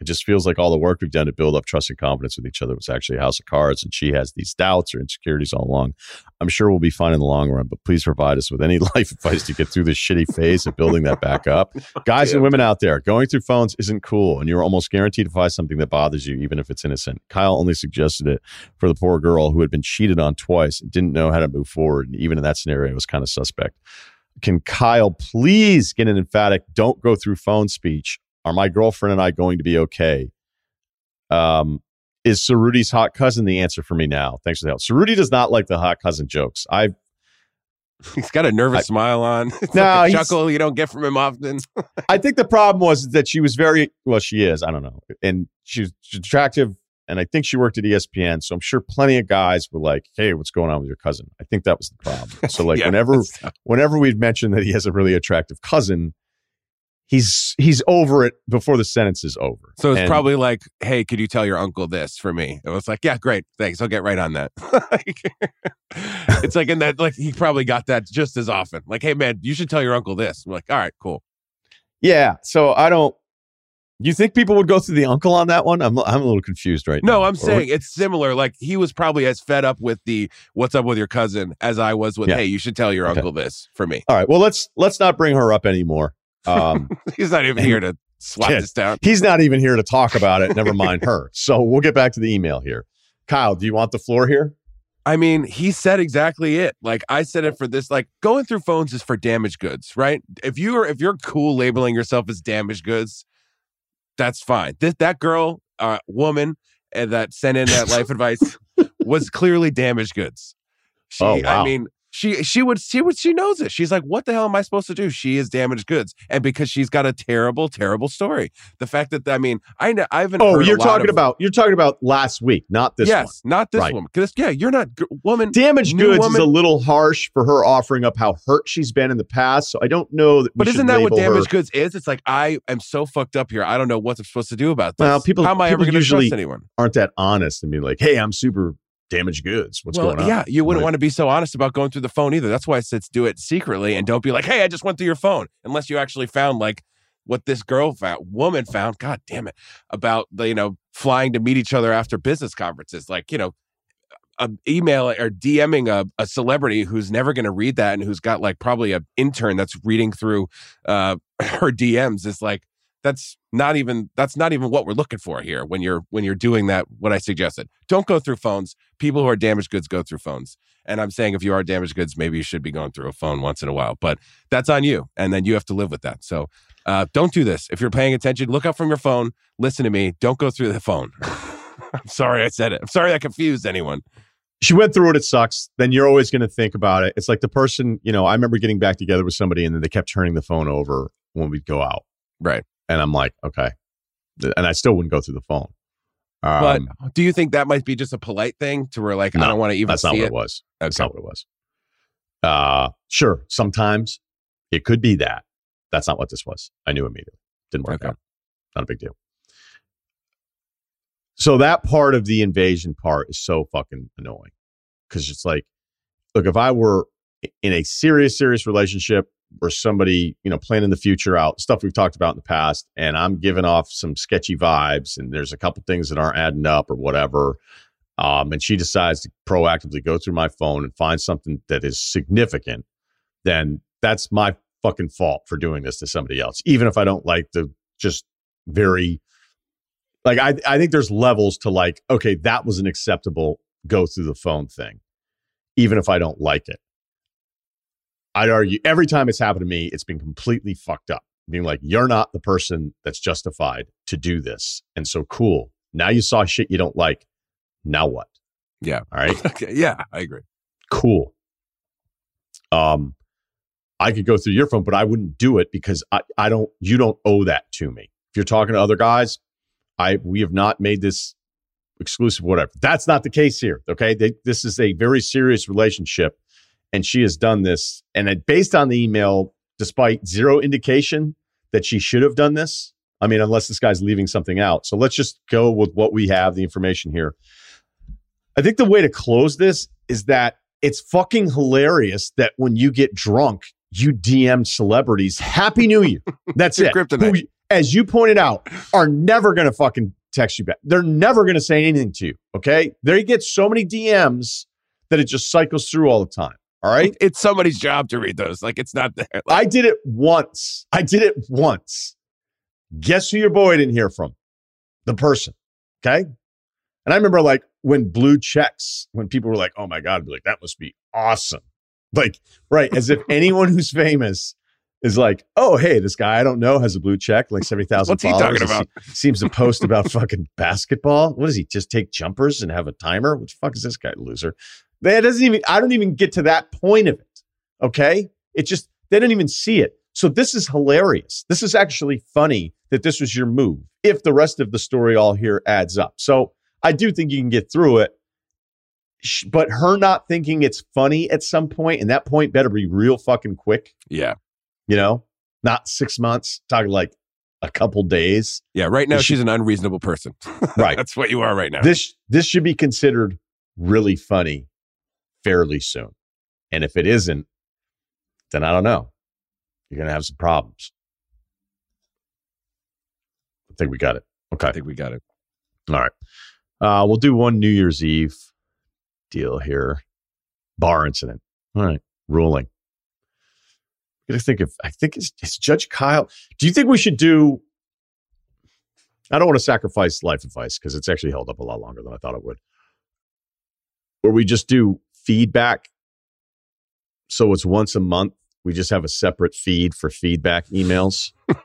It just feels like all the work we've done to build up trust and confidence with each other was actually a house of cards, and she has these doubts or insecurities all along. I'm sure we'll be fine in the long run, but please provide us with any life advice to get through this shitty phase of building that back up. Guys and women out there, going through phones isn't cool, and you're almost guaranteed to find something that bothers you, even if it's innocent. Kyle only suggested it for the poor girl who had been cheated on twice and didn't know how to move forward. And even in that scenario, it was kind of suspect. Can Kyle please get an emphatic, don't go through phone speech? Are my girlfriend and I going to be okay? Um, is Cerruti's hot cousin the answer for me now? Thanks for the help. Cerruti does not like the hot cousin jokes. I He's got a nervous I- smile on. It's No, like a chuckle you don't get from him often. I think the problem was that she was very well. She is. I don't know, and she's attractive, and I think she worked at ESPN. So I'm sure plenty of guys were like, "Hey, what's going on with your cousin?" I think that was the problem. So like Yeah, whenever whenever we'd mentioned that he has a really attractive cousin, he's he's over it before the sentence is over. So it's And- probably like, hey, could you tell your uncle this for me? It was like, yeah, great, thanks. I'll get right on that. It's like in that, like he probably got that just as often. Like, hey, man, you should tell your uncle this. I'm like, all right, cool. yeah. So I don't. You think people would go through the uncle on that one? I'm I'm a little confused right now. No, I'm Or- saying it's similar. Like he was probably as fed up with the "What's up with your cousin" as I was with Yeah. "Hey, you should tell your Okay. uncle this" for me. All right. Well, let's let's not bring her up anymore. Um, He's not even here to slap Yeah. this down. he's not even here to talk about it. Never mind her. So we'll get back to the email here. Kyle, do you want the floor here? I mean, he said exactly it. Like I said it for this. Like going through phones is for damaged goods, right? If you are if you're cool labeling yourself as damaged goods, that's fine. This that girl, uh, woman, uh, that sent in that life advice was clearly damaged goods. She, Oh, wow. I mean, she she would she would she knows it. She's like, what the hell am I supposed to do? She is damaged goods, and because she's got a terrible, terrible story. The fact that I mean, I know I haven't. Oh, heard you're talking about you're talking about last week, not this yes, one. not this Right. woman. Because yeah, you're not woman. Damaged goods woman- is a little harsh for her offering up how hurt she's been in the past. So I don't know that. But isn't that what label her- damaged goods is? It's like I am so fucked up here. I don't know what I'm supposed to do about this. Well, people- how am I ever going to trust anyone? aren't that honest and be like, "Hey, I'm super damaged goods. What's well, going on?" yeah, you wouldn't Right. want to be so honest about going through the phone either. That's why I said do it secretly and don't be like, "Hey, I just went through your phone," unless you actually found like what this girl found, woman found. God damn it, about the you know flying to meet each other after business conferences, like you know. A email or DMing a, a celebrity who's never going to read that and who's got like probably a intern that's reading through uh, her DMs is like that's not even that's not even what we're looking for here when you're when you're doing that what i suggested. Don't go through phones. People who are damaged goods go through phones. And i'm saying if you are damaged goods maybe you should be going through a phone once in a while but that's on you. And then you have to live with that. So uh, don't do this. If you're paying attention look up from your phone. Listen to me. Don't go through the phone. I'm sorry i said it. I'm sorry i confused anyone. She went through it. It sucks. Then you're always going to think about it. It's like the person, you know, I remember getting back together with somebody and then they kept turning the phone over when we'd go out. right And I'm like, okay. And I still wouldn't go through the phone. but Um, do you think that might be just a polite thing to where like i don't want to even that's not what it it was. That's not what it was. Uh, sure. Sometimes it could be that. That's not what this was. I knew immediately. Didn't work Okay. out. Not a big deal. So that part of the invasion part is so fucking annoying because it's like, look, if I were in a serious, serious relationship where somebody, you know, planning the future out, stuff we've talked about in the past, and I'm giving off some sketchy vibes, and there's a couple things that aren't adding up or whatever, um, and she decides to proactively go through my phone and find something that is significant, then that's my fucking fault for doing this to somebody else, even if I don't like the just very like I I think there's levels to like, okay, that was an acceptable go through the phone thing, even if I don't like it. I'd argue every time it's happened to me, it's been completely fucked up. Being like, you're not the person that's justified to do this. And so cool. Now you saw shit you don't like. Now what? Yeah. All right. okay yeah i agree cool. Um, I could go through your phone, but I wouldn't do it because I, I don't, you don't owe that to me. If you're talking to other guys, I, we have not made this exclusive, whatever. That's not the case here. Okay. They, this is a very serious relationship and she has done this. And based on the email, despite zero indication that she should have done this, I mean, unless this guy's leaving something out. So let's just go with what we have, the information here. I think the way to close this is that it's fucking hilarious that when you get drunk, you DM celebrities Happy New Year. That's it. Who, as you pointed out, are never going to fucking text you back. They're never going to say anything to you. Okay. They get so many DMs that it just cycles through all the time. All right. it's somebody's job to read those like it's not there Like, I did it once. I did it once. Guess who your boy didn't hear from? The person. Okay. And I remember like when blue checks, when people were like, oh my God, be like, that must be awesome. Like, right. As if anyone who's famous is like, oh, hey, this guy I don't know has a blue check, like 70,000 What's he talking about? Se- seems to post about fucking basketball. What does he just take jumpers and have a timer? What the fuck is this guy, loser? That doesn't even, I don't even get to that point of it. Okay. It just, they don't even see it. So this is hilarious. This is actually funny that this was your move if the rest of the story all here adds up. So I do think you can get through it. But her not thinking it's funny at some point, and that point better be real fucking quick, Yeah. you know, not six months, talking like a couple days. Yeah. Right now, should- she's an unreasonable person. Right. That's what you are right now. This this should be considered really funny fairly soon. And if it isn't, then I don't know. You're gonna have some problems. I think we got it. Okay. I think we got it. All right. Uh, we'll do one New Year's Eve deal here. Bar incident. All right. Ruling. I gotta think if I think it's, it's Judge Kyle. Do you think we should do? I don't want to sacrifice life advice because it's actually held up a lot longer than I thought it would. Where we just do feedback. So it's once a month. We just have a separate feed for feedback emails.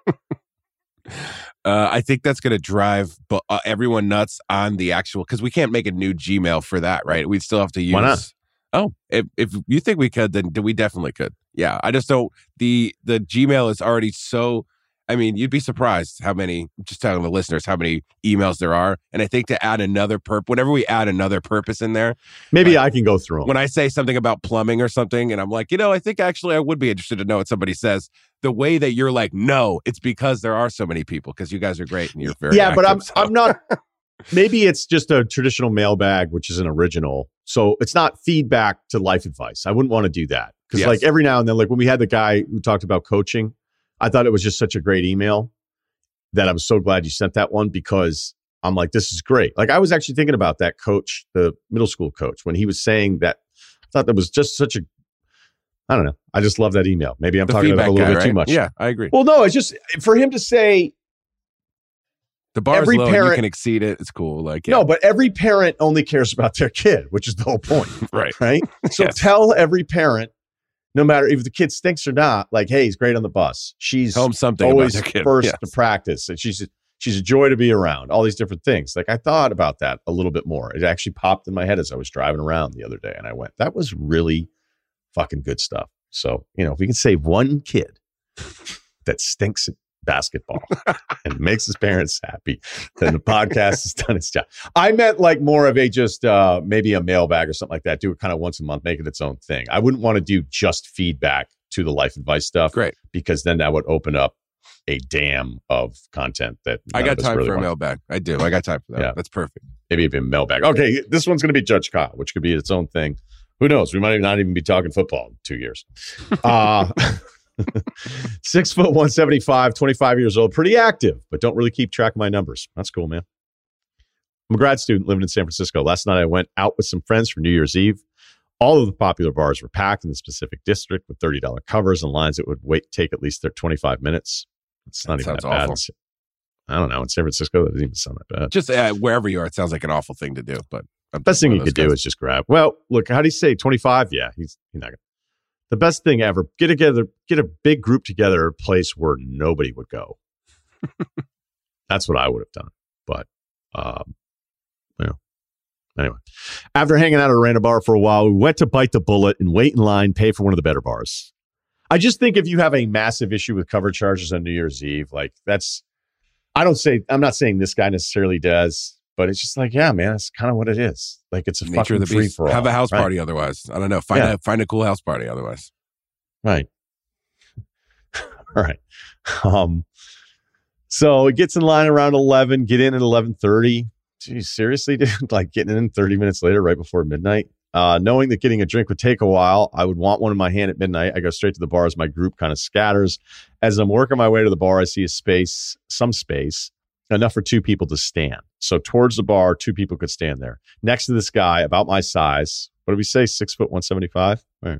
Uh, I think that's going to drive bu- uh, everyone nuts on the actual because we can't make a new Gmail for that, right? We'd still have to use. Why not? Oh, if if you think we could, then we definitely could. Yeah, I just don't. the The Gmail is already so. I mean, you'd be surprised how many. Just telling the listeners how many emails there are, and I think to add another perp, whenever we add another purpose in there, Maybe Like, I can go through them. when I say something about plumbing or something, and I'm like, you know, I think actually I would be interested to know what somebody says. The way that you're like, no, it's because there are so many people because you guys are great and you're very yeah, but I'm so- I'm not. Maybe it's just a traditional mailbag, which is an original. So it's not feedback to life advice. I wouldn't want to do that because, Yes. like, every now and then, like when we had the guy who talked about coaching, I thought it was just such a great email that I was so glad you sent that one because I'm like, this is great. Like I was actually thinking about that coach, the middle school coach, when he was saying that. I thought that was just such a. I don't know. I just love that email. Maybe I'm the talking about it a little guy, bit too much. Yeah, I agree. Well, no, it's just for him to say The bar every is low. parent- you can exceed it. It's cool. Like yeah. No, but every parent only cares about their kid, which is the whole point, right. right? So Yes. tell every parent, no matter if the kid stinks or not, like, hey, he's great on the bus. She's Tell them something always first Yes. to practice, and she's she's a joy to be around. All these different things. Like I thought about that a little bit more. It actually popped in my head as I was driving around the other day, and I went, that was really fucking good stuff. So you know, if we can save one kid that stinks basketball and makes his parents happy, then the podcast has done its job. I meant like more of a just uh maybe a mailbag or something like that. Do it kind of once a month, make it its own thing. I wouldn't want to do just feedback to the life advice stuff Great. because then that would open up a dam of content that I got time really for a mailbag. I do. I got time for that. Yeah. That's perfect. Maybe even mailbag. Okay, this one's going to be Judge Kyle, which could be its own thing. Who knows? We might not even be talking football in two years. Uh, six foot 175, 25 years old, pretty active, but don't really keep track of my numbers. That's cool, man. I'm a grad student living in San Francisco. Last night I went out with some friends for New Year's Eve. All of the popular bars were packed in the specific district with $30 covers and lines that would wait take at least 25 minutes. It's not That even that sounds bad. awful. I don't know. In San Francisco, that doesn't even sound that bad. Just uh, wherever you are, it sounds like an awful thing to do. But I'm Best thing you could those do is just grab. Well, look, how do you say 25? Yeah, he's, he's not gonna. The best thing ever. Get together, get a big group together, a place where nobody would go. That's what I would have done. But, um, you know, anyway, after hanging out at a random bar for a while, we went to bite the bullet and wait in line, pay for one of the better bars. I just think if you have a massive issue with cover charges on New Year's Eve, like that's, I don't say, I'm not saying this guy necessarily does, but it's just like, yeah, man, that's kind of what it is. Like it's a nature fucking of the free for all. Have a house right? party. Otherwise, I don't know. Find Yeah. a find a cool house party. Otherwise, Right. All right. Um, so it gets in line around 11, get in at 1130. Geez, seriously, dude? like getting in 30 minutes later, right before midnight. Uh, knowing that getting a drink would take a while, I would want one in my hand at midnight. I go straight to the bar as my group kind of scatters. As I'm working my way to the bar, I see a space, some space, enough for two people to stand. So towards the bar, two people could stand there. Next to this guy, about my size. What did we say? Six foot 175? All right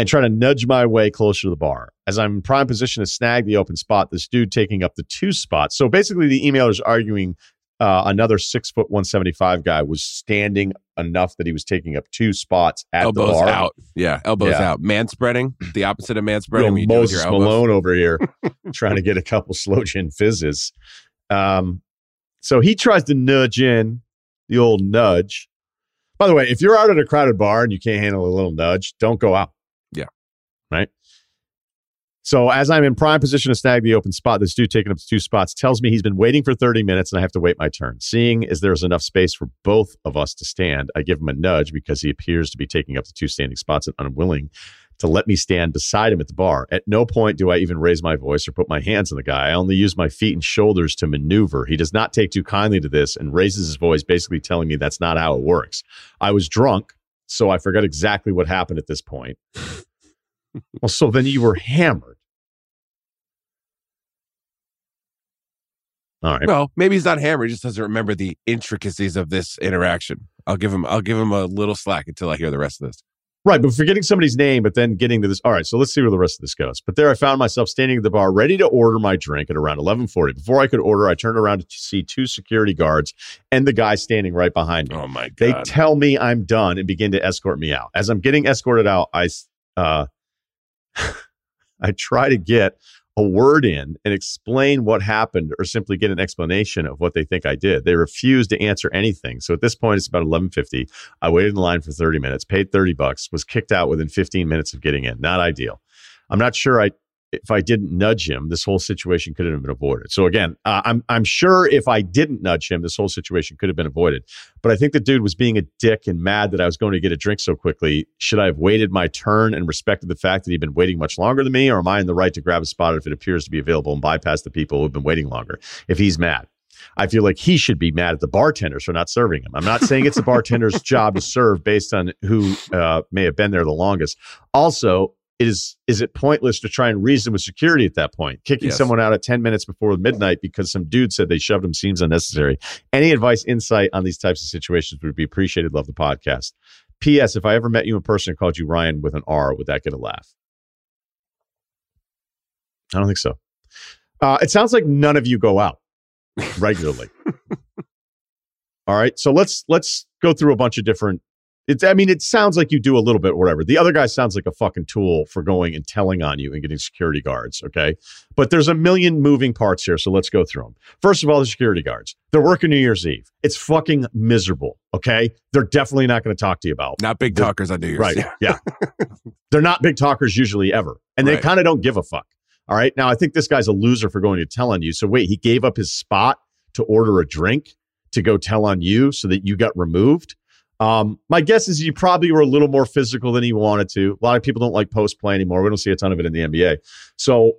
and try to nudge my way closer to the bar. As I'm in prime position to snag the open spot, this dude taking up the two spots. So basically, the emailer's arguing uh, another six foot 175 guy was standing enough that he was taking up two spots at elbows the bar. out. Yeah, elbows Yeah. out. Man spreading, the opposite of man spreading. Real you do it Moses your. Malone over here trying to get a couple slow gin fizzes. Um, so he tries to nudge in the old nudge. By the way, if you're out at a crowded bar and you can't handle a little nudge, don't go out. Yeah. Right. So as I'm in prime position to snag the open spot, this dude taking up two spots tells me he's been waiting for 30 minutes and I have to wait my turn. Seeing as there's enough space for both of us to stand, I give him a nudge because he appears to be taking up the two standing spots and unwilling to let me stand beside him at the bar. At no point do I even raise my voice or put my hands on the guy. I only use my feet and shoulders to maneuver. He does not take too kindly to this and raises his voice, basically telling me that's not how it works. I was drunk, so I forgot exactly what happened at this point. well, so then you were hammered. All right. Well, maybe he's not hammered. He just doesn't remember the intricacies of this interaction. I'll give him. I'll give him a little slack until I hear the rest of this. Right, but forgetting somebody's name, but then getting to this. All right, so let's see where the rest of this goes. But there, I found myself standing at the bar, ready to order my drink at around eleven forty. Before I could order, I turned around to see two security guards and the guy standing right behind me. Oh my god! They tell me I'm done and begin to escort me out. As I'm getting escorted out, I, uh, I try to get a word in and explain what happened or simply get an explanation of what they think I did. They refuse to answer anything. So at this point it's about 11:50. I waited in line for 30 minutes, paid 30 bucks, was kicked out within 15 minutes of getting in. Not ideal. I'm not sure I if I didn't nudge him, this whole situation couldn't have been avoided. So again, uh, I'm I'm sure if I didn't nudge him, this whole situation could have been avoided. But I think the dude was being a dick and mad that I was going to get a drink so quickly. Should I have waited my turn and respected the fact that he'd been waiting much longer than me, or am I in the right to grab a spot if it appears to be available and bypass the people who've been waiting longer? If he's mad. I feel like he should be mad at the bartenders for not serving him. I'm not saying it's the bartender's job to serve based on who uh, may have been there the longest. Also, is is it pointless to try and reason with security at that point? Kicking Yes. someone out at 10 minutes before midnight because some dude said they shoved him seems unnecessary. Any advice, insight on these types of situations would be appreciated. Love the podcast. P.S. If I ever met you in person and called you Ryan with an R, would that get a laugh? I don't think so. Uh, it sounds like none of you go out regularly. All right, so let's let's go through a bunch of different. It's, I mean, it sounds like you do a little bit, whatever. The other guy sounds like a fucking tool for going and telling on you and getting security guards. Okay, but there's a million moving parts here, so let's go through them. First of all, the security guards. They're working New Year's Eve. It's fucking miserable. Okay, they're definitely not going to talk to you about. Not big talkers on New Year's. Right. Yeah. Yeah. They're not big talkers usually ever. And they Right. kind of don't give a fuck. All right. Now, I think this guy's a loser for going to tell on you. So, wait, he gave up his spot to order a drink to go tell on you so that you got removed. Um, my guess is you probably were a little more physical than you wanted to. A lot of people don't like post play anymore. We don't see a ton of it in the NBA. So,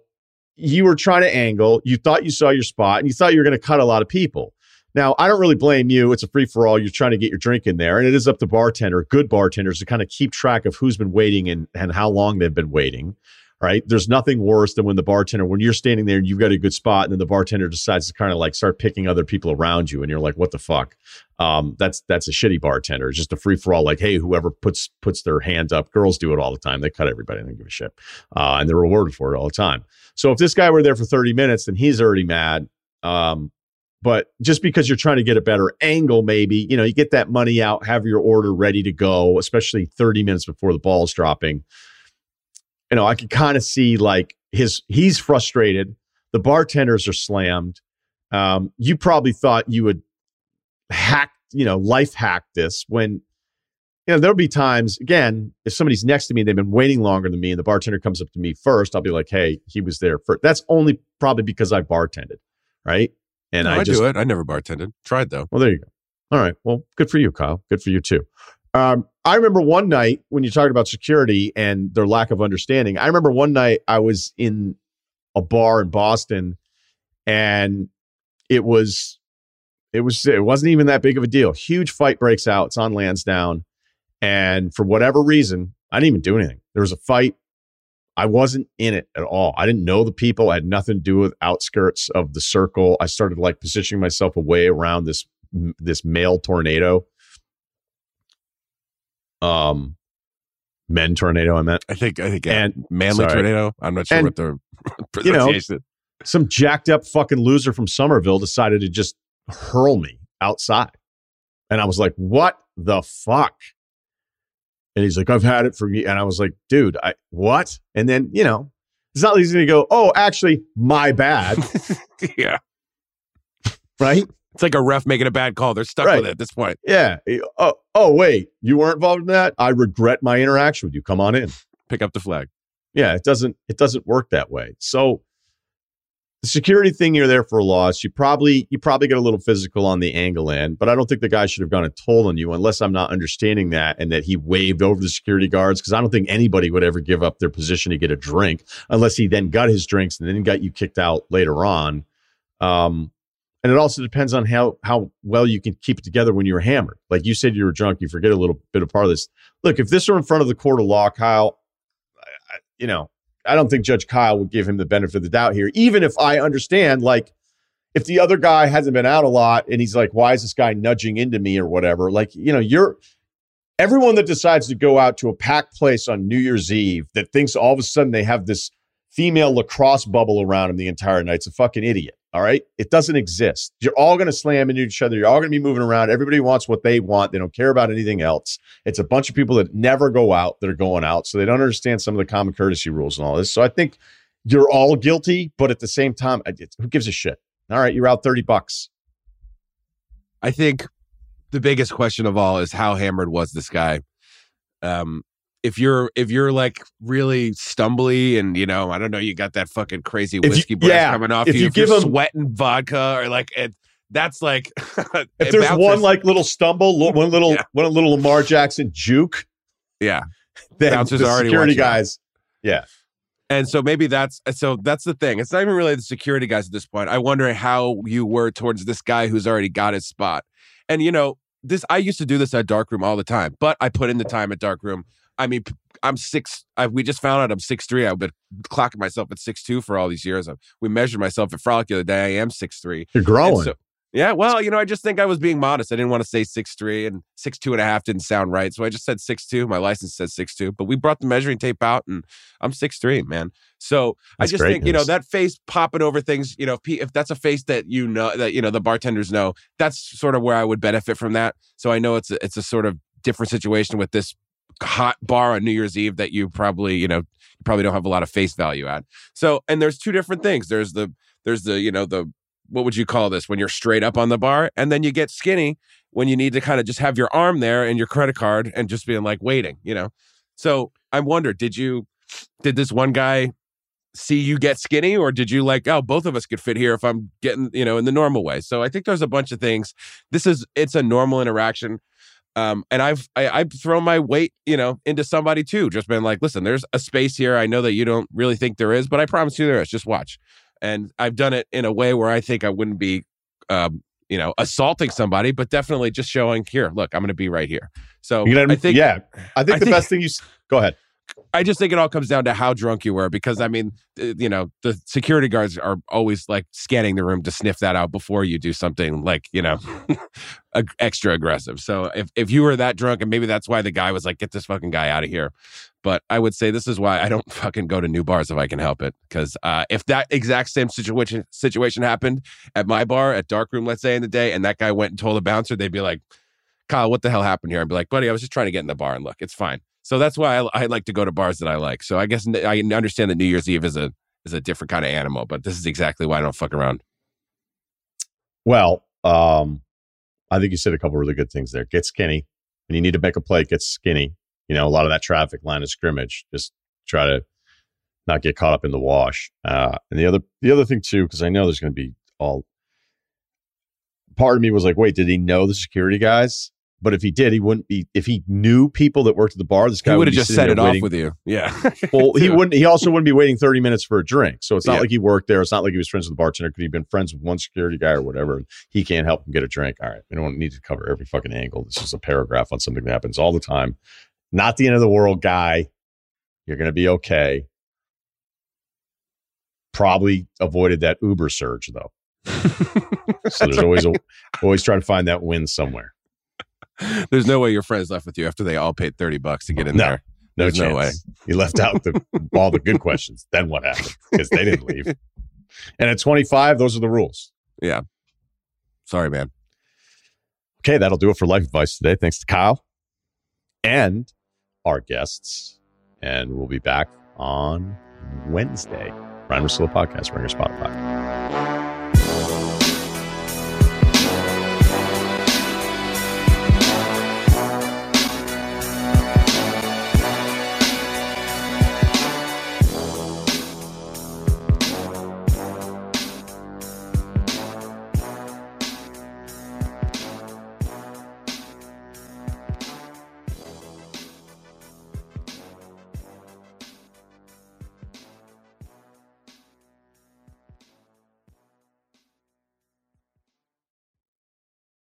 you were trying to angle. You thought you saw your spot and you thought you were going to cut a lot of people. Now, I don't really blame you. It's a free for all. You're trying to get your drink in there, and it is up to bartender, good bartenders, to kind of keep track of who's been waiting and, and how long they've been waiting. Right? There's nothing worse than when the bartender, when you're standing there and you've got a good spot, and then the bartender decides to kind of like start picking other people around you, and you're like, "What the fuck?" Um, that's that's a shitty bartender. It's just a free for all. Like, hey, whoever puts puts their hand up, girls do it all the time. They cut everybody. They don't give a shit, uh, and they're rewarded for it all the time. So if this guy were there for 30 minutes, then he's already mad. Um, but just because you're trying to get a better angle, maybe, you know, you get that money out, have your order ready to go, especially 30 minutes before the ball's dropping. You know, I could kind of see like his, he's frustrated. The bartenders are slammed. Um, you probably thought you would hack, you know, life hack this when, you know, there'll be times, again, if somebody's next to me, they've been waiting longer than me, and the bartender comes up to me first, I'll be like, hey, he was there first. That's only probably because I bartended, right? And No, I, I, just do it. I never bartended. Tried though. well, there you go. All right. Well, good for you, Kyle. Good for you too. Um, I remember one night when you talked about security and their lack of understanding. I remember one night I was in a bar in Boston, and it was, it was, it wasn't even that big of a deal. Huge fight breaks out. It's on Lansdowne, and for whatever reason, I didn't even do anything. There was a fight. I wasn't in it at all. I didn't know the people. I had nothing to do with outskirts of the circle. I started like positioning myself away around this this male tornado. Um, men tornado. I meant I think. I think. Yeah. And- Manly sorry. tornado. I'm not sure And, what the you know, some jacked up fucking loser from Somerville decided to just hurl me outside, and I was like, "What the fuck? And he's like, I've had it for me. And I was like, dude, I what? And then, you know, it's not like he's gonna go, oh, actually, my bad. yeah. right? It's like a ref making a bad call. They're stuck Right. with it at this point. Yeah. Oh, oh, wait, you weren't involved in that? I regret my interaction with you. Come on in. Pick up the flag. Yeah, it doesn't it doesn't work that way. So the security thing you're there for a loss. You probably you probably get a little physical on the angle end, but I don't think the guy should have gone and told on you unless I'm not understanding that and that he waved over the security guards because I don't think anybody would ever give up their position to get a drink unless he then got his drinks and then got you kicked out later on. Um, and it also depends on how how well you can keep it together when you're hammered. Like you said, you were drunk. You forget a little bit of part of this. Look, if this were in front of the court of law, Kyle, I- you know, I don't think Judge Kyle would give him the benefit of the doubt here, even if I understand, like, if the other guy hasn't been out a lot and he's like, why is this guy nudging into me or whatever? Like, you know, you're everyone that decides to go out to a packed place on New Year's Eve that thinks all of a sudden they have this female lacrosse bubble around him the entire night. It's a fucking idiot. All right. It doesn't exist. You're all going to slam into each other. You're all going to be moving around. Everybody wants what they want. They don't care about anything else. It's a bunch of people that never go out that are going out. So they don't understand some of the common courtesy rules and all this. So I think you're all guilty, but at the same time, who gives a shit? All right. You're out 30 bucks. I think the biggest question of all is how hammered was this guy? Um, if you're if you're like really stumbly and you know I don't know you got that fucking crazy you- whiskey breath yeah, coming off if you, you if you're give him- sweating vodka or like it, that's like If there's one like little stumble, one little Yeah. one little Lamar Jackson juke, yeah then Bouncers the already security out. guys. Yeah. And so maybe that's so that's the thing. It's not even really the security guys at this point. I wonder how you were towards this guy who's already got his spot. And you know, this I used to do this at darkroom all the time, but I put in the time at darkroom. I mean, I'm six. I, we just found out I'm six three. I've been clocking myself at six two for all these years. I, we measured myself at Frolic the other day. I am six three. You're growing. So, yeah, well, you know, I just think I was being modest. I didn't want to say six three and six two and a half didn't sound right, so I just said six two. My license says six two, but we brought the measuring tape out, and I'm six three, man. So That's I just think you know that face popping over things. You know, if, if that's a face that you know that you know the bartenders know, that's sort of where I would benefit from that. So I know it's a, it's a sort of different situation with this hot bar on New Year's Eve that you probably you know probably don't have a lot of face value at. So and there's two different things. There's the there's the you know the what would you call this? When you're straight up on the bar and then you get skinny when you need to kind of just have your arm there and your credit card and just being like waiting you know? So i wonder did you did this one guy see you get skinny or did you like oh both of us could fit here if i'm getting you know in the normal way? So i think there's a bunch of things. This is it's a normal interaction um and i've I, i've thrown my weight you know into somebody too just been like listen there's a space here i know that you don't really think there is but i promise you there is just watch and i've done it in a way where i think i wouldn't be um you know assaulting somebody but definitely just showing here look i'm going to be right here so You gotta- i think yeah. I think I the think- best thing you go ahead. I just think it all comes down to how drunk you were because I mean, uh, you know, the security guards are always like scanning the room to sniff that out before you do something like, you know, extra aggressive. So if, if you were that drunk and maybe that's why the guy was like, get this fucking guy out of here. But I would say this is why I don't fucking go to new bars if I can help it. Because uh, if that exact same situation situation happened at my bar at dark room, let's say in the day, and that guy went and told the bouncer, they'd be like, Kyle, what the hell happened here? I'd be like, buddy, I was just trying to get in the bar and look, it's fine. So that's why I, I like to go to bars that I like. So I guess I understand that New Year's Eve is a is a different kind of animal, but this is exactly why I don't fuck around. Well, um, I think you said a couple really good things there. Get skinny. When you need to make a play, get skinny. You know, a lot of that traffic line of scrimmage. Just try to not get caught up in the wash. Uh, and the other the other thing too, because I know there's going to be all. Part of me was like, wait, did he know the security guys? But if he did, he wouldn't be. If he knew people that worked at the bar, this guy He would have just set it off with you. Yeah. well, he wouldn't. He also wouldn't be waiting thirty minutes for a drink. So it's not Yeah. like he worked there. It's not like he was friends with the bartender. Could he have been friends with one security guy or whatever? And he can't help him get a drink. All right, we don't need to cover every fucking angle. This is a paragraph on something that happens all the time. Not the end of the world, guy. You're going to be okay. Probably avoided that Uber surge though. So there's always a, always try to find that win somewhere. There's no way your friends left with you after they all paid 30 bucks to get in No. there. No There's chance. no way. You left out the all the good questions. Then what happened? Because they didn't leave. And at 25, those are the rules. Yeah. Sorry, man. Okay, that'll do it for life advice today. Thanks to Kyle and our guests. And we'll be back on Wednesday. Ryen Russillo Podcast, Ringer Spotify.